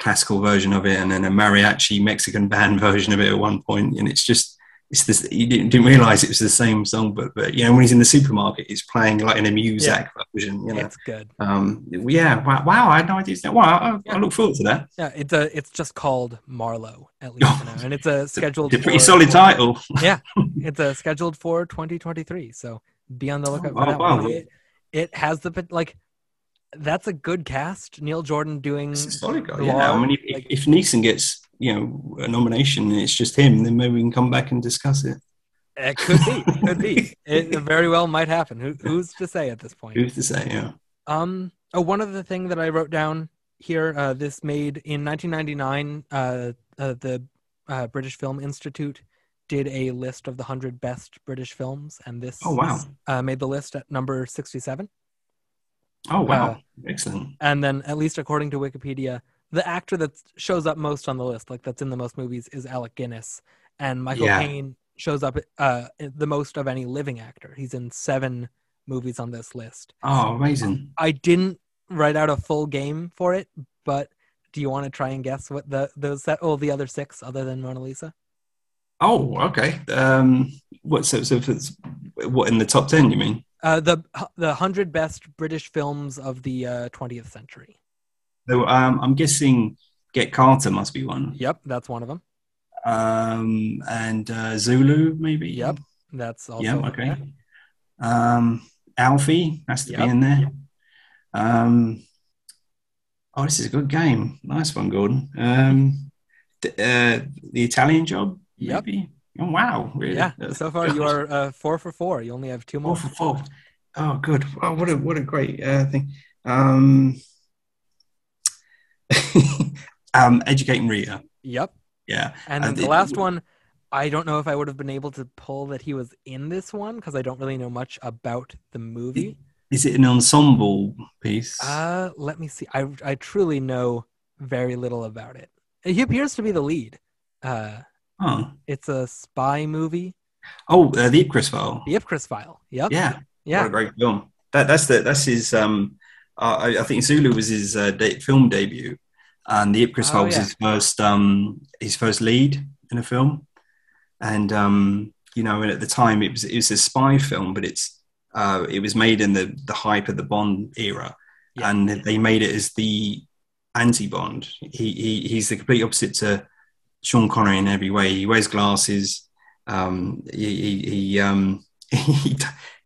classical version of it, and then a mariachi Mexican band version of it at one point, and it's just. It's this. You didn't, didn't realize it was the same song, but but you know when he's in the supermarket, it's playing like in a Muzak version. You know, it's good. um, yeah. Wow, wow, I had no idea. Wow, I, I look forward to that. Yeah, it's a it's just called Marlowe at least, you know, and it's a scheduled. It's a pretty for- solid title. yeah, it's a scheduled for 2023. So be on the lookout Oh, for that wow. one. It, it has the like. That's a good cast. Neil Jordan doing. It's a solid Yeah, I mean, if, like- if Neeson gets you know a nomination and it's just him, then maybe we can come back and discuss it. It could be. Could be. It very well might happen. Who, who's to say at this point? Who's to say? Yeah. Um. Oh, one other thing that I wrote down here. Uh, this made in 1999. Uh, uh the uh, British Film Institute did a list of the hundred best British films, and this Oh wow. uh, made the list at number 67. Oh wow. Uh, Excellent. And then, at least according to Wikipedia, the actor that shows up most on the list, like that's in the most movies, is Alec Guinness, and Michael Yeah. Caine shows up uh, the most of any living actor. He's in seven movies on this list. Oh, amazing. I didn't write out a full game for it, but do you want to try and guess what the those that all the other six other than Mona Lisa? Oh, okay. Um, what so, so if it's what in the top ten? You mean? Uh, the the hundred best British films of the uh, 20th century. So, um, I'm guessing Get Carter must be one. Yep, that's one of them. Um, and uh, Zulu maybe. Yep, that's also Yeah. Okay. Um, Alfie has to Yep. be in there. Um, oh, this is a good game. Nice one, Gordon. Um, d- uh, the Italian Job. Yep. Maybe. Oh wow! Really? Yeah, That's- so far you are uh, four for four. You only have two more. Four for four. Oh, good. Oh, what a what a great uh, thing. Um, um, educating Rita. Yep. Yeah. And Uh, then the the- last one, I don't know if I would have been able to pull that he was in this one because I don't really know much about the movie. Is it an ensemble piece? Uh, let me see. I I truly know very little about it. He appears to be the lead. Uh, oh, it's a spy movie, oh, uh, the Ipcress file. The Ipcress File. Yep. Yeah. What a great film. That that's the that's his. Um, uh, I, I think Zulu was his uh, de- film debut, and the Ipcress Oh, file was yeah. his first um his first lead in a film, and um you know and at the time it was it was a spy film, but it's uh it was made in the the hype of the Bond era, Yeah. and they made it as the anti Bond. He, he he's the complete opposite to Sean Connery in every way. He wears glasses. Um, he, he, he um he,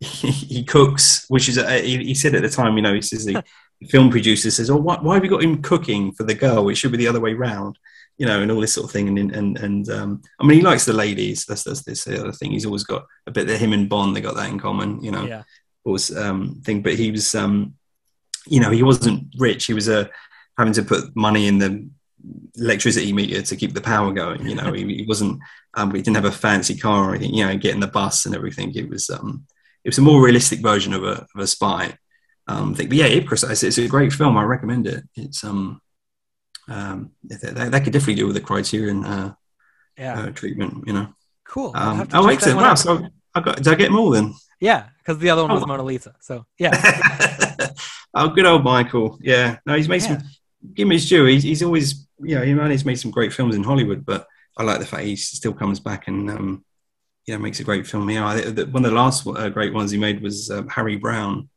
he, cooks, which is a, he, he said at the time, you know, he says the film producer says, "Oh, why, why have you got him cooking for the girl? It should be the other way round." You know, and all this sort of thing, and and and um, I mean, he likes the ladies. That's that's this the other thing. He's always got a bit that him and Bond they got that in common. You know, Yeah. was um thing but he was um you know he wasn't rich he was uh, having to put money in the electricity meter to keep the power going you know he, he wasn't um he didn't have a fancy car or anything you know getting the bus and everything it was um it was a more realistic version of a, of a spy um thing but yeah Ipcress it's, it's a great film i recommend it it's um um that, that, could definitely do with the criterion uh, Yeah. uh treatment you know Cool. Um oh excellent wow out. so i got did i get all then Yeah, because the other one was Oh. Mona Lisa. So yeah. oh, good old Michael. Yeah, no, he's made some. Give him his due. He's, he's always, you know, he man, he's made some great films in Hollywood. But I like the fact he still comes back and, um, you know, makes a great film. You know, I, the, one of the last uh, great ones he made was um, Harry Brown.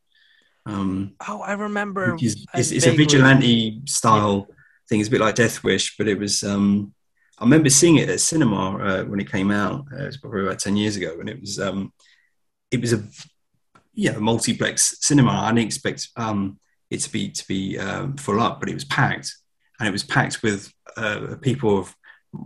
Um, Oh, I remember. is, it's, it's a vigilante style thing. It's a bit like Death Wish, but it was. Um, I remember seeing it at cinema uh, when it came out. Uh, it was probably about ten years ago, and it was. Um, it was a yeah multiplex cinema. I didn't expect um, it to be to be um, full up, but it was packed, and it was packed with uh, people of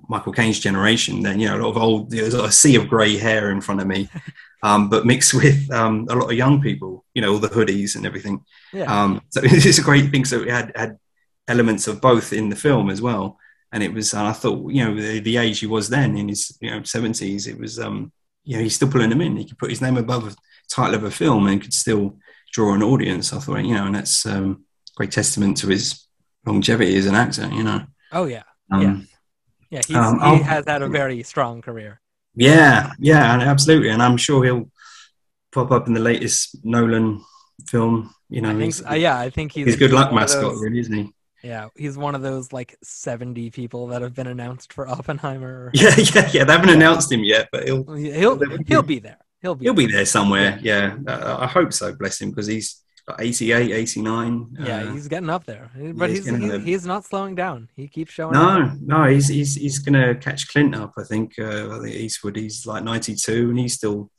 Michael Caine's generation. Then you know a lot of old. There was a sea of grey hair in front of me. Um, but mixed with um, a lot of young people, you know, all the hoodies and everything. Yeah. Um, so it's a great thing. So it had, had elements of both in the film as well. And it was, and I thought, you know, the, the age he was then in his, you know, seventies, it was, um, you know, he's still pulling them in. He could put his name above a title of a film and could still draw an audience. I thought, you know, and that's um, great testament to his longevity as an actor, you know. oh yeah. Um, Yeah. He's, Um, he I'll- has had a very strong career. Yeah, yeah, and absolutely. And I'm sure he'll pop up in the latest Nolan film. You know, I think. uh, yeah, I think he's. he's good luck mascot, those- really, isn't he? Yeah, he's one of those like seventy people that have been announced for Oppenheimer. Yeah, yeah, yeah. They haven't announced him yet, but he'll He'll he'll be there. He'll be. he'll be there somewhere. Yeah, Uh, I hope so. Bless him, because he's 88, 89. Yeah, Uh, he's getting up there, but he's he's he's, he's not slowing down. He keeps showing up. no, no, he's he's he's gonna catch Clint up. I think. Uh, I think Eastwood. He's like ninety two, and he's still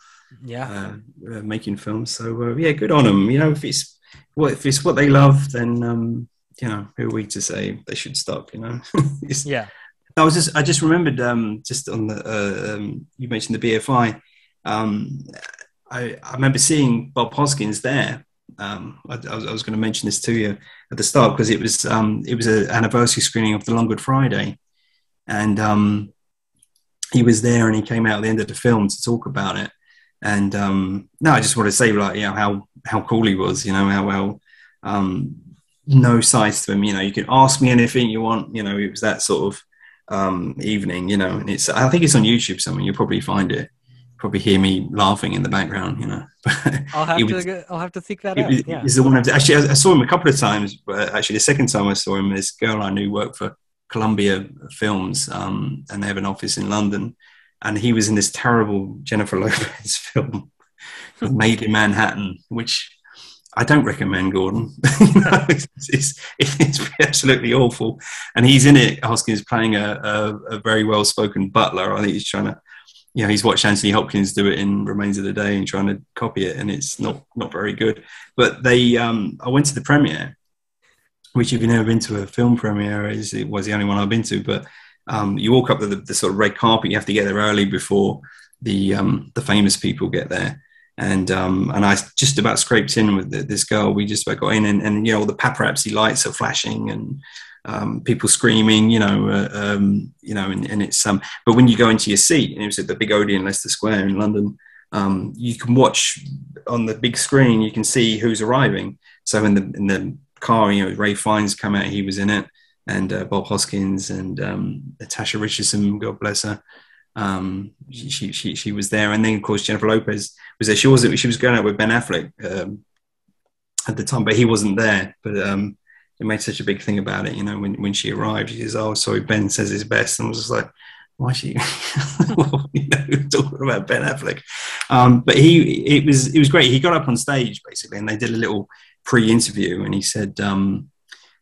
Yeah, uh, uh, making films. So uh, yeah, good on him. You know, if it's what if it's what they love, then um, you know, who are we to say they should stop? You know, yeah, I was just I just remembered um, just on the uh, um, you mentioned the BFI. um, I, I remember seeing Bob Hoskins there. Um, I, I was, I was going to mention this to you at the start because it was um, it was an anniversary screening of The Long Good Friday, and um, he was there and he came out at the end of the film to talk about it. And um, no, I just want to say like you know how how cool he was. You know how well um, no size to him. You know you can ask me anything you want. You know it was that sort of um, evening. You know and it's I think it's on YouTube somewhere. You'll probably find it. Probably hear me laughing in the background. You know. I'll have to was- get, I'll have to seek that out. was- Yeah. He's the one. I've, actually, I, I saw him a couple of times. But actually, the second time I saw him, this girl I knew worked for Columbia Films, um, and they have an office in London. And he was in this terrible Jennifer Lopez film, Maid in Manhattan, which I don't recommend. Gordon, You know, it's, it's, it's absolutely awful. And he's in it. Hoskins playing a, a, a very well-spoken butler. I think he's trying to you know, he's watched Anthony Hopkins do it in Remains of the Day and trying to copy it, and it's not not very good. But they, um, I went to the premiere, which if you've never been to a film premiere, is it was the only one I've been to. But um, you walk up the, the sort of red carpet, you have to get there early before the um, the famous people get there. And um, and I just about scraped in with the, this girl. We just about got in, and, and you know all the paparazzi lights are flashing, and um, people screaming, you know, uh, um, you know, and, and it's um. But when you go into your seat, and it was at the Big Odeon, Leicester Square in London, um, you can watch on the big screen. You can see who's arriving. So in the in the car, you know, Ralph Fiennes come out. He was in it, and uh, Bob Hoskins and um, Natasha Richardson. God bless her. Um, she, she she was there, and then of course Jennifer Lopez was there. She wasn't. She was going out with Ben Affleck um, at the time, but he wasn't there. But um, it made such a big thing about it. You know, when, when she arrived, she says, "Oh, sorry, Ben says his best," and I was just like, "Why she you know, talking about Ben Affleck?" Um, but he, it was it was great. He got up on stage basically, and they did a little pre-interview, and he said. Um,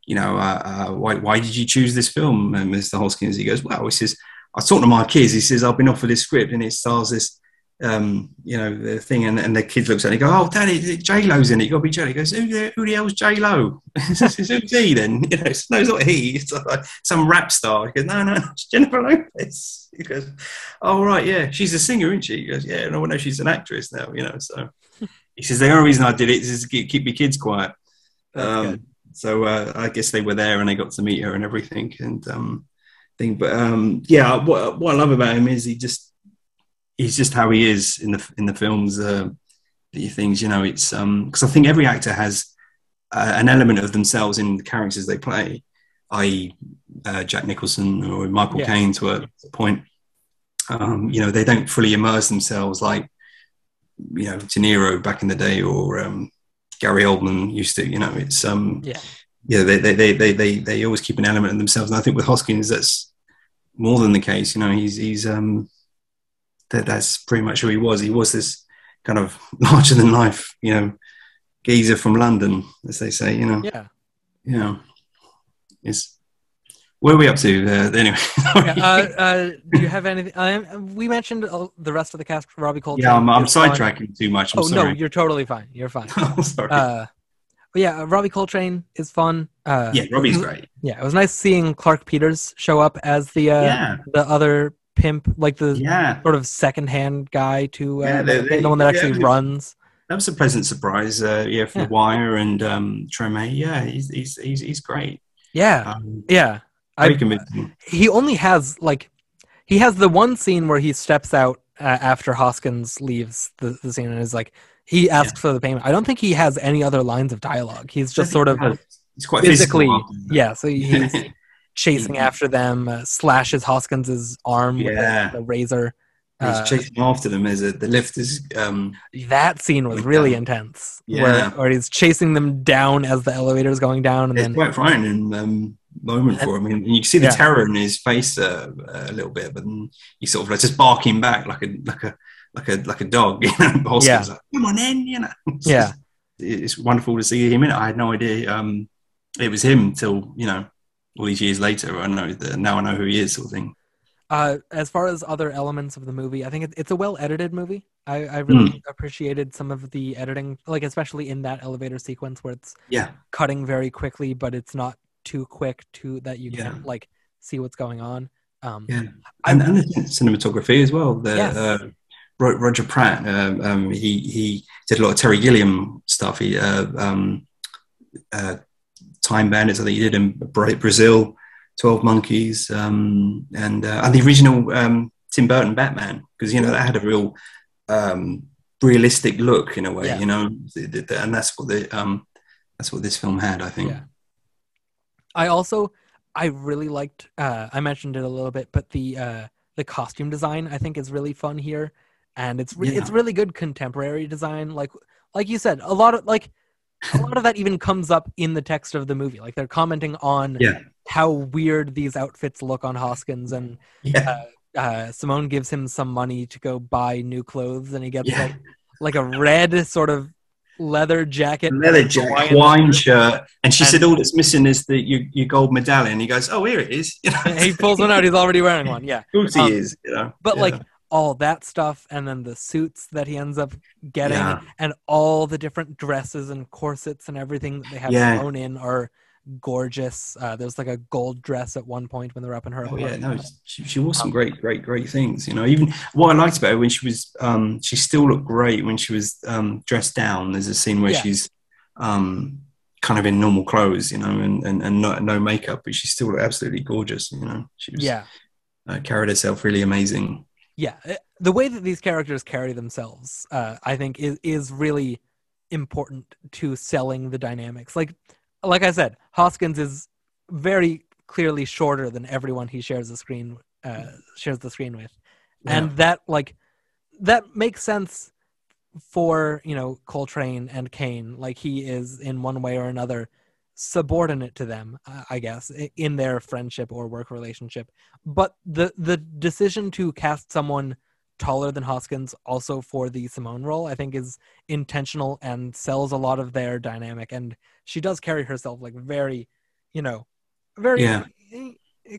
you know, uh, uh, why, why did you choose this film, uh, Mr. Hoskins? He goes, well, he says, I was talking to my kids. He says, I've been offered this script and it stars this, um, you know, the thing. And, and the kid looks at it and go, oh, Daddy, J Lo's in it. You got to be J Lo. He goes, who, the- who the hell's J Lo? Who's he then? You know, no, it's not he. It's like some rap star. He goes, no, no, it's Jennifer Lopez. He goes, oh, right, yeah. She's a singer, isn't she? He goes, yeah, no, no, she's an actress now, you know. So he says, the only reason I did it is to keep, keep my kids quiet. Um, so uh, I guess they were there and they got to meet her and everything. And um, thing, but um, yeah, what, what I love about him is he just he's just how he is in the in the films. Uh, the things you know, it's because I think every actor has uh, an element of themselves in the characters they play, i.e., uh, Jack Nicholson or Michael Yeah. Caine to a point. Um, you know, they don't fully immerse themselves like you know De Niro back in the day or um, Gary Oldman used to. You know, it's um, Yeah. yeah, they, they, they, they, they, they always keep an element of themselves. And I think with Hoskins, that's more than the case. You know, he's, he's, um, that, that's pretty much who he was. He was this kind of larger than life, you know, geezer from London, as they say, you know, Yeah. you know, it's, where are we up to? Uh, anyway. Yeah, uh, uh, do you have anything? Um, we mentioned uh, the rest of the cast. Robbie Coltrane. yeah, I'm, I'm sidetracking too much. I'm Oh no, you're totally fine. You're fine. I'm sorry. Uh, but yeah, uh, Robbie Coltrane is fun. Uh, yeah, Robbie's great. Yeah, it was nice seeing Clarke Peters show up as the uh, yeah, the other pimp, like the yeah. sort of second-hand guy to uh, Yeah, they- the, they- the one that actually they- runs. That was a pleasant surprise. Uh, yeah, for Yeah. The Wire and um, Treme. Yeah, he's, he's, he's, he's great. Yeah, Um, yeah. very I, convincing. he only has like he has the one scene where he steps out uh, after Hoskins leaves the, the scene and is like he asks for the payment. I don't think he has any other lines of dialogue. He's just sort of He's quite physically, physical yeah. So he's chasing after them, uh, slashes Hoskins's arm Yeah. with the, the razor. He's Uh, chasing after them as a, the lift is. Um, that scene was really that. intense. Yeah. Where, where he's chasing them down as the elevator is going down, and it's then quite frightening um, moment for him. And you can see the Yeah. terror in his face uh, a little bit, but then he's sort of like just barking back like a like a like a like a dog. You know, Hoskins Yeah. like, come on in, you know. It's Yeah. just- it's wonderful to see him in it. I had no idea um, it was him till you know all these years later. I know that now I know who he is, sort of thing. Uh, as far as other elements of the movie, I think it, it's a well edited movie. I, I really Hmm. appreciated some of the editing, like especially in that elevator sequence where it's Yeah, cutting very quickly, but it's not too quick to that you Yeah. can't like see what's going on. Um, Yeah. And, and the cinematography as well. The Yes. uh, Roger Pratt. Um, um, he he did a lot of Terry Gilliam stuff. He uh, um, uh, Time Bandits. I think he did in Brazil, Twelve Monkeys, um, and uh, and the original um, Tim Burton Batman because you know that had a real um, realistic look in a way. Yeah. You know, and that's what the um, that's what this film had. I think. Yeah. I also I really liked uh I mentioned it a little bit, but the uh the costume design I think is really fun here. And it's re- Yeah. it's really good contemporary design. Like like you said, a lot of like a lot of that even comes up in the text of the movie. Like they're commenting on Yeah. how weird these outfits look on Hoskins and Yeah. uh, Simone gives him some money to go buy new clothes and he gets Yeah. like like a red sort of leather jacket leather jacket, Hawaiian shirt, and she And- said all that's missing is the your, your gold medallion. He goes, "Oh, here it is." You know, he pulls one out. He's already wearing one. Yeah. Of course he Um, is. You know, But Yeah. like all that stuff, and then the suits that he ends up getting, Yeah. and all the different dresses and corsets and everything that they have Yeah. thrown in are gorgeous. Uh, there's like a gold dress at one point when they're up in her Oh yeah, apartment. no, she, she wore some great, great, great things. You know, even what I liked about her when she was, um, she still looked great when she was um, dressed down. There's a scene where Yeah. she's um, kind of in normal clothes, you know, and and, and no, no makeup, but she still looked absolutely gorgeous. You know, she was yeah, uh, carried herself really amazing. Yeah. Uh, The way that these characters carry themselves, uh, I think, is is really important to selling the dynamics. Like, like I said, Hoskins is very clearly shorter than everyone he shares the screen uh, shares the screen with. and that like that makes sense for you know coltrane and caine like he is in one way or another subordinate to them uh, i guess in their friendship or work relationship. But the the decision to cast someone taller than hoskins also for the simone role i think is intentional and sells a lot of their dynamic. And she does carry herself like very you know very Yeah.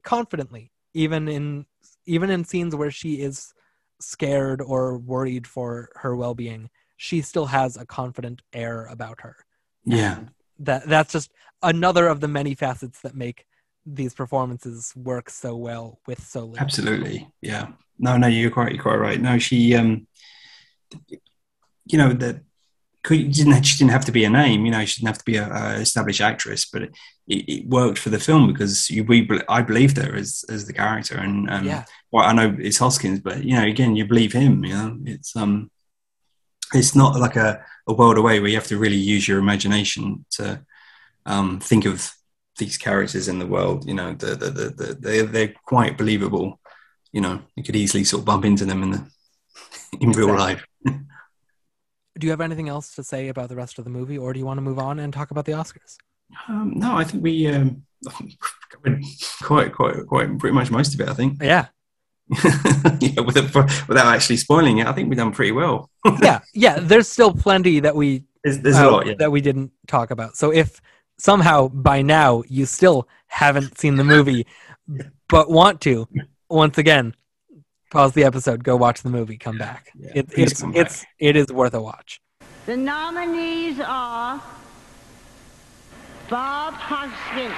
confidently even in even in scenes where she is scared or worried for her well-being she still has a confident air about her. Yeah, that that's just another of the many facets that make these performances work so well with so little absolutely. Yeah, no, no, you're quite, you're quite right. No, she, um, you know, that could didn't she didn't have to be a name. You know, she didn't have to be a, a established actress, but it, it worked for the film because you, we, I believed her as as the character, and um, yeah well, I know it's Hoskins, but you know, again, you believe him. You know, it's um, it's not like a, a world away where you have to really use your imagination to um, think of these characters in the world. You know, the, the, the, the, they're they're quite believable. You know, you could easily sort of bump into them in the in real life. do you have anything else to say about the rest of the movie or do you want to move on and talk about the oscars Um, no, I think we um, covered quite quite quite pretty much most of it. I think. yeah yeah, without, without actually spoiling it, I think we've done pretty well. yeah yeah there's still plenty that we There's, there's uh, a lot. Yeah. that we didn't talk about. So if somehow by now you still haven't seen the movie but want to, once again, pause the episode, go watch the movie, come back. Yeah, It, it's come back. it's it is worth a watch. The nominees are Bob Hoskins.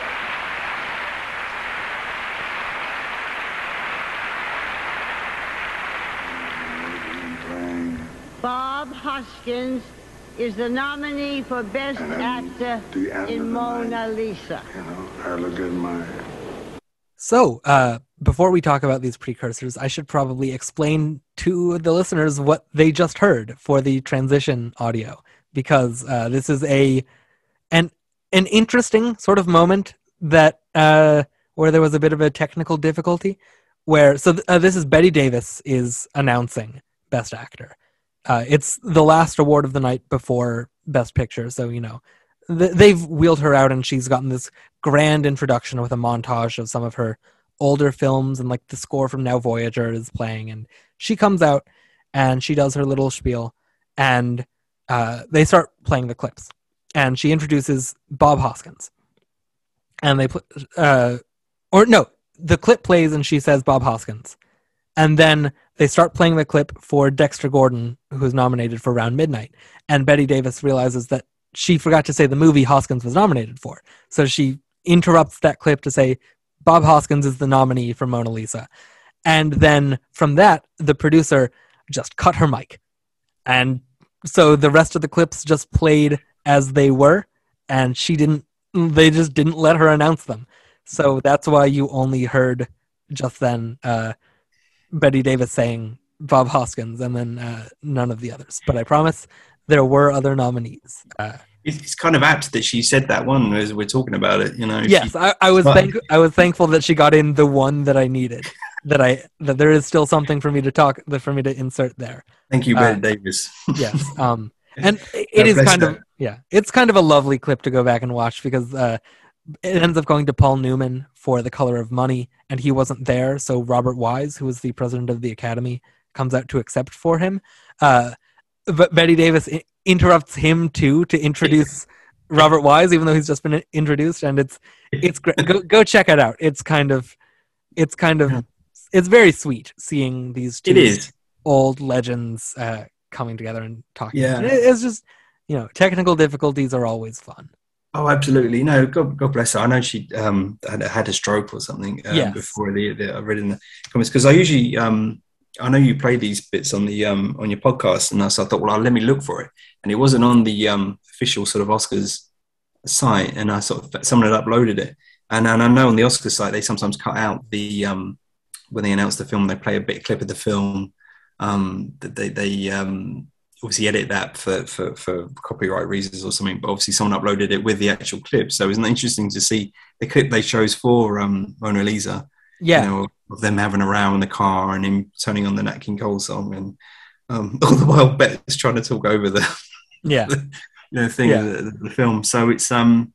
Bob Hoskins is the nominee for Best Actor the end of in Mona night. Lisa. You know, I look at my So uh, before we talk about these precursors, I should probably explain to the listeners what they just heard for the transition audio because uh, this is a an an interesting sort of moment that uh, where there was a bit of a technical difficulty. Where so th- uh, this is Bette Davis is announcing Best Actor. Uh, it's the last award of the night before Best Picture, so you know th- they've wheeled her out and she's gotten this grand introduction with a montage of some of her older films and like the score from Now Voyager is playing and she comes out and she does her little spiel and uh, they start playing the clips and she introduces Bob Hoskins. And they put uh, or no the clip plays and she says Bob Hoskins and then they start playing the clip for Dexter Gordon who is nominated for Round Midnight and Bette Davis realizes that she forgot to say the movie Hoskins was nominated for so she interrupts that clip to say Bob Hoskins is the nominee for Mona Lisa. And then from that, the producer just cut her mic. And so the rest of the clips just played as they were, and she didn't, they just didn't let her announce them. So that's why you only heard just then uh, Bette Davis saying Bob Hoskins and then uh, none of the others. But I promise there were other nominees. Uh, It's, kind of apt that she said that one as we're talking about it. You know. yes, She- I, I was thank- I was thankful that she got in the one that I needed. That I that there is still something for me to talk that for me to insert there. thank you, uh, Bette Davis. Yes. Um and it it is kind her. of yeah, it's kind of a lovely clip to go back and watch because uh it ends up going to Paul Newman for The Color of Money and he wasn't there, so Robert Wise, who was the president of the Academy, comes out to accept for him. Uh but Bette Davis I- interrupts him too to introduce Robert Wise even though he's just been introduced and it's it's great. Go go check it out. It's kind of it's kind of Yeah. it's very sweet seeing these two old legends uh, coming together and talking. Yeah. And it- it's just you know technical difficulties are always fun. Oh, absolutely. No, God, God bless her. I know she um, had, had a stroke or something um, Yes. before the, the I read in the comments because I usually um, I know you play these bits on the um, on your podcast, and so I thought, well, let me look for it, and it wasn't on the um, official sort of Oscars site, and I sort of someone had uploaded it, and and I know on the Oscars site they sometimes cut out the um, when they announce the film, they play a bit clip of the film. Um, that they they um, obviously edit that for, for, for copyright reasons or something, but obviously someone uploaded it with the actual clip. So isn't it interesting to see the clip they chose for um, Mona Lisa? Yeah, You know, of them having a row in the car and him turning on the Nat King Cole song, and um, all the while Bette's trying to talk over the yeah, you know thing Yeah. the, the film. So it's um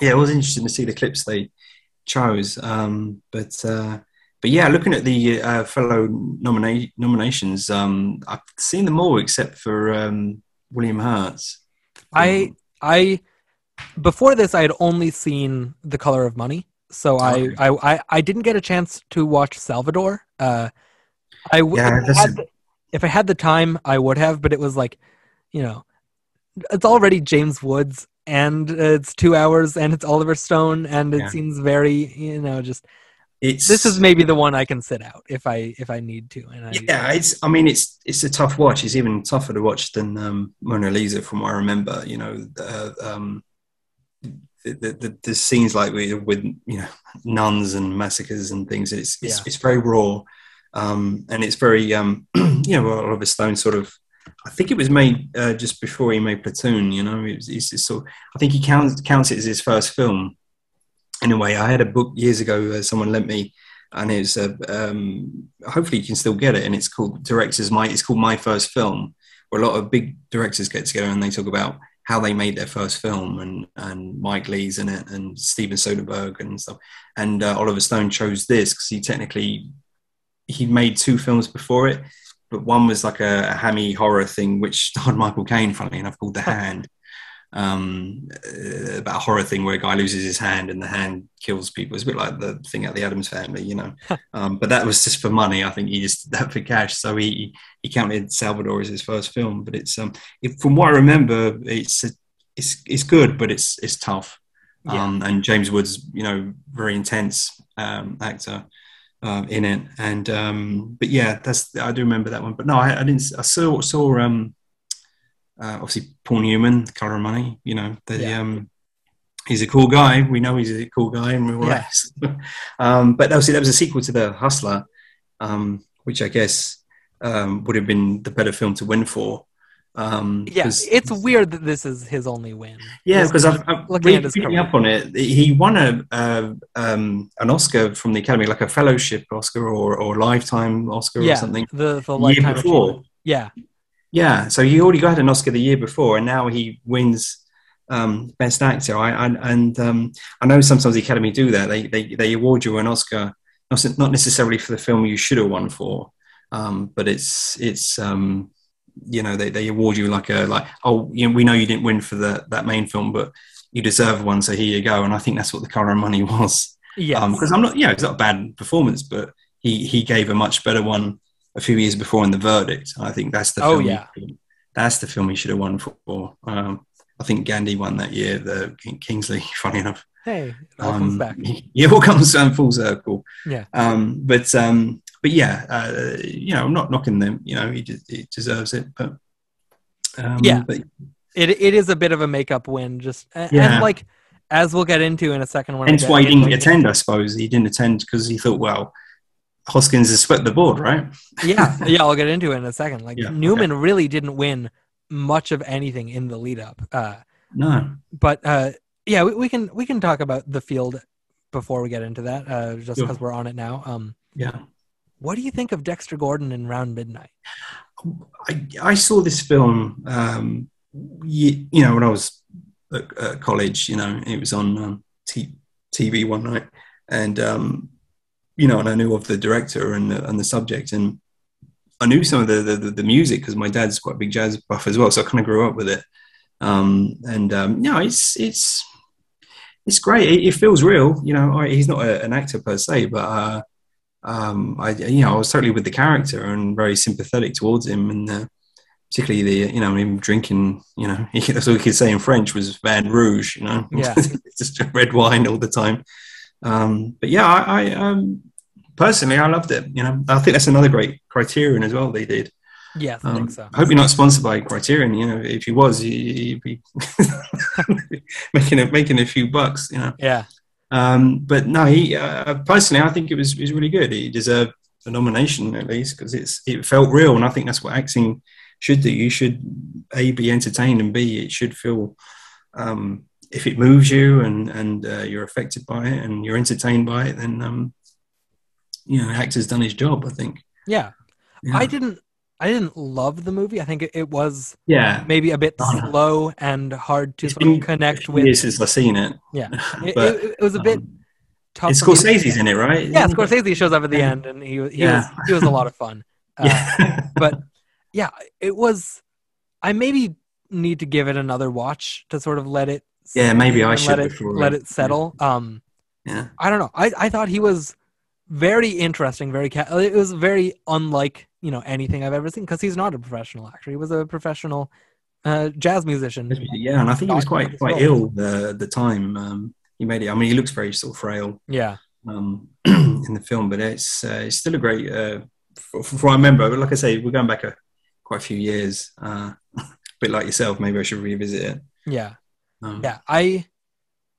yeah, it was interesting to see the clips they chose. Um, but uh, but yeah, looking at the uh, fellow nomina- nominations, um, I've seen them all except for um, William Hurt's. I I before this I had only seen The Color of Money, so I, Okay. I I I didn't get a chance to watch Salvador. Uh, I w- Yeah, if, I had the, if I had the time I would have, but it was like you know it's already James Woods and it's two hours and it's Oliver Stone and it Yeah. seems very you know just it's this is maybe the one I can sit out if I if I need to. And I, yeah, it's. I mean, it's it's a tough watch. It's even tougher to watch than um, Mona Lisa, from what I remember. You know, the, um, the, the, the, the scenes like with, with you know nuns and massacres and things. It's it's, Yeah. it's very raw, um, and it's very um, you know Oliver Stone sort of. I think it was made uh, just before he made Platoon. You know, it it's, it's sort. I think he counts counts it as his first film. In a way, I had a book years ago. Uh, someone lent me and it's a um, hopefully you can still get it and it's called directors my it's called my first film where a lot of big directors get together and they talk about how they made their first film and and mike leigh's in it and steven soderbergh and stuff and uh, oliver stone chose this because he technically he made two films before it but one was like a, a hammy horror thing which starred michael caine funnily enough called the hand um, uh, about a horror thing where a guy loses his hand and the hand kills people. It's a bit like the thing at the Addams Family, you know. um, but that was just for money. I think he just did that for cash. So he he counted Salvador as his first film. But it's um, it, from what I remember, it's a, it's it's good, but it's it's tough. Yeah. Um, and James Woods, you know, very intense um, actor. Um, in it, and um, but yeah, that's I do remember that one. But no, I, I didn't. I saw saw um, uh, obviously Paul Newman, Color of Money. You know, the, Yeah. um, he's a cool guy. We know he's a cool guy in real Yeah. life. um, but obviously, that was a sequel to The Hustler, um, which I guess um, would have been the better film to win for. Um, yeah, it's weird that this is his only win. yeah, because I've, I've looking at read, reading up on it. He won a, a um, an Oscar from the Academy, like a fellowship Oscar or, or lifetime Oscar yeah, or something. the the year lifetime before. achievement. Yeah, Yeah, so he already got an Oscar the year before, and now he wins um, Best Actor. I, I and um, I know sometimes the Academy do that. They they, they award you an Oscar, not not necessarily for the film you should have won for, um, but it's it's um, you know they, they award you like a like oh you know, we know you didn't win for the that main film, but you deserve one, so here you go. And I think that's what the Color Money was yeah, because I'm not, you know, it's not a bad performance, but he he gave a much better one a few years before in the verdict. I think that's the Oh, film. yeah. he- that's the film he should have won for. Um, I think Gandhi won that year. The Kingsley, funny enough. hey, all comes Um, back. Yeah, it all comes um, full circle. Yeah. Um, but um, but yeah, uh, you know, I'm not knocking them. You know, he, de- he deserves it. But um, Yeah. but It it is a bit of a makeup win, just a- Yeah. and like as we'll get into in a second. Hence why he didn't attend. I suppose he didn't attend because he thought, well, Hoskins has swept the board, right? yeah, yeah, I'll get into it in a second. Like Yeah, okay. Newman really didn't win much of anything in the lead up. Uh, No, but uh, yeah, we, we can we can talk about the field before we get into that, uh, just Sure. because we're on it now. Um, yeah. what do you think of Dexter Gordon in Round Midnight? I, I saw this film, um, you, you know, when I was at, at college. You know, it was on um, t- TV one night, and um, you know, and I knew of the director and the, and the subject, and I knew some of the the, the music because my dad's quite a big jazz buff as well, so I kind of grew up with it. Um, and um, yeah, it's it's it's great. It, it feels real. You know, I, he's not a, an actor per se, but. Uh, um, I you know I was totally with the character and very sympathetic towards him, and uh, particularly the you know him drinking. You know that's all he could say in French was Vin Rouge. You know, Yeah. just red wine all the time. Um, but yeah, I, I um, personally I loved it. You know, I think that's another great Criterion as well. They did. Yes, I Um, think so. I hope you're not sponsored by Criterion. You know, if he was, he, he'd be making a, making a few bucks. You know. Yeah, Um, but no, he uh, personally, I think it was it was really good. He deserved a nomination at least because it's it felt real, and I think that's what acting should do. You should a be entertained, and b it should feel um, if it moves you and and uh, you're affected by it and you're entertained by it, then um, you know, actor's done his job. I think. yeah. Yeah. I didn't. I didn't love the movie. I think it, it was yeah. maybe a bit Oh, slow and hard to sort of been connect with. years since I've seen it. Yeah, it, but, it, it was a bit um, tough. it's for me to- Scorsese's in it, right? Yeah, Scorsese shows up at the Yeah. end, and he he Yeah. was he was a lot of fun. Uh, Yeah. but yeah, it was. I maybe need to give it another watch to sort of let it. Yeah, maybe I should let it let it settle. Um, yeah. I don't know. I I thought he was very interesting. Very ca- it was very unlike you know anything I've ever seen because he's not a professional actor. He was a professional uh, jazz musician. Yeah, and I think he was quite quite role. ill the the time um, he made it. I mean, he looks very sort of frail Yeah, um, in the film, but it's uh, it's still a great. Uh, for, for I remember, but like I say, we're going back a quite a few years. Uh, a bit like yourself, maybe I should revisit it. yeah. Um, Yeah, I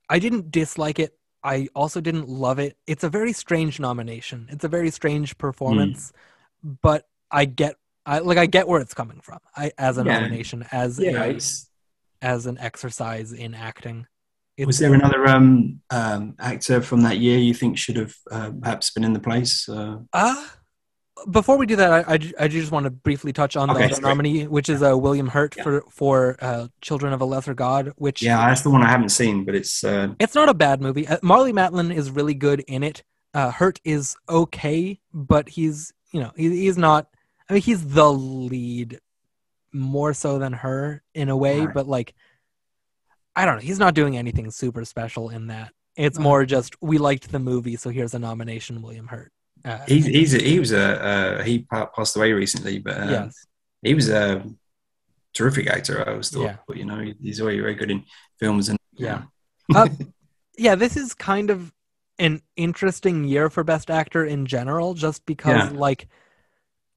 I didn't dislike it. I also didn't love it. It's a very strange nomination. It's a very strange performance, but I get I like I get where it's coming from. I as a Yeah. nomination as yeah. a, as an exercise in acting. It's, was there another um, um, actor from that year you think should have uh, perhaps been in the place? Uh, Uh, before we do that, I, I, I just want to briefly touch on Okay, the other nominee, which is uh, William Hurt Yeah. for for uh, Children of a Lesser God, which yeah, that's the one I haven't seen, but it's uh, It's not a bad movie. Uh, Marlee Matlin is really good in it. Uh, Hurt is okay, but he's you know he, he's not. I mean, he's the lead more so than her in a way, Right. but like I don't know. He's not doing anything super special in that. It's more just we liked the movie, so here's a nomination, William Hurt. Uh, he's he's a, he was a uh, he passed away recently, but yes, he was a terrific actor. I always thought, Yeah. but you know, he's very very good in films and Yeah. Uh, yeah. This is kind of an interesting year for Best Actor in general, just because Yeah. like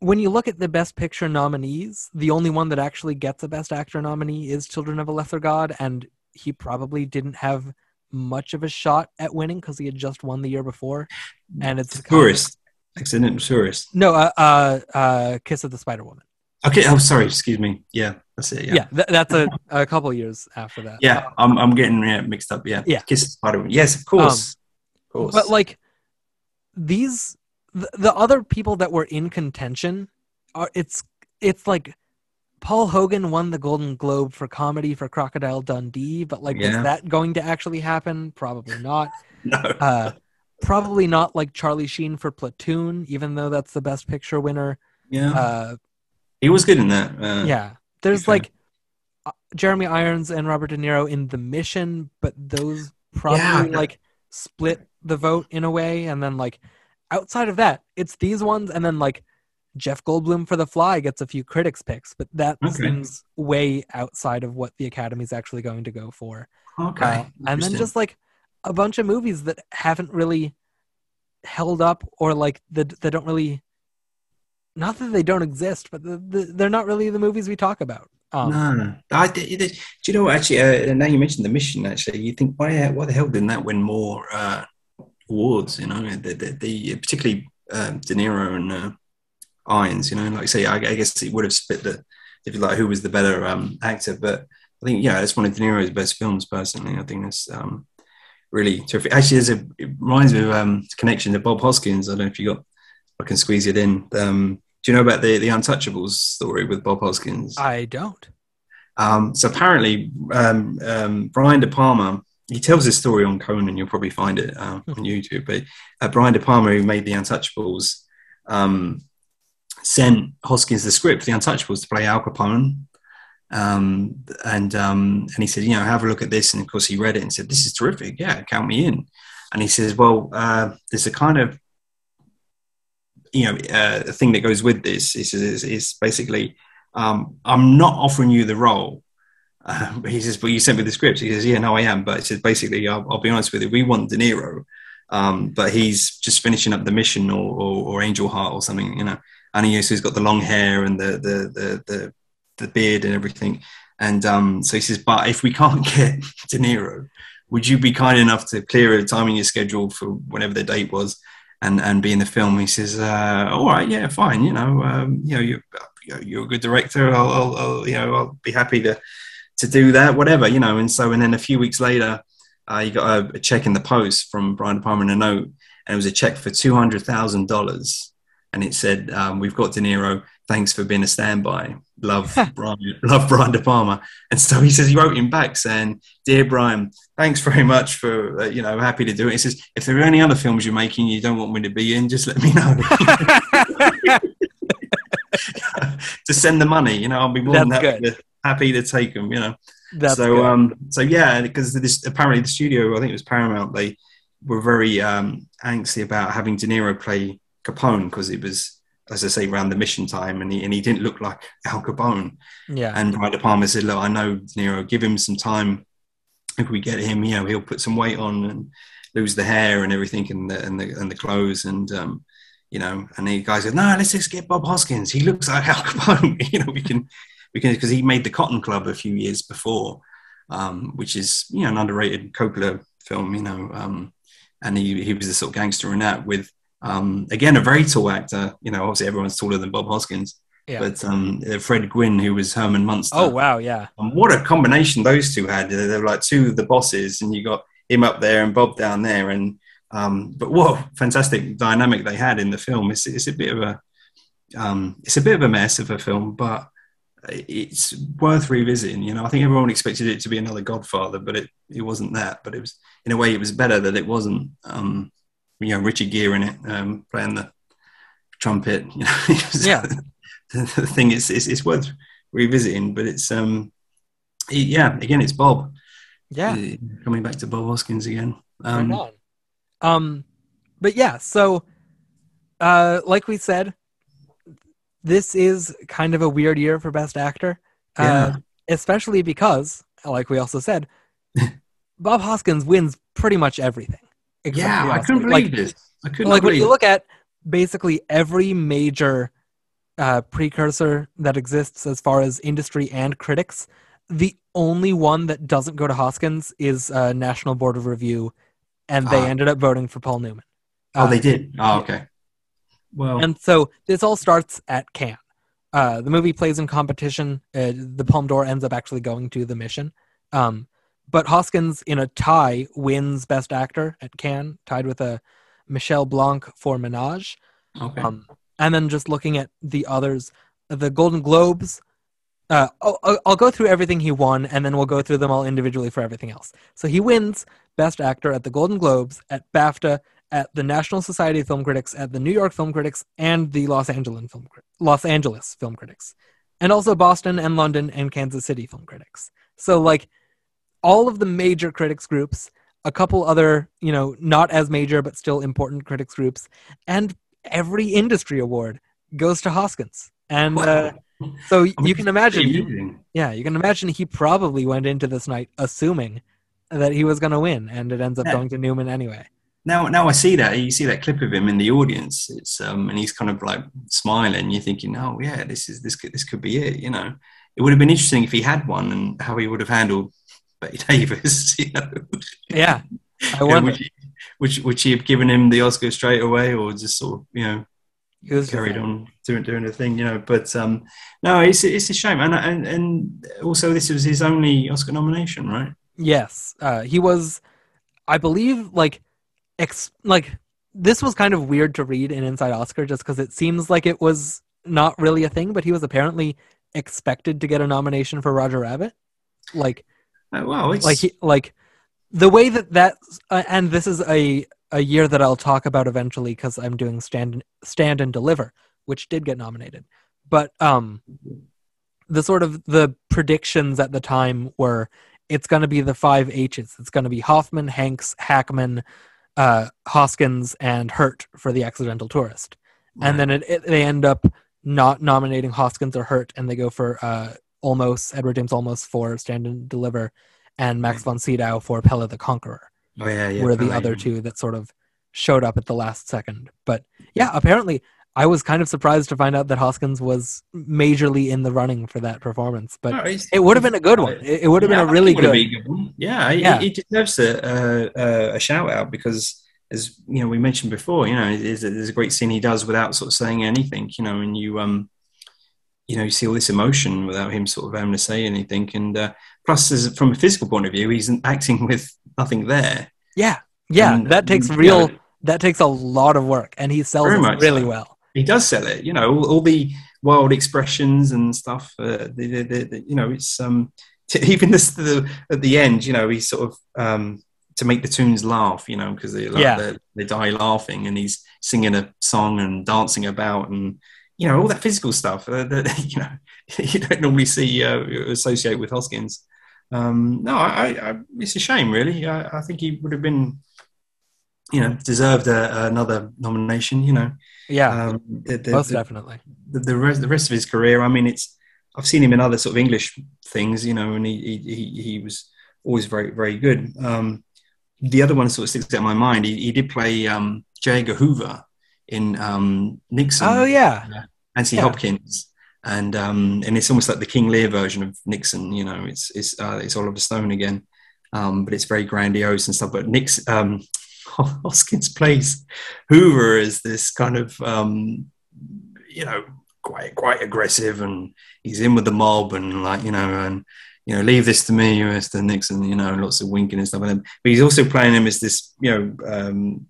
when you look at the Best Picture nominees, the only one that actually gets a Best Actor nominee is Children of a Lesser God, and he probably didn't have much of a shot at winning because he had just won the year before. And it's tourist, accidental tourist. No, uh, uh, uh, Kiss of the Spider Woman. Okay, oh sorry, excuse me. Yeah, that's it. Yeah, Yeah, th- that's a, a couple years after that. yeah, I'm I'm getting yeah, mixed up. Yeah, Yeah. Kiss of Spider. Woman. Yes, of course, of course. But like these, the, the other people that were in contention are it's it's like Paul Hogan won the Golden Globe for comedy for Crocodile Dundee, but like Yeah. is that going to actually happen? Probably not. no, Uh, probably not like Charlie Sheen for Platoon, even though that's the Best Picture winner. yeah, Uh, he was good in that. Uh, yeah, there's like uh, Jeremy Irons and Robert De Niro in The Mission, but those probably Yeah. like split the vote in a way. And then like outside of that, it's these ones, and then like Jeff Goldblum for The Fly gets a few critics picks, but that Okay. seems way outside of what the Academy's actually going to go for. Okay, Uh, and then just like a bunch of movies that haven't really held up or like that that don't really not that they don't exist, but the, the, they're not really the movies we talk about. Um, no, I, do you know what, actually? Uh, now you mentioned the mission. Actually, you think why why the hell didn't that win more uh, awards? You know, the, the, the particularly uh, De Niro and uh, Irons. You know, like I say, I, I, guess it would have split the if you like who was the better um, actor, but I think yeah, it's one of De Niro's best films personally. I think that's um, really terrific. Actually, there's a it reminds me of um, connection to Bob Hoskins. I don't know if you got I can squeeze it in. Um, do you know about the the Untouchables story with Bob Hoskins? I don't. Um, so apparently, um, um, Brian De Palma he tells this story on Conan. And you'll probably find it uh, on YouTube. But uh, Brian De Palma, who made the Untouchables, um, sent Hoskins the script, for the Untouchables, to play Al Capone. Um, and um, and he said, you know, have a look at this. And of course, he read it and said, "This is terrific. Yeah, count me in." And he says, "Well, uh, there's a kind of you know, uh, thing that goes with this is, is, is basically, um, I'm not offering you the role. Uh, he says, but you sent me the script. He says, yeah, no, I am. But he says, basically, I'll, I'll be honest with you, we want De Niro, um, but he's just finishing up the mission or, or, or, Angel Heart or something, you know. And he, has got the long hair and the, the, the, the, the beard and everything. And um, so he says, but if we can't get De Niro, would you be kind enough to clear a time in your schedule for whenever the date was? and and be in the film. He says, uh, "All right, yeah, fine. You know, um, you know, you're you're a good director. I'll, I'll, I'll, you know, I'll be happy to to do that, whatever, you know." And so, and then a few weeks later, uh, you got a, a, check in the post from Brian De Palma in a note, and it was a check for two hundred thousand dollars, and it said, um, "We've got De Niro. Thanks for being a standby. Love, Brian. Love Brian De Palma." And so he says he wrote him back saying, "Dear Brian, thanks very much for uh, you know happy to do it." He says, "If there are any other films you're making you don't want me to be in, just let me know." to send the money, you know, I'll be more That's than happy to, happy to take them, you know. That's so good. um so yeah, because this apparently the studio, I think it was Paramount, they were very um angsty about having De Niro play Capone because it was as I say, around the mission time, and he and he didn't look like Al Capone. Yeah. And Brian De Palma said, "Look, I know De Niro. Give him some time. If we get him, you know, he'll put some weight on and lose the hair and everything, and the and the and the clothes, and um, you know." And the guy said, "No, let's just get Bob Hoskins. He looks like Al Capone. you know, we can we can because he made the Cotton Club a few years before, um, which is you know an underrated Coppola film. You know." Um, and he, he was a sort of gangster in that with um, again, a very tall actor. You know, obviously everyone's taller than Bob Hoskins. Yeah. But um, Fred Gwynne, who was Herman Munster. Oh wow, yeah. Um, what a combination those two had. They were like two of the bosses, and you got him up there and Bob down there. And um, but what fantastic dynamic they had in the film. It's, it's a bit of a um, it's a bit of a mess of a film, but it's worth revisiting. You know, I think everyone expected it to be another Godfather, but it it wasn't that. But it was in a way it was better that it wasn't. Um, you know Richard Gere in it um, playing the trumpet. You know, yeah. the, the thing is, it's, it's worth revisiting, but it's um, yeah, again, it's Bob. Yeah, uh, coming back to Bob Hoskins again. Um, right um, but yeah, so uh, like we said, this is kind of a weird year for Best Actor, uh, yeah. especially because, like we also said, Bob Hoskins wins pretty much everything yeah, I couldn't believe like, this. I couldn't like when you look at basically every major uh, precursor that exists as far as industry and critics, the only one that doesn't go to Hoskins is uh, National Board of Review, and they ah. ended up voting for Paul Newman. Oh, uh, they did. Oh, okay. Well, and so this all starts at Cannes. Uh, the movie plays in competition. Uh, the Palme d'Or ends up actually going to the mission. Um, but Hoskins, in a tie, wins Best Actor at Cannes, tied with a Michel Blanc for Menage. Okay. Um, and then just looking at the others, the Golden Globes. Uh, I'll, I'll go through everything he won, and then we'll go through them all individually for everything else. So he wins Best Actor at the Golden Globes, at BAFTA, at the National Society of Film Critics, at the New York Film Critics, and the Los Angeles Film Los Angeles Film Critics, and also Boston and London and Kansas City Film Critics. So like all of the major critics groups, a couple other, you know, not as major but still important critics groups, and every industry award goes to Hoskins. And uh, so you can imagine, yeah, you can imagine he probably went into this night assuming that he was going to win, and it ends up yeah. going to Newman anyway. now now I see that you see that clip of him in the audience. It's um, and he's kind of like smiling. You're thinking, oh yeah, this is this could this could be it. You know, it would have been interesting if he had one and how he would have handled Bette Davis. You know, Yeah, I You know, wonder. would, would she have given him the Oscar straight away, or just sort of you know carried on doing doing the thing? You know, but um, no, it's it's a shame, and and and also this was his only Oscar nomination, right? Yes, uh, he was. I believe like, ex- like this was kind of weird to read in Inside Oscar, just because it seems like it was not really a thing, but he was apparently expected to get a nomination for Roger Rabbit. Like, Oh, wow, it's like, like the way that that, uh, and this is a a year that I'll talk about eventually because I'm doing Stand Stand and Deliver, which did get nominated, but um, the sort of the predictions at the time were it's going to be the five H's. It's going to be Hoffman, Hanks, Hackman, uh, Hoskins, and Hurt for the Accidental Tourist. And then it, it, they end up not nominating Hoskins or Hurt, and they go for uh, Olmos, Edward James Olmos for Stand and Deliver, and Max von Sydow for Pelle the Conqueror oh yeah, yeah, were the other yeah. two that sort of showed up at the last second. But yeah, apparently I was kind of surprised to find out that Hoskins was majorly in the running for that performance. But No, it would have been a good one. It, it would have Yeah, been a really it good. have been a good one. Yeah, it- Yeah. It, deserves a, a, a- a shout out because, as you know, we mentioned before, you know, there's a, there's a great scene he does without sort of saying anything, you know, and you um, you know, you see all this emotion without him sort of having to say anything, and uh, plus, as, from a physical point of view, he's acting with nothing there. Yeah, yeah, And, that takes real. know, That takes a lot of work, and he sells it really so. well. he does sell it. You know, all, all the wild expressions and stuff. Uh, the, the, the, the- you know, it's um, t- even this the at the end. You know, he's sort of um, to make the toons laugh. You know, because they like, Yeah. they die laughing, and he's singing a song and dancing about, and you know, all that physical stuff uh, that you know you don't normally see uh, associate with Hoskins. Um, no, I, I, it's a shame, really. I, I think he would have been, you know, deserved a, another nomination. You know, Yeah, um, the, the, most the, definitely. the, rest the rest of his career. I mean, it's I've seen him in other sort of English things, you know, and he he, he, he was always very very good. Um, the other one sort of sticks out in my mind. He, he did play um, J. Edgar Hoover in um, Nixon. Oh yeah, Anthony yeah. Hopkins, and um, and it's almost like the King Lear version of Nixon. You know, it's it's uh, it's Oliver Stone again, um, but it's very grandiose and stuff. But Nix um, Hoskins plays Hoover as this kind of um, you know quite quite aggressive, and he's in with the mob and like you know and. You know, leave this to me, Mr. Nixon. You know, lots of winking and stuff. But he's also playing him as this, you know, um,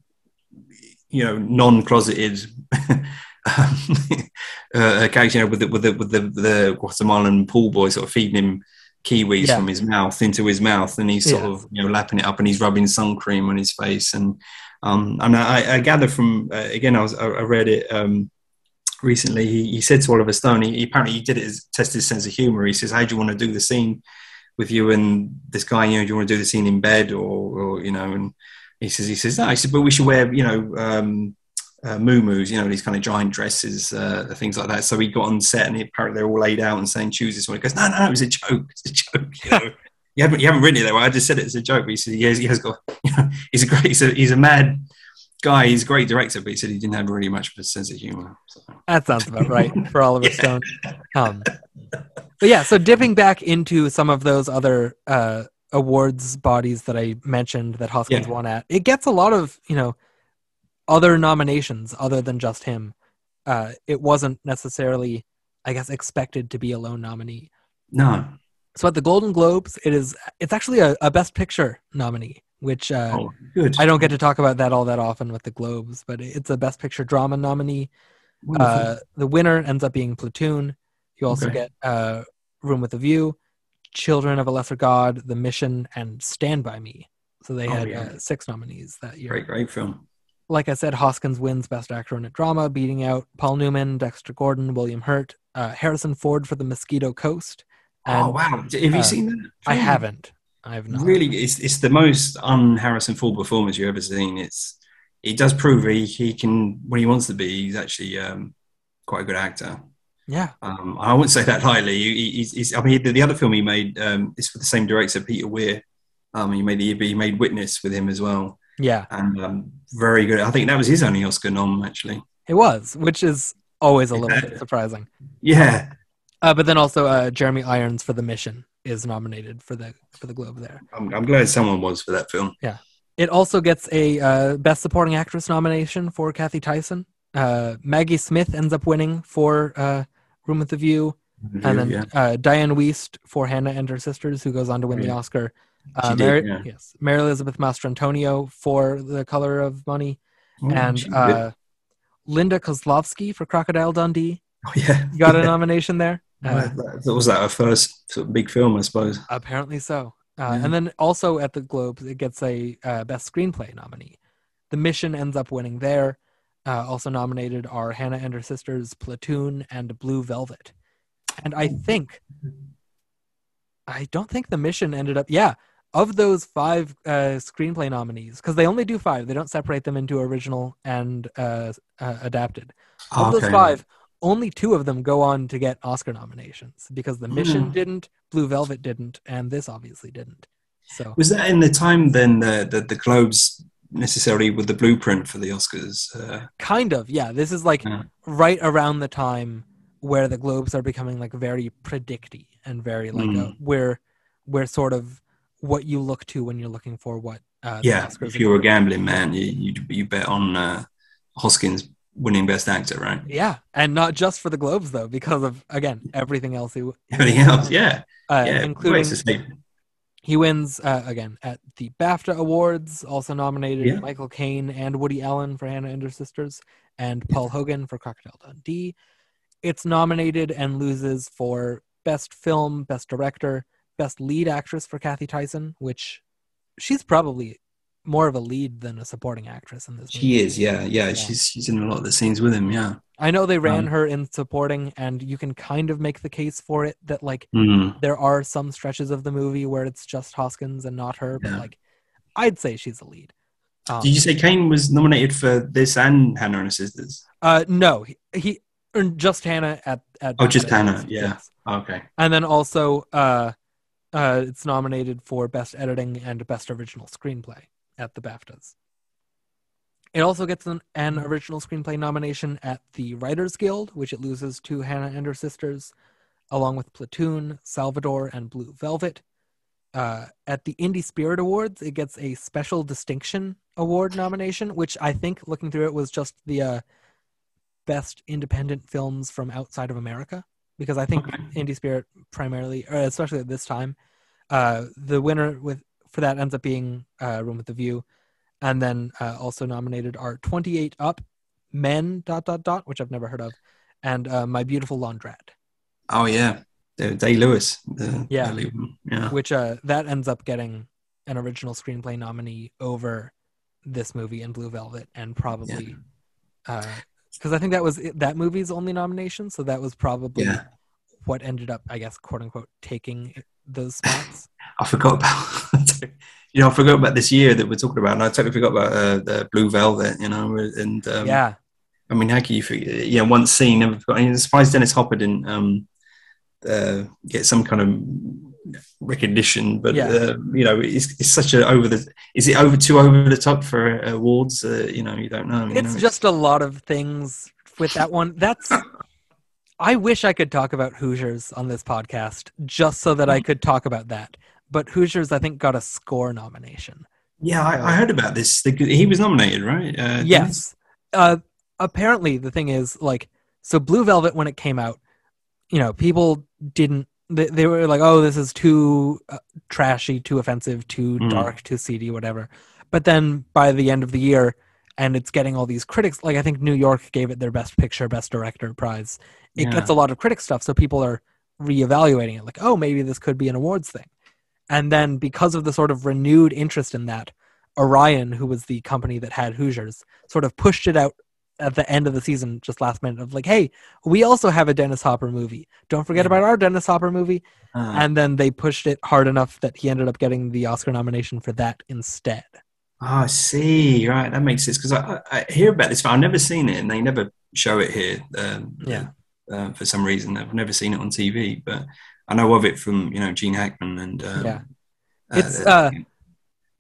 you know, non-closeted um, uh, character, you know, with the, with the with the, the Guatemalan pool boy sort of feeding him kiwis Yeah. from his mouth into his mouth, and he's sort Yeah. of you know lapping it up, and he's rubbing sun cream on his face, and um, and I, I gather from uh, again, I was I I read it um, recently. He, he said to Oliver Stone, he, he apparently he did it as test his sense of humor. He says, "How do you want to do the scene with you and this guy? You know, do you want to do the scene in bed or, or you know?" And he says, "He says, no." He said, "But we should wear, you know." Um, uh, you know, these kind of giant dresses, uh, things like that. So he got on set, and he, apparently they're all laid out and saying, "Choose this one." He goes, "No, no, no, it was a joke. It's a joke." You, know? you haven't, you haven't written it that way. I just said it as a joke. But he said, "He has, he has got, you know, he's a great, he's a, he's a mad guy. He's a great director." But he said he didn't have really much of a sense of humor. So. that sounds about right for Oliver Yeah. Stone. Um, but yeah, so dipping back into some of those other uh, awards bodies that I mentioned that Hoskins Yeah. won at, it gets a lot of you know other nominations other than just him. Uh, it wasn't necessarily, I guess, expected to be a lone nominee. No, So at the Golden Globes, it is it's actually a, a Best Picture nominee, which uh, oh. I don't get to talk about that all that often with the Globes, but it's a Best Picture drama nominee. Uh, the winner ends up being Platoon. You also Okay. get uh, Room with a View, Children of a Lesser God, The Mission, and Stand by Me. So they Oh, had yeah. uh, six nominees that year. great, great film. Like I said, Hoskins wins Best Actor in a Drama, beating out Paul Newman, Dexter Gordon, William Hurt, uh, Harrison Ford for The Mosquito Coast. oh wow! Have you uh, seen that? I haven't. I've not. Really, it's it's the most un Harrison Ford performance you've ever seen. It's it does prove he he can when he wants to be. He's actually um, quite a good actor. Yeah. Um, I wouldn't say that lightly. He, he's, he's, I mean, the, the other film he made um, is for the same director, Peter Weir. Um, he made the he made Witness with him as well. Yeah, and um, very good. I think that was his only Oscar nom, actually. it was, which is always a little Yeah. bit surprising. Yeah, Uh, but then also uh, Jeremy Irons for The Mission is nominated for the for the Globe there. I'm, I'm glad someone was for that film. Yeah, it also gets a uh, Best Supporting Actress nomination for Cathy Tyson. Uh, Maggie Smith ends up winning for uh, Room with the View, and then yeah. uh, Dianne Wiest for Hannah and Her Sisters, who goes on to win the Oscar. Uh, did, Mary, yeah. Yes, Mary Elizabeth Mastrantonio for The Color of Money, Oh, and uh, Linda Kozlowski for Crocodile Dundee oh, yeah, got a nomination there. Uh, That- that- was that her first sort of big film, I suppose? Apparently so. Uh, Yeah. And then also at the Globes, it gets a uh, Best Screenplay nominee. The Mission ends up winning there. Uh, also nominated are Hannah and Her Sisters, Platoon, and Blue Velvet. And I think, I don't think The Mission ended up, yeah, of those five uh, screenplay nominees, because they only do five, they don't separate them into original and uh, uh, adapted. Of those five, only two of them go on to get Oscar nominations because The Mission Hmm. didn't, Blue Velvet didn't, and this obviously didn't. So Was that in the time then the the, the Globes necessarily with the blueprint for the Oscars? Uh, kind of, yeah. This is like Yeah. right around the time where the Globes are becoming like very predicty and very like Hmm. uh where where sort of what you look to when you're looking for what uh, yeah, Oscars if you were a gambling man, you you, you bet on uh, Hoskins winning Best Actor, right? Yeah, and not just for the Globes though, because of again everything else. He, Everything else, yeah, uh, yeah. including Ways to say- He wins uh, again at the BAFTA Awards, also nominated Yeah. Michael Caine and Woody Allen for Hannah and Her Sisters, and Paul Hogan for Crocodile Dundee. It's nominated and loses for Best Film, Best Director, Best Lead Actress for Cathy Tyson, which she's probably more of a lead than a supporting actress in this movie. She is, yeah, yeah. Yeah. She's she's in a lot of the scenes with him, yeah. I know they ran Um, her in supporting, and you can kind of make the case for it that like Mm. there are some stretches of the movie where it's just Hoskins and not her, but Yeah. like I'd say she's a lead. Um, Did you say Caine was nominated for this and Hannah and her sisters? uh, no, he, he just Hannah at at Oh, just Hannah, yeah. yes. Okay. and then also uh, uh, it's nominated for best editing and best original screenplay at the BAFTAs. It also gets an, an original screenplay nomination at the Writers Guild, which it loses to Hannah and Her Sisters, along with Platoon, Salvador, and Blue Velvet. Uh, at the Indie Spirit Awards, it gets a Special Distinction Award nomination, which I think, looking through it, was just the uh, best independent films from outside of America. Because I think Okay. Indie Spirit primarily, or especially at this time, uh, the winner with for that ends up being uh, Room with the View, and then uh, also nominated are Twenty Eight Up, Men dot dot dot, which I've never heard of, and uh, My Beautiful Laundrette. Oh yeah, Uh, Day Lewis. the Yeah. yeah. which uh that ends up getting an original screenplay nominee over this movie in Blue Velvet and probably uh because I think that was it, that movie's only nomination so that was probably Yeah. What ended up I guess quote unquote taking those spots I forgot about. you know, I forgot about this year that we're talking about, and I totally forgot about uh, the Blue Velvet. You know, and um, yeah I mean, how can you forget? Yeah, once seen, Never forgot. I'm surprised Dennis Hopper didn't um, uh, get some kind of recognition. But Yeah. uh, you know, it's, it's such a over the. Is it over too over the top for awards? Uh, you know, you don't know. you it's know? just a lot of things with that one that's I wish I could talk about Hoosiers on this podcast just so that I Mm. could talk about that but Hoosiers I think got a score nomination yeah. I, I heard about this. He was nominated, right? Uh, yes uh apparently the thing is like so blue velvet when it came out you know people didn't they, they were like oh this is too uh, trashy too offensive too Mm. dark too seedy whatever but then by the end of the year and it's getting all these critics like i think new york gave it their best picture best director prize it Yeah. gets a lot of critic stuff so people are reevaluating it like oh maybe this could be an awards thing and then because of the sort of renewed interest in that orion who was the company that had hoosiers sort of pushed it out at the end of the season just last minute of like hey we also have a dennis hopper movie don't forget Yeah. about our dennis hopper movie Ah. and then they pushed it hard enough that he ended up getting the oscar nomination for that instead Oh, I see. Right, that makes sense because I, I hear about this, but I've never seen it, and they never show it here. Um, Yeah. Uh, for some reason, I've never seen it on TV, but I know of it from you know Gene Hackman and um, Yeah. uh, It's, uh,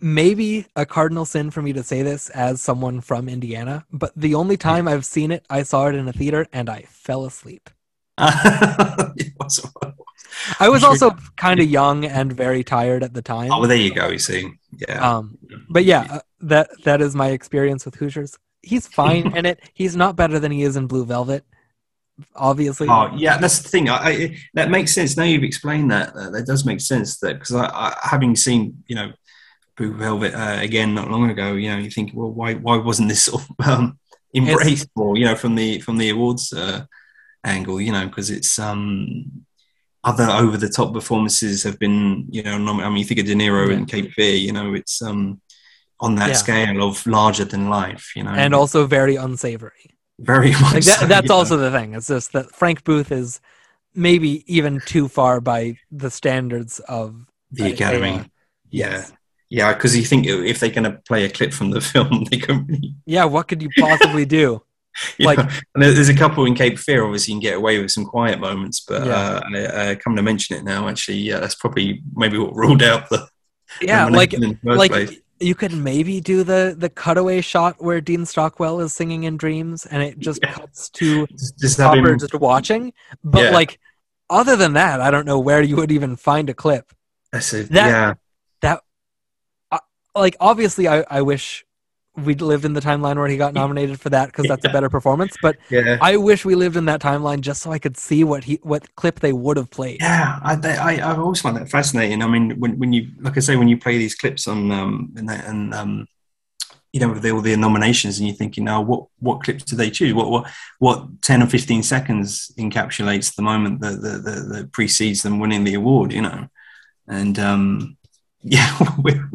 maybe a cardinal sin for me to say this as someone from Indiana, but the only time I've seen it, I saw it in a theater and I fell asleep. It was- I was also kind of young and very tired at the time. oh, well, there you go. You see, yeah. Um, but yeah, uh, that that is my experience with Hoosiers. He's fine in it. He's not better than he is in Blue Velvet, obviously. Oh yeah, that's the thing. I, I, that makes sense. Now you've explained that. Uh, that does make sense. That because I, I, having seen you know Blue Velvet uh, again not long ago, you know, you think, well, why why wasn't this sort of um, embraced more? You know, from the from the awards uh, angle, you know, because it's um other over the top performances have been, you know, nom- I mean, you think of De Niro Yeah. in Cape Fear, you know, it's um on that Yeah. scale of larger than life, you know, and also very unsavory. very much. Like that, so, that's yeah. also the thing. It's just that Frank Booth is maybe even too far by the standards of the Academy. uh, Yeah. yes. Yeah, because you think if they're going to play a clip from the film, they can really. Yeah, what could you possibly do? Like- and there's a couple in Cape Fear, obviously, you can get away with some quiet moments, but Yeah. uh, I, I come to mention it now, actually, yeah, that's probably maybe what ruled out the. Yeah, like the like place. you could maybe do the the cutaway shot where Dean Stockwell is singing in Dreams, and it just Yeah. cuts to Just, just have him, just watching. But Yeah. like, other than that, I don't know where you would even find a clip. that's it, that- yeah, Like, obviously, I, I wish we'd lived in the timeline where he got nominated for that because that's a better performance. But yeah. I wish we lived in that timeline just so I could see what he what clip they would have played. Yeah, I, I, I always find that fascinating. I mean, when, when you, like I say, when you play these clips on, um, and, and um, you know, with all the nominations, and you're thinking, now, what, what clips do they choose? What, what, what, ten or fifteen seconds encapsulates the moment that, that, that, that precedes them winning the award? You know, and um, yeah, where,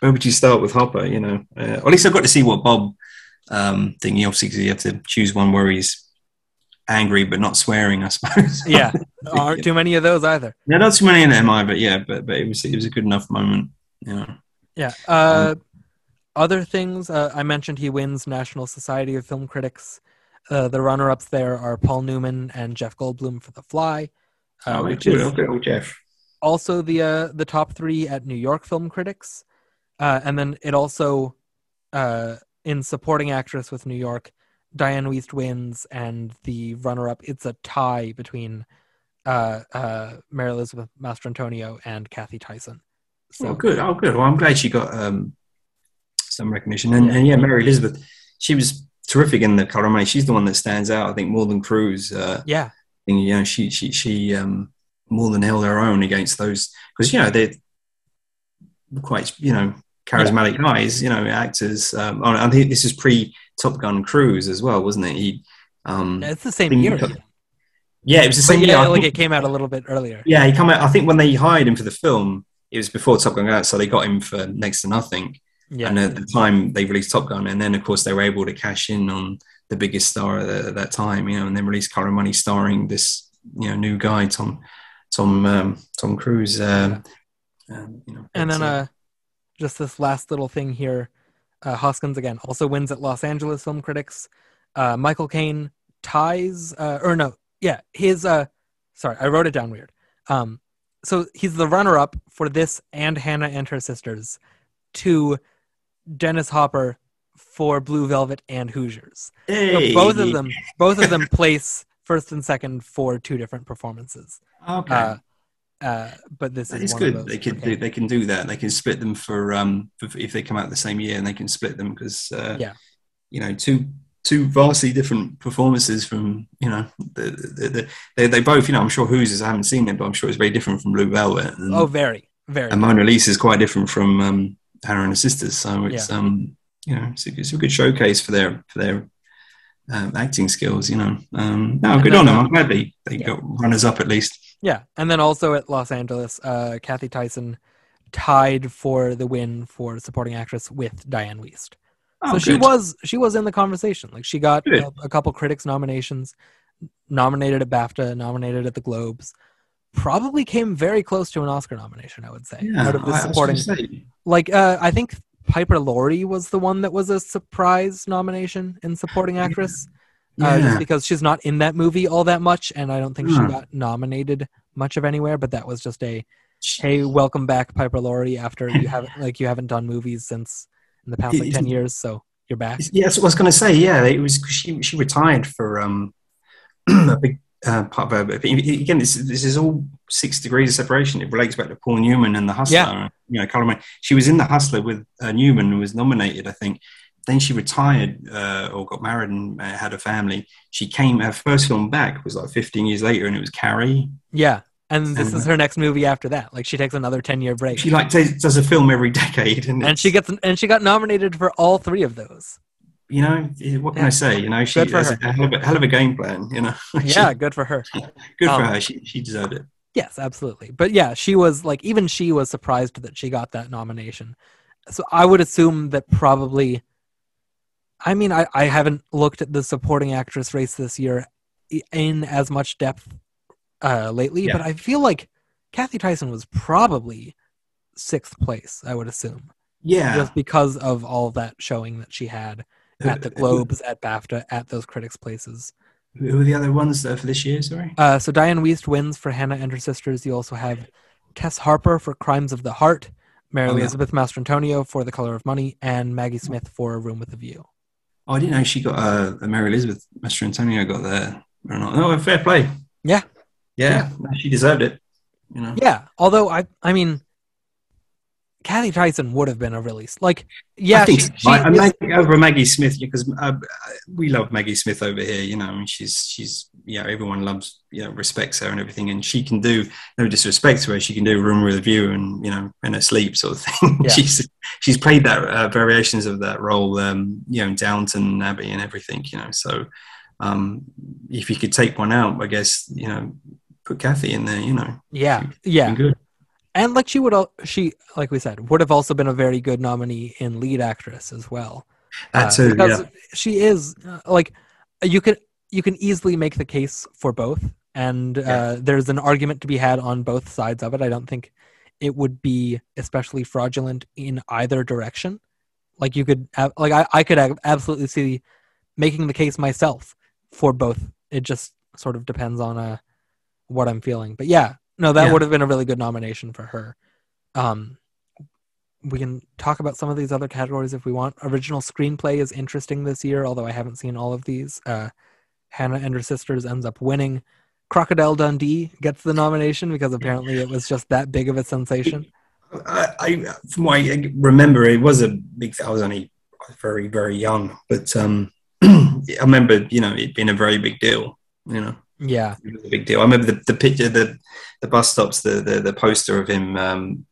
where would you start with Hopper? You know, uh, at least I've got to see what Bob um, thing. He obviously you have to choose one where he's angry but not swearing. I suppose. Yeah, aren't too many of those either. Yeah, not too many in there, but yeah, but but it was it was a good enough moment. You know. Yeah. Uh, other things uh, I mentioned, he wins National Society of Film Critics. Uh, the runner-ups there are Paul Newman and Jeff Goldblum for The Fly, uh, oh, which is old Jeff. Also the uh, the top three at New York Film Critics, uh, and then it also uh, in supporting actress with New York, Dianne Wiest wins, and the runner-up it's a tie between uh, uh, Mary Elizabeth Mastrantonio and Cathy Tyson. So oh, good. Oh, good. Well, I'm glad she got um, some recognition. And, and yeah, Mary Elizabeth, she was terrific in the color money. She's the one that stands out, I think, more than Cruise. Uh, yeah, you know, she she she um, more than held their own against those because you know they're quite you know charismatic guys, you know, actors. Um, oh, I think this is pre Top Gun Cruise as well, wasn't it? He, um, it's the same year. yeah, it was the But same. yeah, year. I like think- it came out a little bit earlier. yeah, he come out. I think when they hired him for the film, it was before Top Gun out, so they got him for next to nothing. Yeah, And at the time, they released Top Gun, and then of course they were able to cash in on the biggest star at, the- at that time, you know, and then released Color Money, starring this you know new guy, Tom Tom um, Tom Cruise. Um, um, you know, and then uh, just this last little thing here, uh, Hoskins again also wins at Los Angeles Film Critics. Uh, Michael Caine ties, uh, or no, yeah, his. Uh, sorry, I wrote it down weird. Um, so he's the runner-up for this and Hannah and her sisters, to Dennis Hopper for Blue Velvet and Hoosiers. So both of them, both of them place first and second for two different performances. Okay. Uh, uh, but this That is is one of good. those They can for Caine. do, they can do that. They can split them for um for, if they come out the same year, and they can split them because uh, Yeah. you know two two vastly different performances from you know the, the, the, they they both you know I'm sure whose is I haven't seen it, but I'm sure it's very different from Blue Velvet. And, Oh, very, very. and Mona Lisa is quite different from um, Hannah and her sisters. So it's um you know it's a, it's a good showcase for their for their um, acting skills. You know, um, no, And good then, on them. I'm glad they they yeah. got runners up at least. Yeah, and then also at Los Angeles, uh, Cathy Tyson tied for the win for supporting actress with Dianne Wiest. Oh, so she was she was in the conversation. Like she got a, a couple critics nominations, nominated at BAFTA, nominated at the Globes. Probably came very close to an Oscar nomination, I would say. Yeah, out of the I- I supporting, say, like uh, I think Piper Laurie was the one that was a surprise nomination in supporting actress. uh, yeah. just because she's not in that movie all that much, and I don't think she Hmm. got nominated much of anywhere. But that was just a hey, welcome back, Piper Laurie, after you haven't like you haven't done movies since in the past like ten years, so you're back. Yeah, that's what I was going to say. Yeah, it was she she retired for um a big uh, part of her. but Again, this this is all six degrees of separation. It relates back to Paul Newman and the Hustler. Yeah. You know, Colin She was in the Hustler with uh, Newman, who was nominated, I think. Then she retired uh, or got married and uh, had a family. She came. Her first film back was like 15 years later, and it was Carrie. Yeah, and this And- is her next movie after that. Like she takes another ten year break, She like does does a film every decade, and, and she gets and she got nominated for all three of those. you know what can Yeah. I say? You know, she for has her. a hell of a, hell of a game plan. You know, Yeah, good for her. good for Um, her. She she deserved it. Yes, absolutely. But yeah, she was like even she was surprised that she got that nomination. So I would assume that probably I mean I, I haven't looked at the supporting actress race this year in as much depth uh lately, Yeah. but I feel like Cathy Tyson was probably sixth place, I would assume. Yeah, Just because of all that showing that she had at the Globes, at BAFTA, at those critics places. Who are the other ones for this year? Sorry. Uh, so Dianne Wiest wins for Hannah and her sisters. You also have Tess Harper for Crimes of the Heart, Mary Oh, yeah. Elizabeth Mastrantonio for The Color of Money, and Maggie Smith for A Room with a View. Oh, I didn't know she got uh, Mary Elizabeth Mastrantonio got there. Or not. Oh, fair play. Yeah. Yeah, no, she deserved it. You know. Yeah, although I, I mean, Cathy Tyson would have been a really like, yeah, I think she, so. she I, I Maggie, over Maggie Smith because uh, we love Maggie Smith over here. You know, I mean, she's she's yeah, everyone loves you know respects her and everything, and she can do no disrespect to her. She can do Room with a View and you know in her sleep sort of thing. Yeah. she's she's played that uh, variations of that role, um, you know, Downton Abbey and everything. You know, so um, if you could take one out, I guess you know, put Kathy in there. You know, yeah, yeah, good. And like she would, al- she like we said, would have also been a very good nominee in lead actress as well. That Uh, because Yeah. she is uh, like you could you can easily make the case for both and uh, Yeah. there's an argument to be had on both sides of it i don't think it would be especially fraudulent in either direction like you could have, like I, I could absolutely see making the case myself for both it just sort of depends on uh what i'm feeling but yeah no that Yeah. would have been a really good nomination for her um we can talk about some of these other categories if we want. Original screenplay is interesting this year, although I haven't seen all of these. Uh, Hannah and her sisters ends up winning. Crocodile Dundee gets the nomination because apparently it was just that big of a sensation. I, I from what I remember, it was a big. I was only very very young, but um, I remember you know it being a very big deal. You know, Yeah, it was a big deal. I remember the, the picture, the the bus stops, the the, the poster of him, um,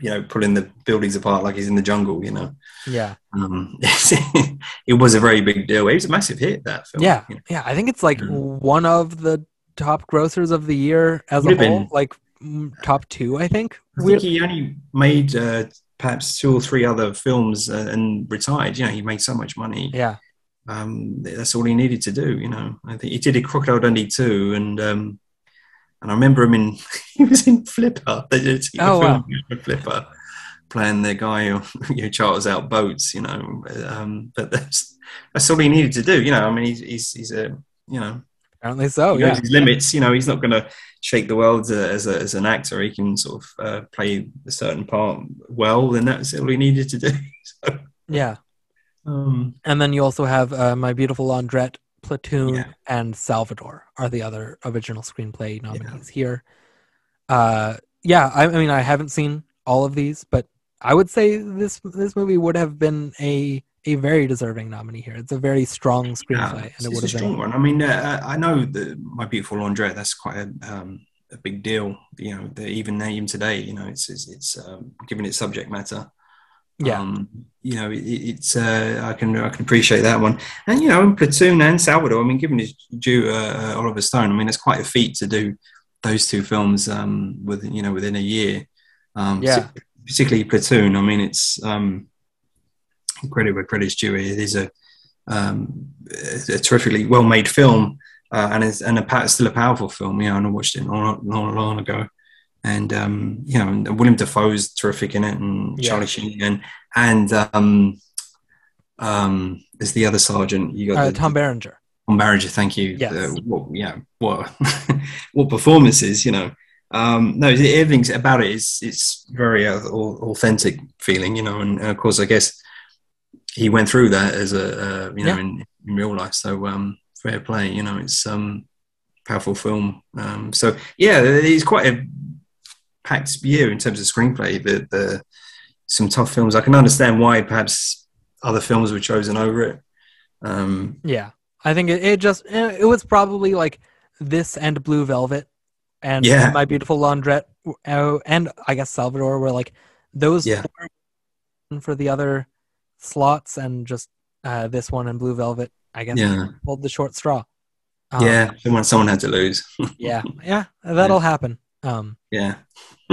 you know, pulling the buildings apart like he's in the jungle. You know, yeah, um, it was a very big deal. It was a massive hit. That film. yeah, you know. yeah. I think it's like Mm. one of the top grossers of the year as a Would've whole, been. like top two, I think. I think he only made uh, perhaps two or three other films uh, and retired. You know, he made so much money. Yeah, um, that's all he needed to do. You know, I think he did a Crocodile Dundee too, and um, and I remember him in he was in Flipper. They did a Oh, with Flipper, playing the guy who you know, charters out boats. You know, um, but that's that's all he needed to do. You know, I mean, he's he's, he's a you know apparently so. Yeah, his limits. You know, he's not going to shake the world as, as, a, as an actor. He can sort of uh, play a certain part well, and that's all he needed to do. so, yeah. Um, And then you also have uh, My Beautiful Laundrette, Platoon, Yeah. and Salvador are the other original screenplay nominees here. Uh, yeah, I, I mean, I haven't seen all of these, but I would say this this movie would have been a a very deserving nominee here. It's a very strong screenplay, Yeah, and it would a have strong been. one. I mean, uh, I know that My Beautiful Laundrette. That's quite a, um, a big deal. You know, the, even even today, you know, it's it's, it's um, given its subject matter. Yeah, Um, you know, it, it's uh, I can I can appreciate that one, and you know, in Platoon and Salvador. I mean, given his due uh, uh, Oliver Stone, I mean, it's quite a feat to do those two films um, within you know within a year. Um, Yeah. particularly Platoon. I mean, it's um, credit where credit's due. It is a um, a terrifically well made film, uh, and it's and a pa- still a powerful film. You know, and I watched it not long, long ago, and um, you know, Willem Dafoe's terrific in it, and Yeah. Charlie Sheen, and and um, um, there's the other sergeant. You got uh, the, Tom Berenger. Tom Berenger, thank you. Yes. Uh, what, yeah, what what performances, you know. um, no, everything's about it is it's very uh, authentic feeling, you know, and, and of course, I guess he went through that as a uh, you know Yeah. in, in real life. So um, fair play, you know, it's um powerful film. Um, so yeah, it's quite a packed year in terms of screenplay. The the some tough films. I can understand why perhaps other films were chosen over it. Um, Yeah, I think it, it just it was probably like this and Blue Velvet and Yeah. My Beautiful Laundrette uh, and I guess Salvador were like those Yeah. for the other slots and just uh, this one and Blue Velvet. I guess yeah, pulled the short straw. Um, yeah. Someone someone had to lose. yeah, yeah. That'll happen. Um, yeah,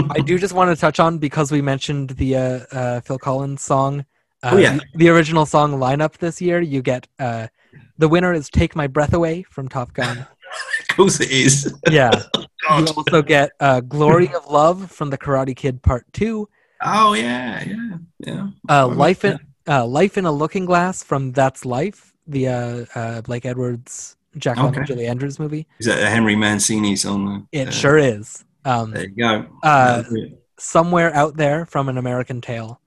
I do just want to touch on because we mentioned the uh, uh, Phil Collins song. Uh, Oh, yeah. the, the original song lineup this year. You get uh, the winner is "Take My Breath Away" from Top Gun. of course it is. Yeah. You also get uh, "Glory of Love" from the Karate Kid Part Two. Oh yeah, yeah, yeah. Uh, "Life in uh, Life in a Looking Glass" from "That's Life," the uh, uh, Blake Edwards, Jack Okay. Julie Andrews movie. Is that a Henry Mancini song? It Uh, sure is. Um, There you go. Uh, somewhere out there from an American Tail,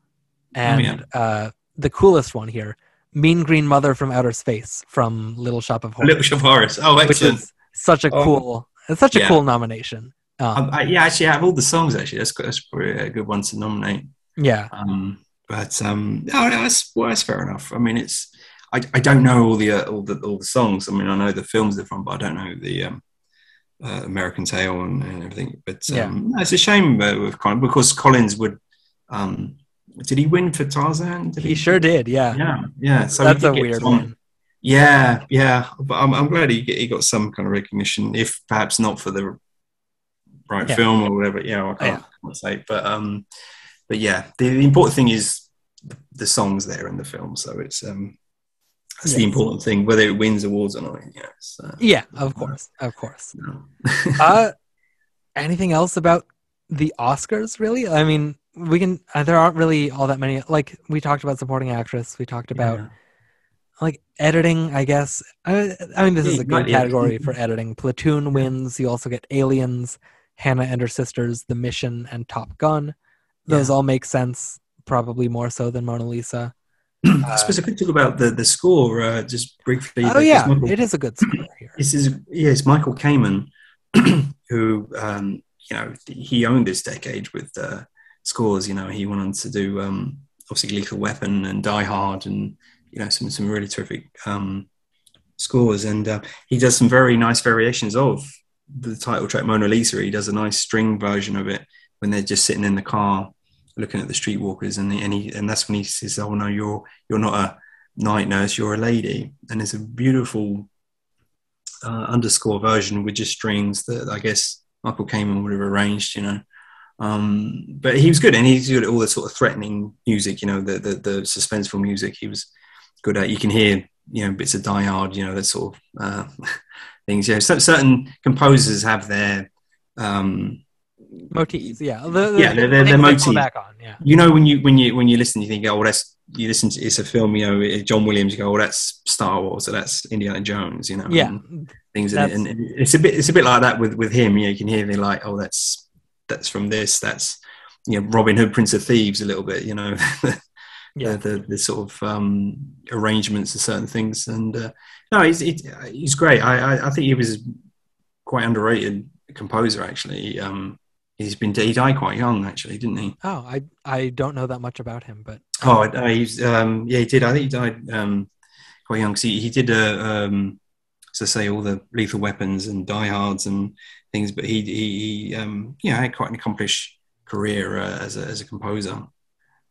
and yeah. uh, the coolest one here, Mean Green Mother from Outer Space from Little Shop of Horrors, Little Shop of Horrors. Oh, which is such a Oh. cool, it's such a Yeah. cool nomination. Um, Um, I, yeah, actually, out of all the songs, actually, that's, that's probably a good one to nominate. yeah, Um, but um, no, no, that's well, that's fair enough. I mean, it's I, I don't know all the uh, all the all the songs. I mean, I know the films they're from, but I don't know the um, uh, American Tail and, and everything. But um, Yeah. it's a shame uh, with Collins because Collins would. Um, did he win for Tarzan? Did he sure did. Yeah, Yeah, yeah. So that's a weird some- one. Yeah, yeah. But I'm, I'm glad he, he got some kind of recognition, if perhaps not for the right Yeah. film or whatever. Yeah, I can't, Yeah. can't say. But um, but yeah, the, the important thing is the, the songs there in the film. So it's um, that's the important thing. Whether it wins awards or not, you know, it's, uh, Yeah, of course, of course. you uh, anything else about the Oscars? Really? I mean, we can. Uh, there aren't really all that many. Like we talked about supporting actress. We talked about Yeah. like editing. I guess. I, I mean, this Yeah, is a good category for editing. Platoon wins. You also get Aliens, Hannah and her sisters, The Mission, and Top Gun. Those all make sense. Probably more so than Mona Lisa. I suppose I could talk about the the score uh, just briefly. Oh yeah, Michael- it is a good score here. This is yes, Michael Kamen, who um, you know he owned this decade with uh, scores. You know, he went on to do um, obviously Lethal Weapon and Die Hard, and you know some some really terrific um, scores. And uh, he does some very nice variations of the title track Mona Lisa. He does a nice string version of it when they're just sitting in the car looking at the streetwalkers, and and he and that's when he says, "Oh no, you're you're not a night nurse, you're a lady," and it's a beautiful uh, underscore version with just strings that I guess Michael Kamen would have arranged, you know. Um, but he was good, and he's good at all the sort of threatening music, you know, the, the the suspenseful music. He was good at. You can hear, you know, bits of Die Hard, you know, that sort of uh, things. Yeah, so, certain composers have their, um, Motifs, yeah. The, the Yeah, they're- they're- they're motifs. Back on, yeah. you know, when you when you when you listen, you think, oh, that's you listen to it's a film, you know, John Williams. You go, oh, that's Star Wars, or that's Indiana Jones, you know. Yeah, and- things in it. And it's a bit it's a bit like that with with him. You, know, you can hear me like, oh, that's that's from this. That's you know, Robin Hood, Prince of Thieves, a little bit. You know, Yeah. the, the the sort of um, arrangements of certain things. And uh, no, he's he's, he's great. I, I I think he was quite underrated composer actually. Um, he's been he died quite young actually, didn't he? Oh, I I don't know that much about him, but Oh, uh, he's um, yeah, he did. I think he died um, quite young. 'cause he, he did uh, um, as I say, all the Lethal Weapons and Die Hards and things. But he he, he um, yeah had quite an accomplished career uh, as a as a composer.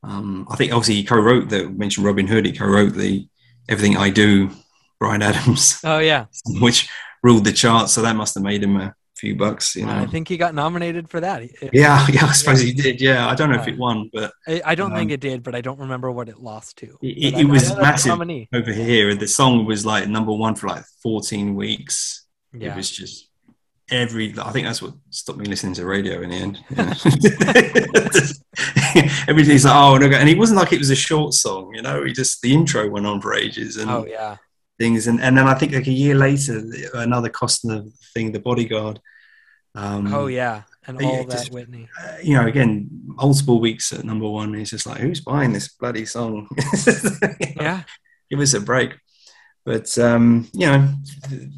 Um, I think obviously he co-wrote the mentioned Robin Hood. He co-wrote the Everything I Do, Bryan Adams, oh yeah, which ruled the charts. So that must have made him a few bucks, you know. I think he got nominated for that. It- yeah, yeah, I suppose he did. Yeah, I don't know if it won, but I, I don't think Um, it did, but I don't remember what it lost to. It- it was massive. over here the song was like number one for like 14 weeks Yeah. it was just every i think that's what stopped me listening to radio in the end everything's like oh no and it wasn't like it was a short song you know he just the intro went on for ages and oh yeah, things and, and then i think like a year later another Costner thing the bodyguard um oh yeah. and all it that just- Whitney. uh, you know, again, multiple weeks at number one. It's just like, who's buying this bloody song? Yeah, give us a break. But um, you know, you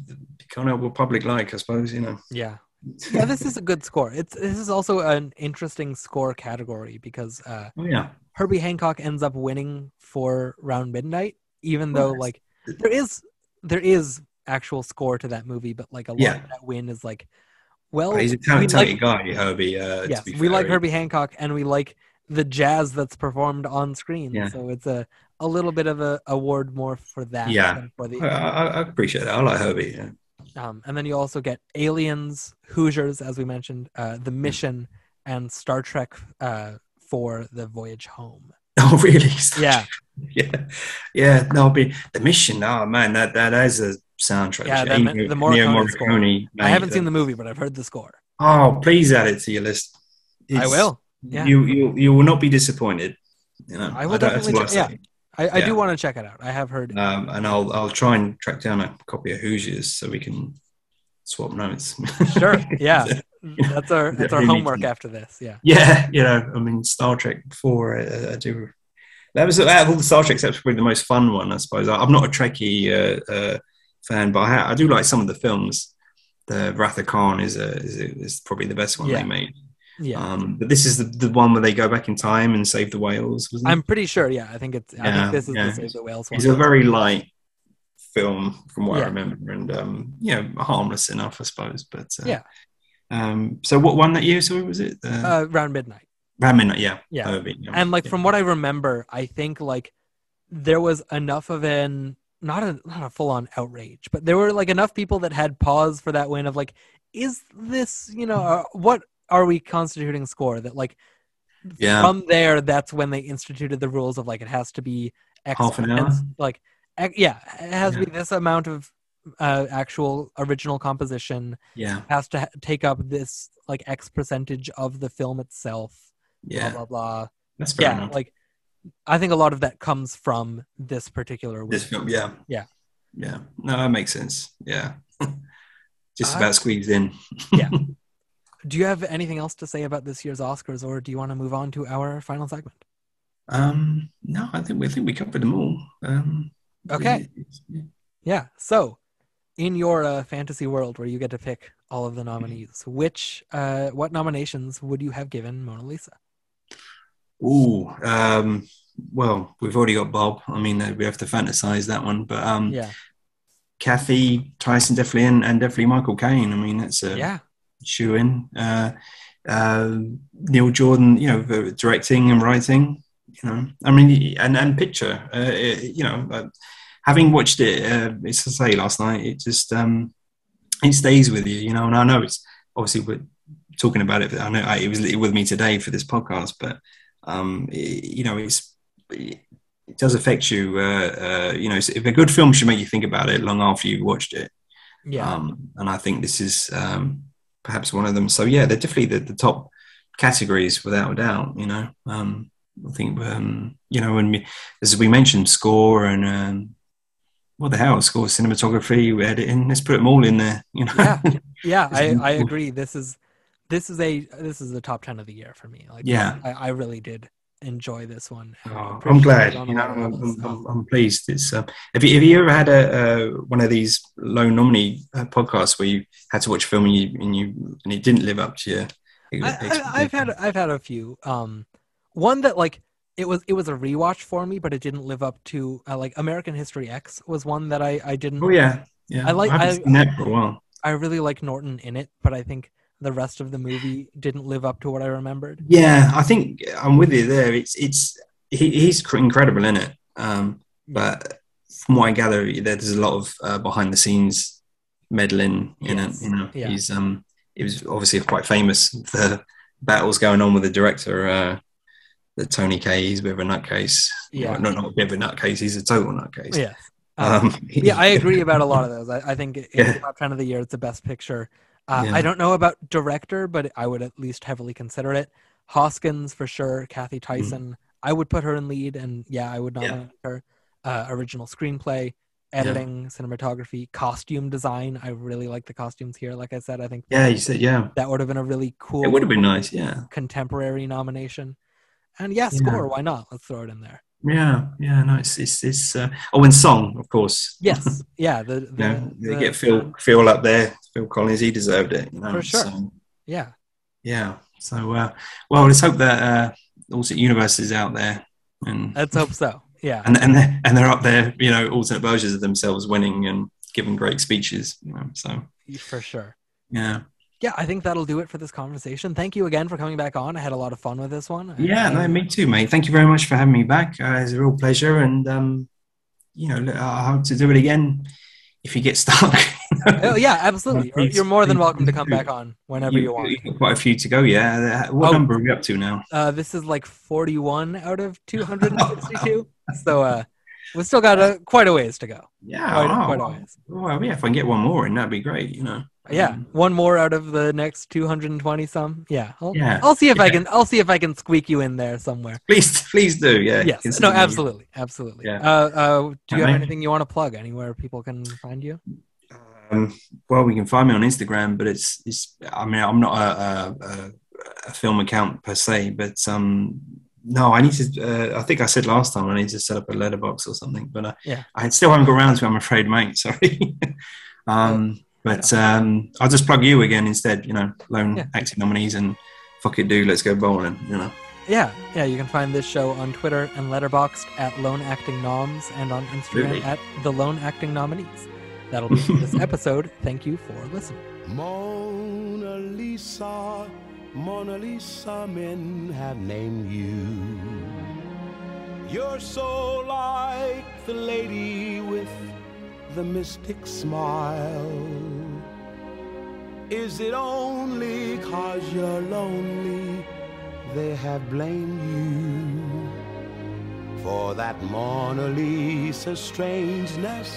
can't help what public like, I suppose. You know. yeah, yeah. This is a good score. It's this is also an interesting score category because uh, Oh yeah. Herbie Hancock ends up winning for Round Midnight, even though Nice. like there is there is actual score to that movie, but like a lot Yeah. of that win is like, well, he's a talented, like, guy, Herbie. Uh, yes, we like. Herbie Hancock, and we like the jazz that's performed on screen. Yeah. So it's a a little bit of a award more for that. Yeah. than for the I, I, appreciate that. I like Herbie. Yeah. Um, and then you also get Aliens, Hoosiers, as we mentioned, uh. The Mission, and Star Trek uh, for the Voyage Home. Oh really? Yeah, yeah, yeah. No, be the mission. Oh man, that that is a soundtrack. Yeah, the- Ennio- the Morricone score. I haven't uh, seen the movie, but I've heard the score. Oh, please add it to your list. I will. Yeah. You you you will not be disappointed. You know, I will don't- definitely I check- say. I, I do want to check it out. I have heard. Um, and I'll I'll try and track down a copy of Hoosiers so we can swap notes. Sure. Yeah. That's our that's our homework to- after this. Yeah. Yeah, you know, I mean, Star Trek Four. I, I do. That was out of all the Star Trek, That's probably the most fun one, I suppose. I, I'm not a Trekkie uh, uh, fan, but I, I do like some of the films. The Wrath of Khan is a, is, a, is probably the best one Yeah. they made. Yeah. Um, but this is the, the one where they go back in time and save the whales. Wasn't it? I'm pretty sure. Yeah. I think it's. I think this is yeah. the Save the Whales one. It's a very light film, from what Yeah. I remember, and um, you know, harmless enough, I suppose. But uh, Yeah. Um, so what one that year? Sorry, was it uh, uh, around midnight. Round Midnight? Yeah, Yeah. And like Yeah. from what I remember, I think like there was enough of an not a not a full on outrage, but there were like enough people that had pause for that win of like, is this you know uh, what are we constituting score that like Yeah. from there that's when they instituted the rules of like it has to be X Half an hour? like yeah it has to be this amount of uh, actual original composition yeah, has to ha- take up this like X percentage of the film itself yeah. blah blah blah That's fair yeah enough. like i think a lot of that comes from this particular this film, yeah, Yeah. yeah. No, that makes sense. Yeah, just Uh, about squeezed in. Yeah. Do you have anything else to say about this year's oscars or do you want to move on to our final segment Um, no, I think we I think we covered them all. Um, Okay. yeah. so in your uh, fantasy world where you get to pick all of the nominees which uh what nominations would you have given mona lisa Ooh, um, well, we've already got Bob. I mean, uh, we have to fantasize that one, but um, yeah Cathy Tyson definitely, and, and definitely Michael Caine. I mean, that's a yeah shoe in. Uh, uh, Neil Jordan, you know, directing and writing. You know, I mean, and and picture. Uh, it- you know, uh, having watched it, uh, it's to say last night, it just um, it stays with you. You know, and I know it's obviously we're talking about it. I know I, it was with me today for this podcast, but um, it- you know, it's it does affect you. Uh, uh, you know, if a good film should make you think about it long after you've watched it. yeah Um, and I think this is um, perhaps one of them. So yeah, they're definitely the, the top categories without a doubt. You know, um, I think um, you know when we, as we mentioned, score and um, what the hell, score, cinematography, editing. Let's put them all in there. You know, Yeah. yeah i i agree this is this is a this is the top 10 of the year for me like Yeah. i, I really did enjoy this one Oh, I'm glad. You know, I'm. I'm, I'm, I'm pleased. It's um, have you have you ever had a uh, one of these low nominee uh, podcasts where you had to watch a film and you and you and it didn't live up to your? I, I've had I've had a few. Um, one that like it was it was a rewatch for me, but it didn't live up to uh, like American History X was one that I I didn't. Oh yeah, yeah. I like- I I- seen that for a while. I really like Norton in it, but I think the rest of the movie didn't live up to what I remembered. Yeah, I think I'm with you there. It's it's he, he's incredible in it. Um, but from what I gather, there's a lot of uh, behind the scenes meddling in Yes. it. You know, Yeah. he's um he was obviously quite famous. The battles going on with the director, uh, the Tony Kaye. He's a bit of a nutcase. Yeah. no, not a bit of a nutcase. He's a total nutcase. Yes. Um, Um, yeah, I agree about a lot of those. I, I think it's Yeah. the top ten of the year. It's the best picture. Uh, Yeah. I don't know about director, but I would at least heavily consider it. Hoskins for sure. Cathy Tyson. I would put her in lead, and yeah, I would Mm. Yeah. her. Uh, original screenplay. editing, cinematography, costume design. I really like the costumes here. Like I said, I think Yeah, you said yeah. that would have been a really cool It would have been nice. Yeah, contemporary nomination. And yeah, Yeah. score, why not? Let's throw it in there. yeah, yeah. No, it's it's, it's uh, oh, and song, of course. Yes. Yeah. The, the, You know, they the get Phil Phil up there. Phil Collins, he deserved it. You know, For sure. so, Yeah. yeah. So, uh, well, let's hope that uh, alternate universe is out there, and Let's hope so. Yeah. and and they're, and they're up there. You know, alternate versions of themselves winning and giving great speeches. You know, so For sure. yeah, Yeah, I think that'll do it for this conversation. Thank you again for coming back on. I had a lot of fun with this one. yeah. No, me too, mate. Thank you very much for having me back. Uh, it's a real pleasure, and um, you know, I hope to do it again if you get stuck. Oh, yeah, absolutely. Please, You're more than welcome to come back on whenever you, want. You've got quite a few to go. Yeah. What Oh. number are we up to now? Uh, this is like 41 out of 262. so uh, we've still got a, quite a ways to go. Yeah. Quite, wow. quite a ways. Well, yeah. If I can get one more in, that'd be great. You know. Yeah, Um, one more out of the next 220 some. Yeah, I'll, Yeah. I'll see if I can. I'll see if I can squeak you in there somewhere. please, please do. Yeah. yes, no, absolutely, absolutely. Yeah. Uh, uh, do you have Okay. anything you want to plug? Anywhere people can find you? Um, well, we can find me on Instagram, but it's it's. I mean, I'm not a, a, a, a film account per se, but um, no, I need to. Uh, I think I said last time I need to set up a Letterboxd or something, but uh, Yeah. I still haven't got around to. it, I'm afraid, mate. Sorry. um, but um, I'll just plug you again instead. You know, lone Yeah. acting nominees and fuck it, dude. Let's go bowling. You know. Yeah, yeah. You can find this show on Twitter and Letterboxd at Lone Acting Noms and on Instagram Absolutely. at the Lone Acting Nominees. That'll be for this episode. Thank you for listening. Mona Lisa, Mona Lisa, men have named you. You're so like the lady with the mystic smile. Is it only cause you're lonely they have blamed you for that Mona Lisa strangeness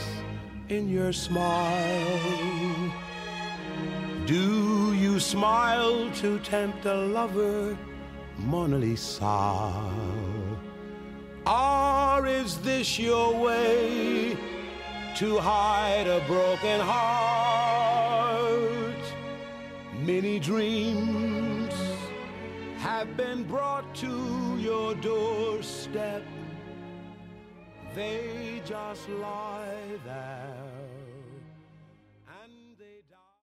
in your smile? Do you smile to tempt a lover, Mona Lisa? Or is this your way to hide a broken heart? Many dreams have been brought to your doorstep. They just lie there